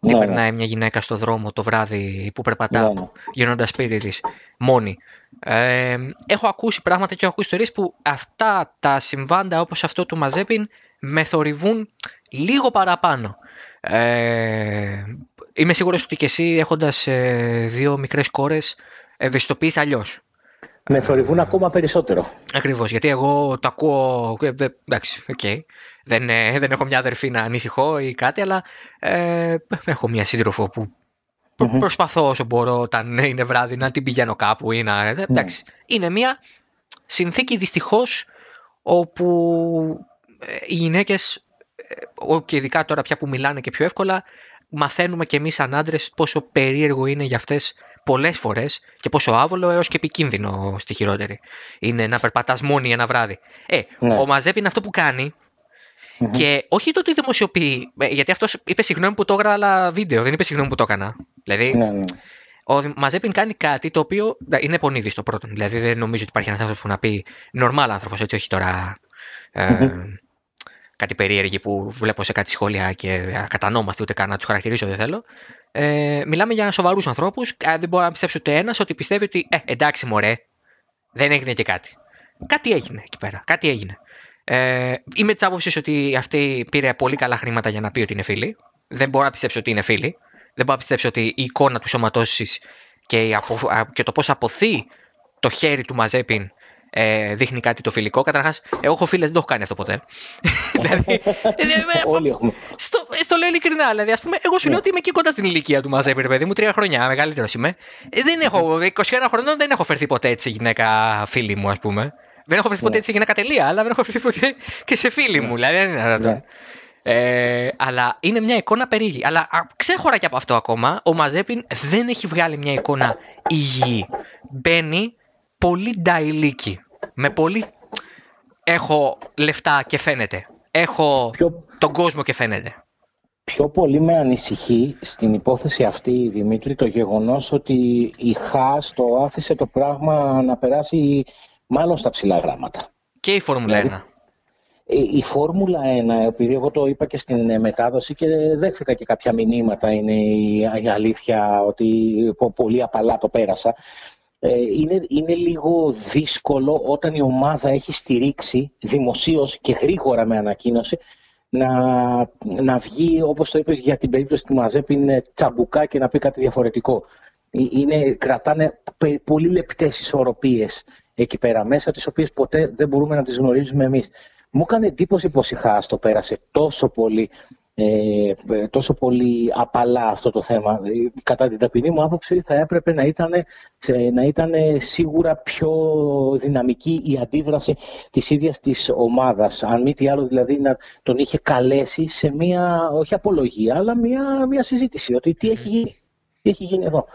Τι ναι, ναι. περνάει μια γυναίκα στο δρόμο το βράδυ που περπατά, ναι, ναι. γίνοντα σπίτι της, μόνη. Ε, έχω ακούσει πράγματα και έχω ακούσει ιστορίες που αυτά τα συμβάντα όπως αυτό του Μαζέπιν με θορυβούν λίγο παραπάνω. Ε, είμαι σίγουρος ότι και εσύ έχοντας ε, δύο μικρές κόρες ευαισθητοποιείς αλλιώς. Με θορυβούν ακόμα περισσότερο. Ακριβώς, γιατί εγώ το ακούω. Ε, εντάξει, ok. Okay. Δεν, ε, δεν έχω μια αδερφή να ανησυχώ ή κάτι, αλλά ε, έχω μια σύντροφο που mm-hmm. προσπαθώ όσο μπορώ όταν είναι βράδυ να την πηγαίνω κάπου ή να. Ναι. Εντάξει. Είναι μια συνθήκη δυστυχώς όπου οι γυναίκες, και ειδικά τώρα πια που μιλάνε και πιο εύκολα, μαθαίνουμε και εμείς σαν άντρες πόσο περίεργο είναι για αυτές πολλές φορές και πόσο άβολο έως και επικίνδυνο στη χειρότερη. Είναι να περπατάς μόνη ένα βράδυ. Ε, ναι. ο Μαζέπ είναι αυτό που κάνει. Και όχι το ότι δημοσιοποιεί, ε, γιατί αυτός είπε συγγνώμη που το έγραφα αλλά βίντεο, δεν είπε συγγνώμη που το έκανα. Δηλαδή, ναι, ναι. ο Μαζέπιν κάνει κάτι το οποίο είναι πονίδι στο πρώτο. Δηλαδή, δεν νομίζω ότι υπάρχει ένας άνθρωπος που να πει νορμάλ άνθρωπος, έτσι, όχι τώρα. Ε, κάτι περίεργη που βλέπω σε κάτι σχόλια και ακατανόμαστε ούτε καν να τους χαρακτηρίζω, δεν θέλω. Ε, μιλάμε για σοβαρούς ανθρώπους. Δεν μπορώ να πιστέψω ούτε ένας ότι πιστεύει ότι ε, εντάξει, μωρέ, δεν έγινε και κάτι. Κάτι έγινε εκεί πέρα. Κάτι έγινε. Ε, είμαι της άποψης ότι αυτή πήρε πολύ καλά χρήματα για να πει ότι είναι φίλη. Δεν μπορώ να πιστέψω ότι είναι φίλη. Δεν μπορώ να πιστέψω ότι η εικόνα του σωματώσει και, και το πώς αποθεί το χέρι του Μαζέπιν ε, δείχνει κάτι το φιλικό. Καταρχάς, εγώ έχω φίλες, δεν το έχω κάνει αυτό ποτέ. (laughs) δηλαδή. Όλοι έχουμε. Στο, στο λέω ειλικρινά. Δηλαδή, ας πούμε, εγώ σου λέω ότι είμαι και κοντά στην ηλικία του Μαζέπιν, παιδί μου, τρία χρόνια, μεγαλύτερος είμαι. Ε, δεν έχω, 21 χρονών δεν έχω φερθεί ποτέ έτσι γυναίκα φίλη μου, ας πούμε. Δεν έχω φερθεί ποτέ έτσι γυναίκα τελεία, αλλά δεν έχω φερθεί ποτέ και σε φίλη μου. Δηλαδή, δεν είναι ε, αλλά είναι μια εικόνα περίεργη. Αλλά ξέχωρα και από αυτό ακόμα, ο Μαζέπιν δεν έχει βγάλει μια εικόνα υγιή. Μπαίνει πολύ νταϊλίκι. Με πολύ έχω λεφτά και φαίνεται. Έχω τον κόσμο και φαίνεται. Πιο πολύ με ανησυχεί στην υπόθεση αυτή, Δημήτρη, το γεγονός ότι η ΧΑΣ το άφησε το πράγμα να περάσει μάλλον στα ψηλά γράμματα. Και η Φόρμουλα 1. Δηλαδή, η Φόρμουλα 1, επειδή εγώ το είπα και στην μετάδοση και δέχθηκα και κάποια μηνύματα, είναι η αλήθεια ότι πολύ απαλά το πέρασα. Ε, είναι, είναι λίγο δύσκολο όταν η ομάδα έχει στηρίξει δημοσίως και γρήγορα με ανακοίνωση να, να βγει, όπως το είπες για την περίπτωση του Μαζέπ, είναι τσαμπουκά και να πει κάτι διαφορετικό. Ε, είναι, κρατάνε πολύ λεπτές ισορροπίες εκεί πέρα μέσα, τις οποίες ποτέ δεν μπορούμε να τις γνωρίζουμε εμείς. Μου έκανε εντύπωση πως η Χάς το πέρασε τόσο πολύ ε, τόσο πολύ απαλά αυτό το θέμα. Ε, κατά την ταπεινή μου άποψη θα έπρεπε να ήταν, να ήταν σίγουρα πιο δυναμική η αντίδραση της ίδιας της ομάδας. Αν μη τι άλλο δηλαδή να τον είχε καλέσει σε μια, όχι απολογία, αλλά μια, μια συζήτηση ότι τι έχει γίνει, τι έχει γίνει εδώ.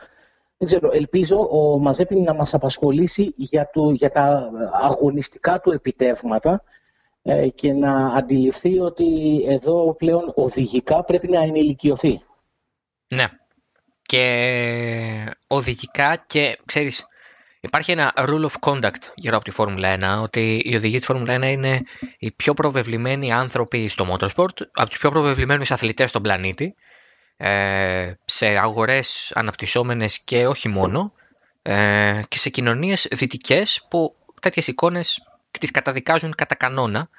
Δεν ξέρω, ελπίζω ο Μαζέπιν να μας απασχολήσει για, το, για τα αγωνιστικά του επιτεύγματα ε, και να αντιληφθεί ότι εδώ πλέον οδηγικά πρέπει να ενηλικιωθεί. Ναι. Και οδηγικά και ξέρεις, υπάρχει ένα rule of conduct γύρω από τη Φόρμουλα 1, ότι οι οδηγοί της Φόρμουλα 1 είναι οι πιο προβεβλημένοι άνθρωποι στο motorsport, από τους πιο προβεβλημένους αθλητές στον πλανήτη, ε, σε αγορές αναπτυσσόμενες και όχι μόνο, ε, και σε κοινωνίες δυτικές που τέτοιες εικόνες τις καταδικάζουν κατά κανόνα.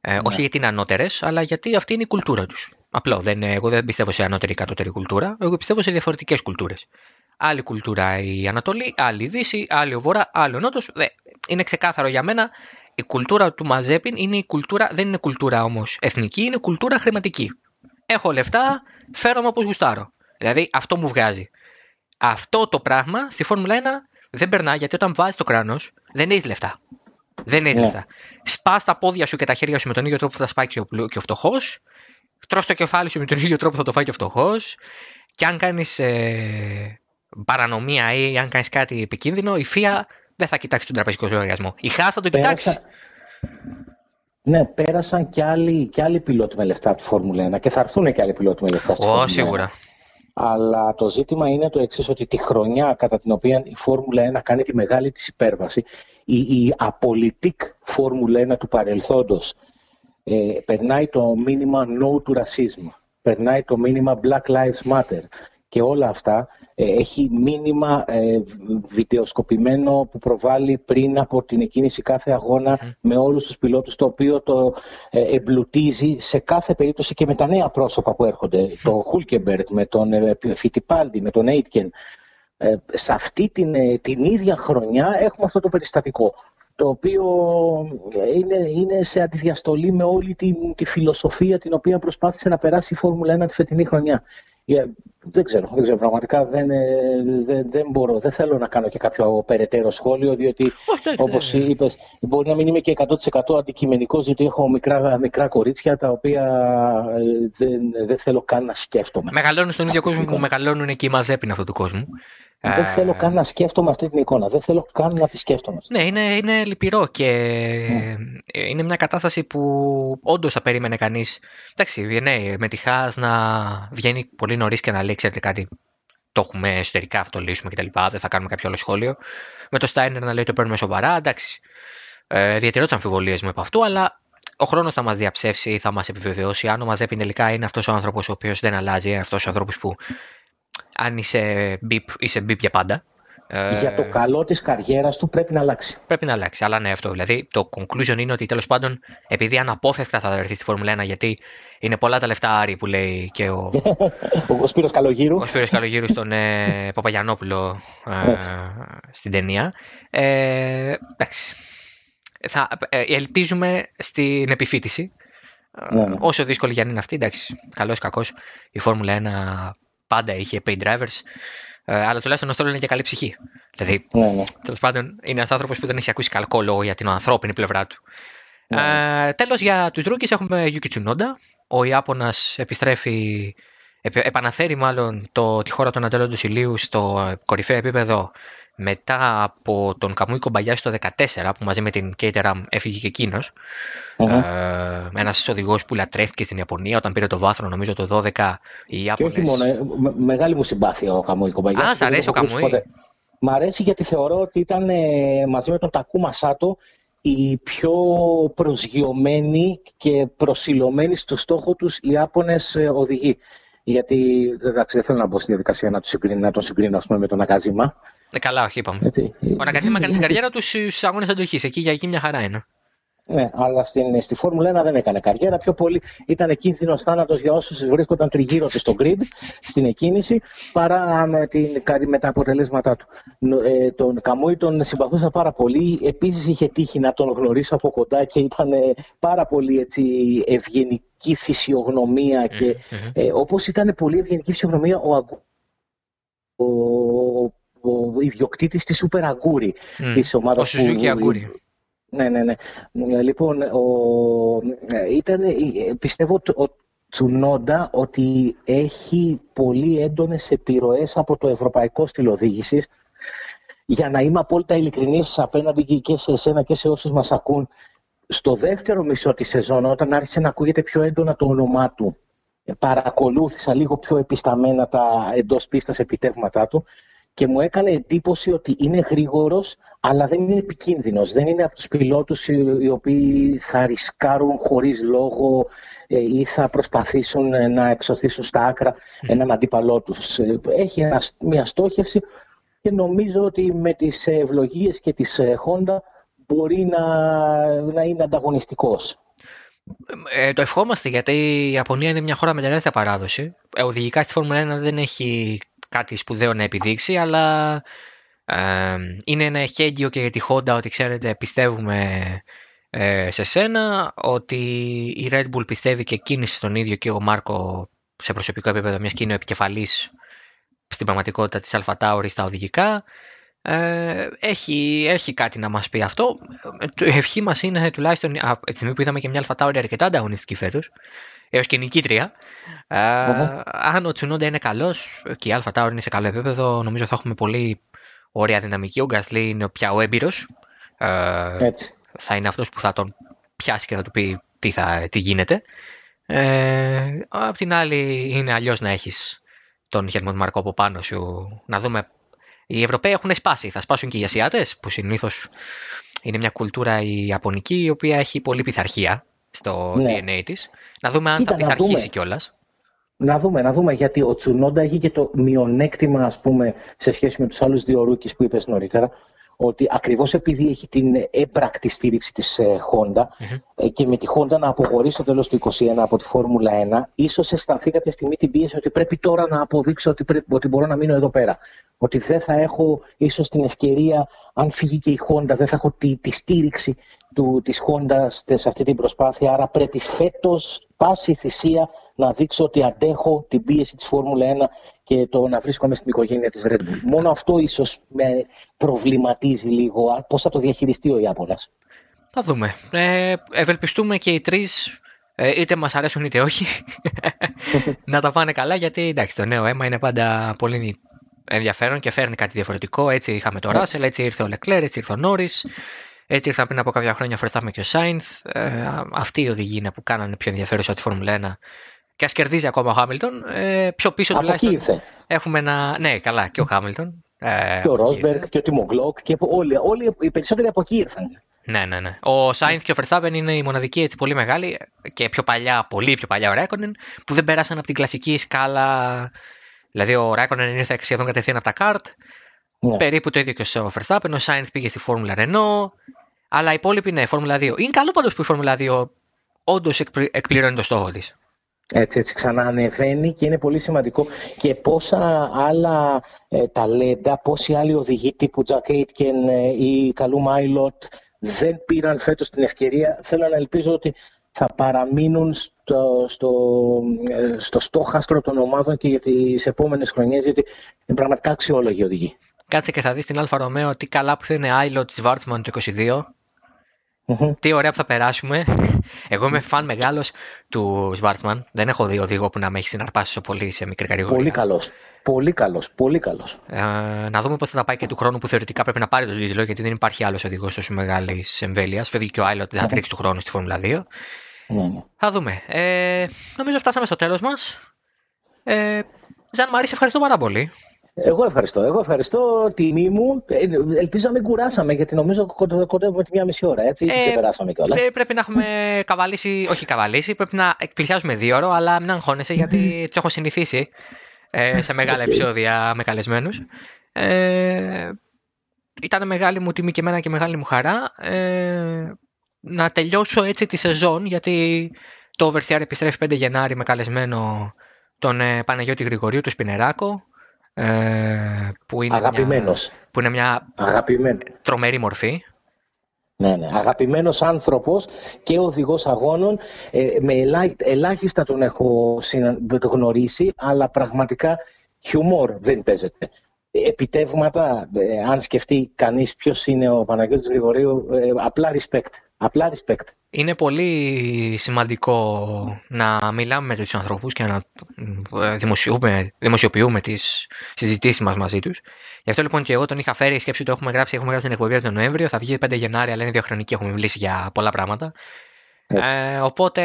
Ε, ναι. Όχι γιατί είναι ανώτερες, αλλά γιατί αυτή είναι η κουλτούρα τους. Απλό. Δεν, εγώ δεν πιστεύω σε ανώτερη ή κατώτερη κουλτούρα. Εγώ πιστεύω σε διαφορετικές κουλτούρες. Άλλη κουλτούρα η Ανατολή, άλλη η Δύση, άλλη ο Βορρά, άλλο ο Νότος. Είναι ξεκάθαρο για μένα. Η κουλτούρα του Μαζέπιν είναι η κουλτούρα, δεν είναι κουλτούρα όμως εθνική, είναι κουλτούρα χρηματική. Έχω λεφτά, φέρομαι όπως γουστάρω. Δηλαδή αυτό μου βγάζει. Αυτό το πράγμα στη Φόρμουλα 1 δεν περνά γιατί όταν βάζεις το κράνος δεν έχεις λεφτά. Δεν έχει ναι. λεφτά. Σπά τα πόδια σου και τα χέρια σου με τον ίδιο τρόπο που θα σπάει και ο, και ο φτωχός. Τρώ το κεφάλι σου με τον ίδιο τρόπο που θα το φάει και ο φτωχός. Και αν κάνεις ε, παρανομία ή αν κάνεις κάτι επικίνδυνο, η φία δεν θα κοιτάξει τον τραπεζικό λογαριασμό. Η Χά θα το κοιτάξει. Ναι, πέρασαν και άλλοι, και άλλοι πιλότοι με λεφτά από τη Φόρμουλα 1 και θα έρθουν και άλλοι πιλότοι με λεφτά στη Φόρμουλα 1. σίγουρα. Αλλά το ζήτημα είναι το εξής ότι τη χρονιά κατά την οποία η Φόρμουλα 1 κάνει τη μεγάλη της υπέρβαση, η, η απολυτικ Φόρμουλα 1 του παρελθόντος ε, περνάει το μήνυμα no to racism, περνάει το μήνυμα Black Lives Matter και όλα αυτά ε, έχει μήνυμα ε, βιντεοσκοπημένο που προβάλλει πριν από την εκκίνηση κάθε αγώνα με όλους τους πιλότους το οποίο το ε, εμπλουτίζει σε κάθε περίπτωση και με τα νέα πρόσωπα που έρχονται. Το Χούλκεμπερτ, με τον Φιτιπάλντι, με τον Έιτκεν σε αυτή την, την ίδια χρονιά έχουμε αυτό το περιστατικό το οποίο είναι, είναι σε αντιδιαστολή με όλη τη, τη φιλοσοφία την οποία προσπάθησε να περάσει η Φόρμουλα 1 τη φετινή χρονιά. Δεν ξέρω, δεν ξέρω πραγματικά δεν, ε, δεν, δεν μπορώ, δεν θέλω να κάνω και κάποιο περαιτέρω σχόλιο διότι όπως είπες μπορεί να μην είμαι και 100% αντικειμενικός διότι έχω μικρά, μικρά κορίτσια τα οποία ε, δεν, δεν θέλω καν να σκέφτομαι. Μεγαλώνουν στον ίδιο κόσμο που μεγαλώνουν και οι μαζέπινοι αυτού του κόσμου. Δεν θέλω καν να σκέφτομαι αυτή την εικόνα. Δεν θέλω καν να τη σκέφτομαι. Ναι, είναι, είναι λυπηρό και ναι. είναι μια κατάσταση που όντως θα περίμενε κανείς. Εντάξει, ναι, με τη Χάς να βγαίνει πολύ νωρίς και να λέει: Ξέρετε κάτι, το έχουμε εσωτερικά, αυτό το λύσουμε κτλ. Δεν θα κάνουμε κάποιο άλλο σχόλιο. Με το Στάινερ να λέει: Το παίρνουμε σοβαρά. Εντάξει. Ε, διατηρώ τι αμφιβολίες μου από αυτού, αλλά ο χρόνος θα μας διαψεύσει, θα μας επιβεβαιώσει αν ο Μαζέπιν τελικά είναι αυτός ο άνθρωπος ο οποίος δεν αλλάζει, αυτός ο άνθρωπος που αν είσαι μπιπ, είσαι μπιπ για πάντα. Για το ε, καλό της καριέρας του πρέπει να αλλάξει. Πρέπει να αλλάξει. Αλλά ναι, αυτό. Δηλαδή, το conclusion είναι ότι τέλος πάντων, επειδή αναπόφευκτα θα βρεθεί στη Φόρμουλα 1, γιατί είναι πολλά τα λεφτά Άρη που λέει και ο. (laughs) ο Σπύρος Καλογύρου. Ο Σπύρος Καλογύρου στον ε, (laughs) Παπαγιανόπουλο ε, στην ταινία. Ε, εντάξει. Θα, ε, ελπίζουμε στην επιφύτηση. Ναι, ναι. Όσο δύσκολη για να είναι αυτή, εντάξει, καλός ή κακός, η Φόρμουλα 1 πάντα είχε pay drivers. Ε, αλλά τουλάχιστον ο Στρόλ είναι και καλή ψυχή. Δηλαδή, ναι, ναι. τέλος πάντων, είναι ένας άνθρωπος που δεν έχει ακούσει καλκό λόγο για την ανθρώπινη πλευρά του. Ναι. Ε, Τέλος, για τους Ρούκε έχουμε Yuki Tsunoda. Ο Ιάπωνας επιστρέφει, επαναφέρει μάλλον το, τη χώρα των αντέλων του ηλίου στο κορυφαίο επίπεδο μετά από τον Καμούι Κομπαγιάση το 2014 που μαζί με την Caterham έφυγε και εκείνος. Mm-hmm. Ε, Ένας οδηγός που λατρεύτηκε στην Ιαπωνία όταν πήρε το βάθρο, νομίζω το 2012. Οι Ιάπωνες... Και όχι μόνο, ε, με, μεγάλη μου συμπάθεια ο Καμούι Κομπαγιάση. Α, σ' αρέσει ο Καμούι. Μ' αρέσει γιατί θεωρώ ότι ήταν ε, μαζί με τον Τακούμα Σάτο οι πιο προσγειωμένοι και προσιλωμένοι στο στόχο τους Ιάπωνες ε, οδηγοί. Γιατί εντάξει, δεν θέλω να μπω στη διαδικασία να, συγκρίνω, να τον συγκρίνω πούμε, με τον Ακαζήμα. Ε, καλά, όχι, είπαμε. Έτσι. Ο Νακατζήμα κάνει την καριέρα του στους αγώνες αντοχή. Εκεί για εκεί μια χαρά είναι. Ναι, αλλά στην, στη Φόρμουλα 1 δεν έκανε καριέρα. Πιο πολύ ήταν κίνδυνος θάνατος για όσους βρίσκονταν τριγύρω του στο grid, στην εκκίνηση, παρά με, την, με τα αποτελέσματά του. Ε, τον Καμούι τον συμπαθούσα πάρα πολύ. Επίσης είχε τύχει να τον γνωρίσω από κοντά και ήταν πάρα πολύ έτσι, ευγενική φυσιογνωμία. Και, mm-hmm. ε, όπως ήταν πολύ ευγενική φυσιογνωμία ο, ο, ο ιδιοκτήτης της Super Aguri mm. της ομάδας ο Suzuki Aguri. Ναι, ναι, ναι. Λοιπόν, ο, ήταν, πιστεύω ο Τσουνόντα ότι έχει πολύ έντονες επιρροές από το ευρωπαϊκό στυλ Για να είμαι απόλυτα ειλικρινής απέναντι και σε εσένα και σε όσους μας ακούν, στο δεύτερο μισό της σεζόν, όταν άρχισε να ακούγεται πιο έντονα το όνομά του, παρακολούθησα λίγο πιο επισταμένα τα εντός πίστας επιτεύγματά του και μου έκανε εντύπωση ότι είναι γρήγορος αλλά δεν είναι επικίνδυνος. Δεν είναι από τους πιλότους οι οποίοι θα ρισκάρουν χωρίς λόγο ε, ή θα προσπαθήσουν ε, να εξωθήσουν στα άκρα έναν αντίπαλό τους. Ε, έχει μια στόχευση και νομίζω ότι με τις ευλογίες και τις Honda μπορεί να, να είναι ανταγωνιστικός. Ε, το ευχόμαστε γιατί η Ιαπωνία είναι μια χώρα με τεράστια παράδοση. Ε, οδηγικά στη Φόρμουλα 1 δεν έχει κάτι σπουδαίο να επιδείξει, αλλά ε, είναι ένα εχέγγυο και για τη Honda ότι ξέρετε πιστεύουμε ε, σε σένα, ότι η Red Bull πιστεύει και εκείνη στον ίδιο και ο Μάρκο σε προσωπικό επίπεδο, μιας και είναι ο επικεφαλής στην πραγματικότητα της Αλφα στα οδηγικά. Ε, έχει, έχει κάτι να μας πει αυτό. Η ευχή μας είναι τουλάχιστον από τη στιγμή που είδαμε και μια Αλφα αρκετά ανταγωνιστική φέτος, έως και νικήτρια. αν ο Τσουνόντα είναι καλός και η Αλφα είναι σε καλό επίπεδο, νομίζω θα έχουμε πολύ ωραία δυναμική. Ο Γκάσλι είναι πια ο έμπειρος. Ε, θα είναι αυτός που θα τον πιάσει και θα του πει τι, θα, τι γίνεται. Ε, απ' την άλλη είναι αλλιώς να έχεις τον Γερμαν Μαρκό από πάνω σου. Να δούμε. Οι Ευρωπαίοι έχουν σπάσει. Θα σπάσουν και οι Ασιάτες, που συνήθως είναι μια κουλτούρα η Ιαπωνική, η οποία έχει πολύ πειθαρχία στο ναι. DNA της. Να δούμε αν Κοίτα, θα πειθαρχήσει κιόλας. Να δούμε, να δούμε, γιατί ο Τσουνόντα έχει και το μειονέκτημα, ας πούμε, σε σχέση με τους άλλους δύο ρούκες που είπες νωρίτερα, ότι ακριβώς επειδή έχει την έμπρακτη στήριξη της ε, Honda ε, και με τη Honda να αποχωρήσει στο τέλος του 2021 από τη Φόρμουλα 1, ίσως αισθανθεί κάποια στιγμή την πίεση ότι πρέπει τώρα να αποδείξω ότι, πρέπει, ότι μπορώ να μείνω εδώ πέρα. Ότι δεν θα έχω ίσως την ευκαιρία, αν φύγει και η Honda, δεν θα έχω τη, τη στήριξη του, της Honda σε αυτή την προσπάθεια, άρα πρέπει φέτος, πάση θυσία, να δείξω ότι αντέχω την πίεση της Φόρμουλα 1 και το να βρίσκομαι στην οικογένεια της Red Bull. Μόνο αυτό ίσως με προβληματίζει λίγο, πώς θα το διαχειριστεί ο Ιάπωνας; Θα δούμε. Ε, ευελπιστούμε και οι τρεις, ε, είτε μας αρέσουν είτε όχι, (laughs) να τα πάνε καλά, γιατί εντάξει, το νέο αίμα είναι πάντα πολύ ενδιαφέρον και φέρνει κάτι διαφορετικό. Έτσι είχαμε το Ράσελ, έτσι ήρθε ο Λεκλέρ, έτσι ήρθε ο Νόρις, έτσι ήρθαν πριν από κάποια χρόνια ο Verstappen και ο Σάινθ. Ε, αυτοί οι οδηγοί είναι που κάνανε πιο ενδιαφέρουσα τη Φόρμουλα 1 και ας κερδίζει ακόμα ο Χάμιλτον, ε, πιο πίσω από τουλάχιστον. Εκεί ήρθε. Έχουμε ένα. Ναι, καλά, και ο Χάμιλτον. Ε, και ο Ρόσμπεργκ και ο Τιμογκλοκ και όλοι, όλοι οι περισσότεροι από εκεί ήρθαν. Ναι, ναι, ναι. Ο Σάινθ και ο Verstappen είναι η μοναδική έτσι πολύ μεγάλη και πιο παλιά, πολύ πιο παλιά ο Ρέκονεν, που δεν πέρασαν από την κλασική σκάλα. Δηλαδή ο Ρέκονεν ήρθε σχεδόν κατευθείαν από τα καρτ. Ναι. Περίπου το ίδιο και ο Verstappen. Ο Σάινθ πήγε στη Φόρμουλα Renault. Αλλά οι υπόλοιποι ναι, Φόρμουλα 2. Είναι καλό πάντως που η Φόρμουλα 2 όντως εκπληρώνει το στόχο της. Έτσι, έτσι ξαναανεβαίνει και είναι πολύ σημαντικό και πόσα άλλα ε, ταλέντα, πόσοι άλλοι οδηγοί τύπου Jack Aitken ε, ή Κάλουμ Άιλοτ δεν πήραν φέτος την ευκαιρία. Θέλω να ελπίζω ότι θα παραμείνουν στο, στο, ε, στο στόχαστρο των ομάδων και για τις επόμενες χρονιές, γιατί είναι πραγματικά αξιόλογοι οδηγοί. Κάτσε και θα δεις στην Άλφα Ρομέο τι καλά που θα είναι Άιλοτ Σβάρτσμαν το 22 τι ωραία που θα περάσουμε. Εγώ είμαι φαν μεγάλος του Σβάρτσμαν. Δεν έχω δει οδηγό που να με έχει συναρπάσει τόσο πολύ σε μικρή κατηγορία. Πολύ καλός. Πολύ καλός. Πολύ καλός. Ε, να δούμε πώς θα τα πάει και του χρόνου που θεωρητικά πρέπει να πάρει τον τίτλο, γιατί δεν υπάρχει άλλος οδηγός τόσο μεγάλης εμβέλειας. Φεύγει και ο Άιλο ότι δεν θα τρέξει του χρόνου στη Φόρμουλα 2. Ναι, ναι. Θα δούμε. Ε, νομίζω φτάσαμε στο τέλος μας. Ε, Ζαν Μαρή, ευχαριστώ πάρα πολύ. Εγώ ευχαριστώ. Εγώ ευχαριστώ. Τιμή μου. Ε, ελπίζω να μην κουράσαμε, γιατί νομίζω κοντεύουμε τη μία μισή ώρα. Έτσι, ε, και περάσαμε κιόλας. Ε, πρέπει να έχουμε καβαλήσει, όχι καβαλήσει, πρέπει να εκπλησιάζουμε δύο ώρο, αλλά μην αγχώνεσαι, γιατί του έχω συνηθίσει ε, σε μεγάλα okay. επεισόδια με καλεσμένους. Ε, ήταν μεγάλη μου τιμή και εμένα και μεγάλη μου χαρά ε, να τελειώσω έτσι τη σεζόν, γιατί το Oversteer επιστρέφει 5 Γενάρη με καλεσμένο τον ε, Παναγιώτη Γρηγορίου, του Σπινεράκο, ε, που είναι Αγαπημένος. Μια, που είναι μια Αγαπημένος. τρομερή μορφή. Ναι, ναι. Αγαπημένος άνθρωπος και οδηγός αγώνων. Ε, με ελάχιστα τον έχω γνωρίσει, αλλά πραγματικά χιουμόρ δεν παίζεται. Επιτεύγματα, ε, αν σκεφτεί κανείς ποιος είναι ο Παναγιώτης Γρηγορίου, απλά respect. Απλά respect είναι πολύ σημαντικό να μιλάμε με τους ανθρώπους και να ε, δημοσιοποιούμε, δημοσιοποιούμε τις συζητήσεις μας μαζί τους. Γι' αυτό λοιπόν και εγώ τον είχα φέρει, η σκέψη το έχουμε γράψει, έχουμε γράψει την εκπομπή τον Νοέμβριο, θα βγει 5 Γενάρη, αλλά είναι διαχρονική, έχουμε μιλήσει για πολλά πράγματα. Ε, οπότε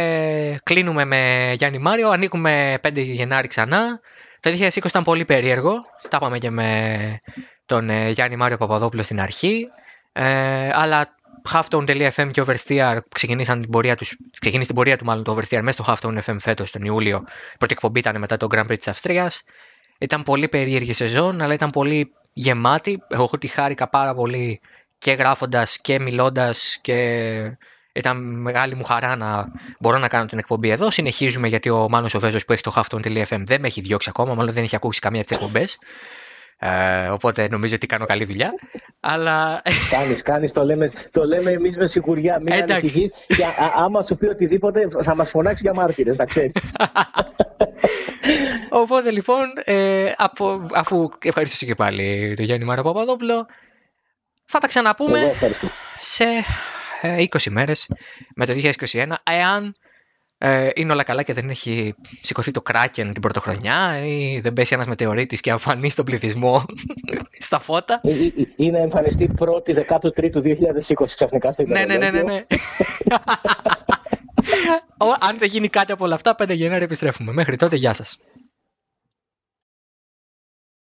κλείνουμε με Γιάννη Μάριο, ανοίγουμε 5 Γενάρη ξανά. Το 2020 ήταν πολύ περίεργο, τα είπαμε και με τον ε, Γιάννη Μάριο Παπαδόπουλο στην αρχή. Ε, αλλά Halftone.fm και Oversteer ξεκίνησαν την πορεία τους, ξεκίνησε την πορεία του μάλλον το Oversteer μέσα στο Halftone FM φέτος τον Ιούλιο. Η πρώτη εκπομπή ήταν μετά το Grand Prix της Αυστρίας. Ήταν πολύ περίεργη σεζόν, αλλά ήταν πολύ γεμάτη. Εγώ έχω τη χάρηκα πάρα πολύ και γράφοντας και μιλώντας και ήταν μεγάλη μου χαρά να μπορώ να κάνω την εκπομπή εδώ. Συνεχίζουμε γιατί ο Μάνος ο Βέζος που έχει το Halftone.fm δεν με έχει διώξει ακόμα, μάλλον δεν έχει ακούσει καμία από τις εκπομπές. Ε, οπότε νομίζω ότι κάνω καλή δουλειά. Αλλά... Κάνεις, κάνεις, το λέμε, το λέμε εμείς με σιγουριά. Μην ανησυχείς και άμα σου πει οτιδήποτε θα μας φωνάξει για μάρτυρες, να ξέρεις. (laughs) Οπότε λοιπόν, ε, από, αφού ευχαριστήσω και πάλι τον Γιάννη Μάρα Παπαδόπουλο, θα τα ξαναπούμε σε 20 ε, μέρες με το 2021, εάν ε, είναι όλα καλά και δεν έχει σηκωθεί το κράκεν την πρωτοχρονιά ή δεν πέσει ένας μετεωρίτης και αμφανεί στον πληθυσμό (laughs) στα φώτα. Ή, να εμφανιστεί πρώτη Δεκάτου-Τρίτου 2020 ξαφνικά στο Ναι, ναι, ναι, ναι. ναι. (laughs) Αν δεν γίνει κάτι από όλα αυτά, 5 Γενάρη επιστρέφουμε. Μέχρι τότε, γεια σας.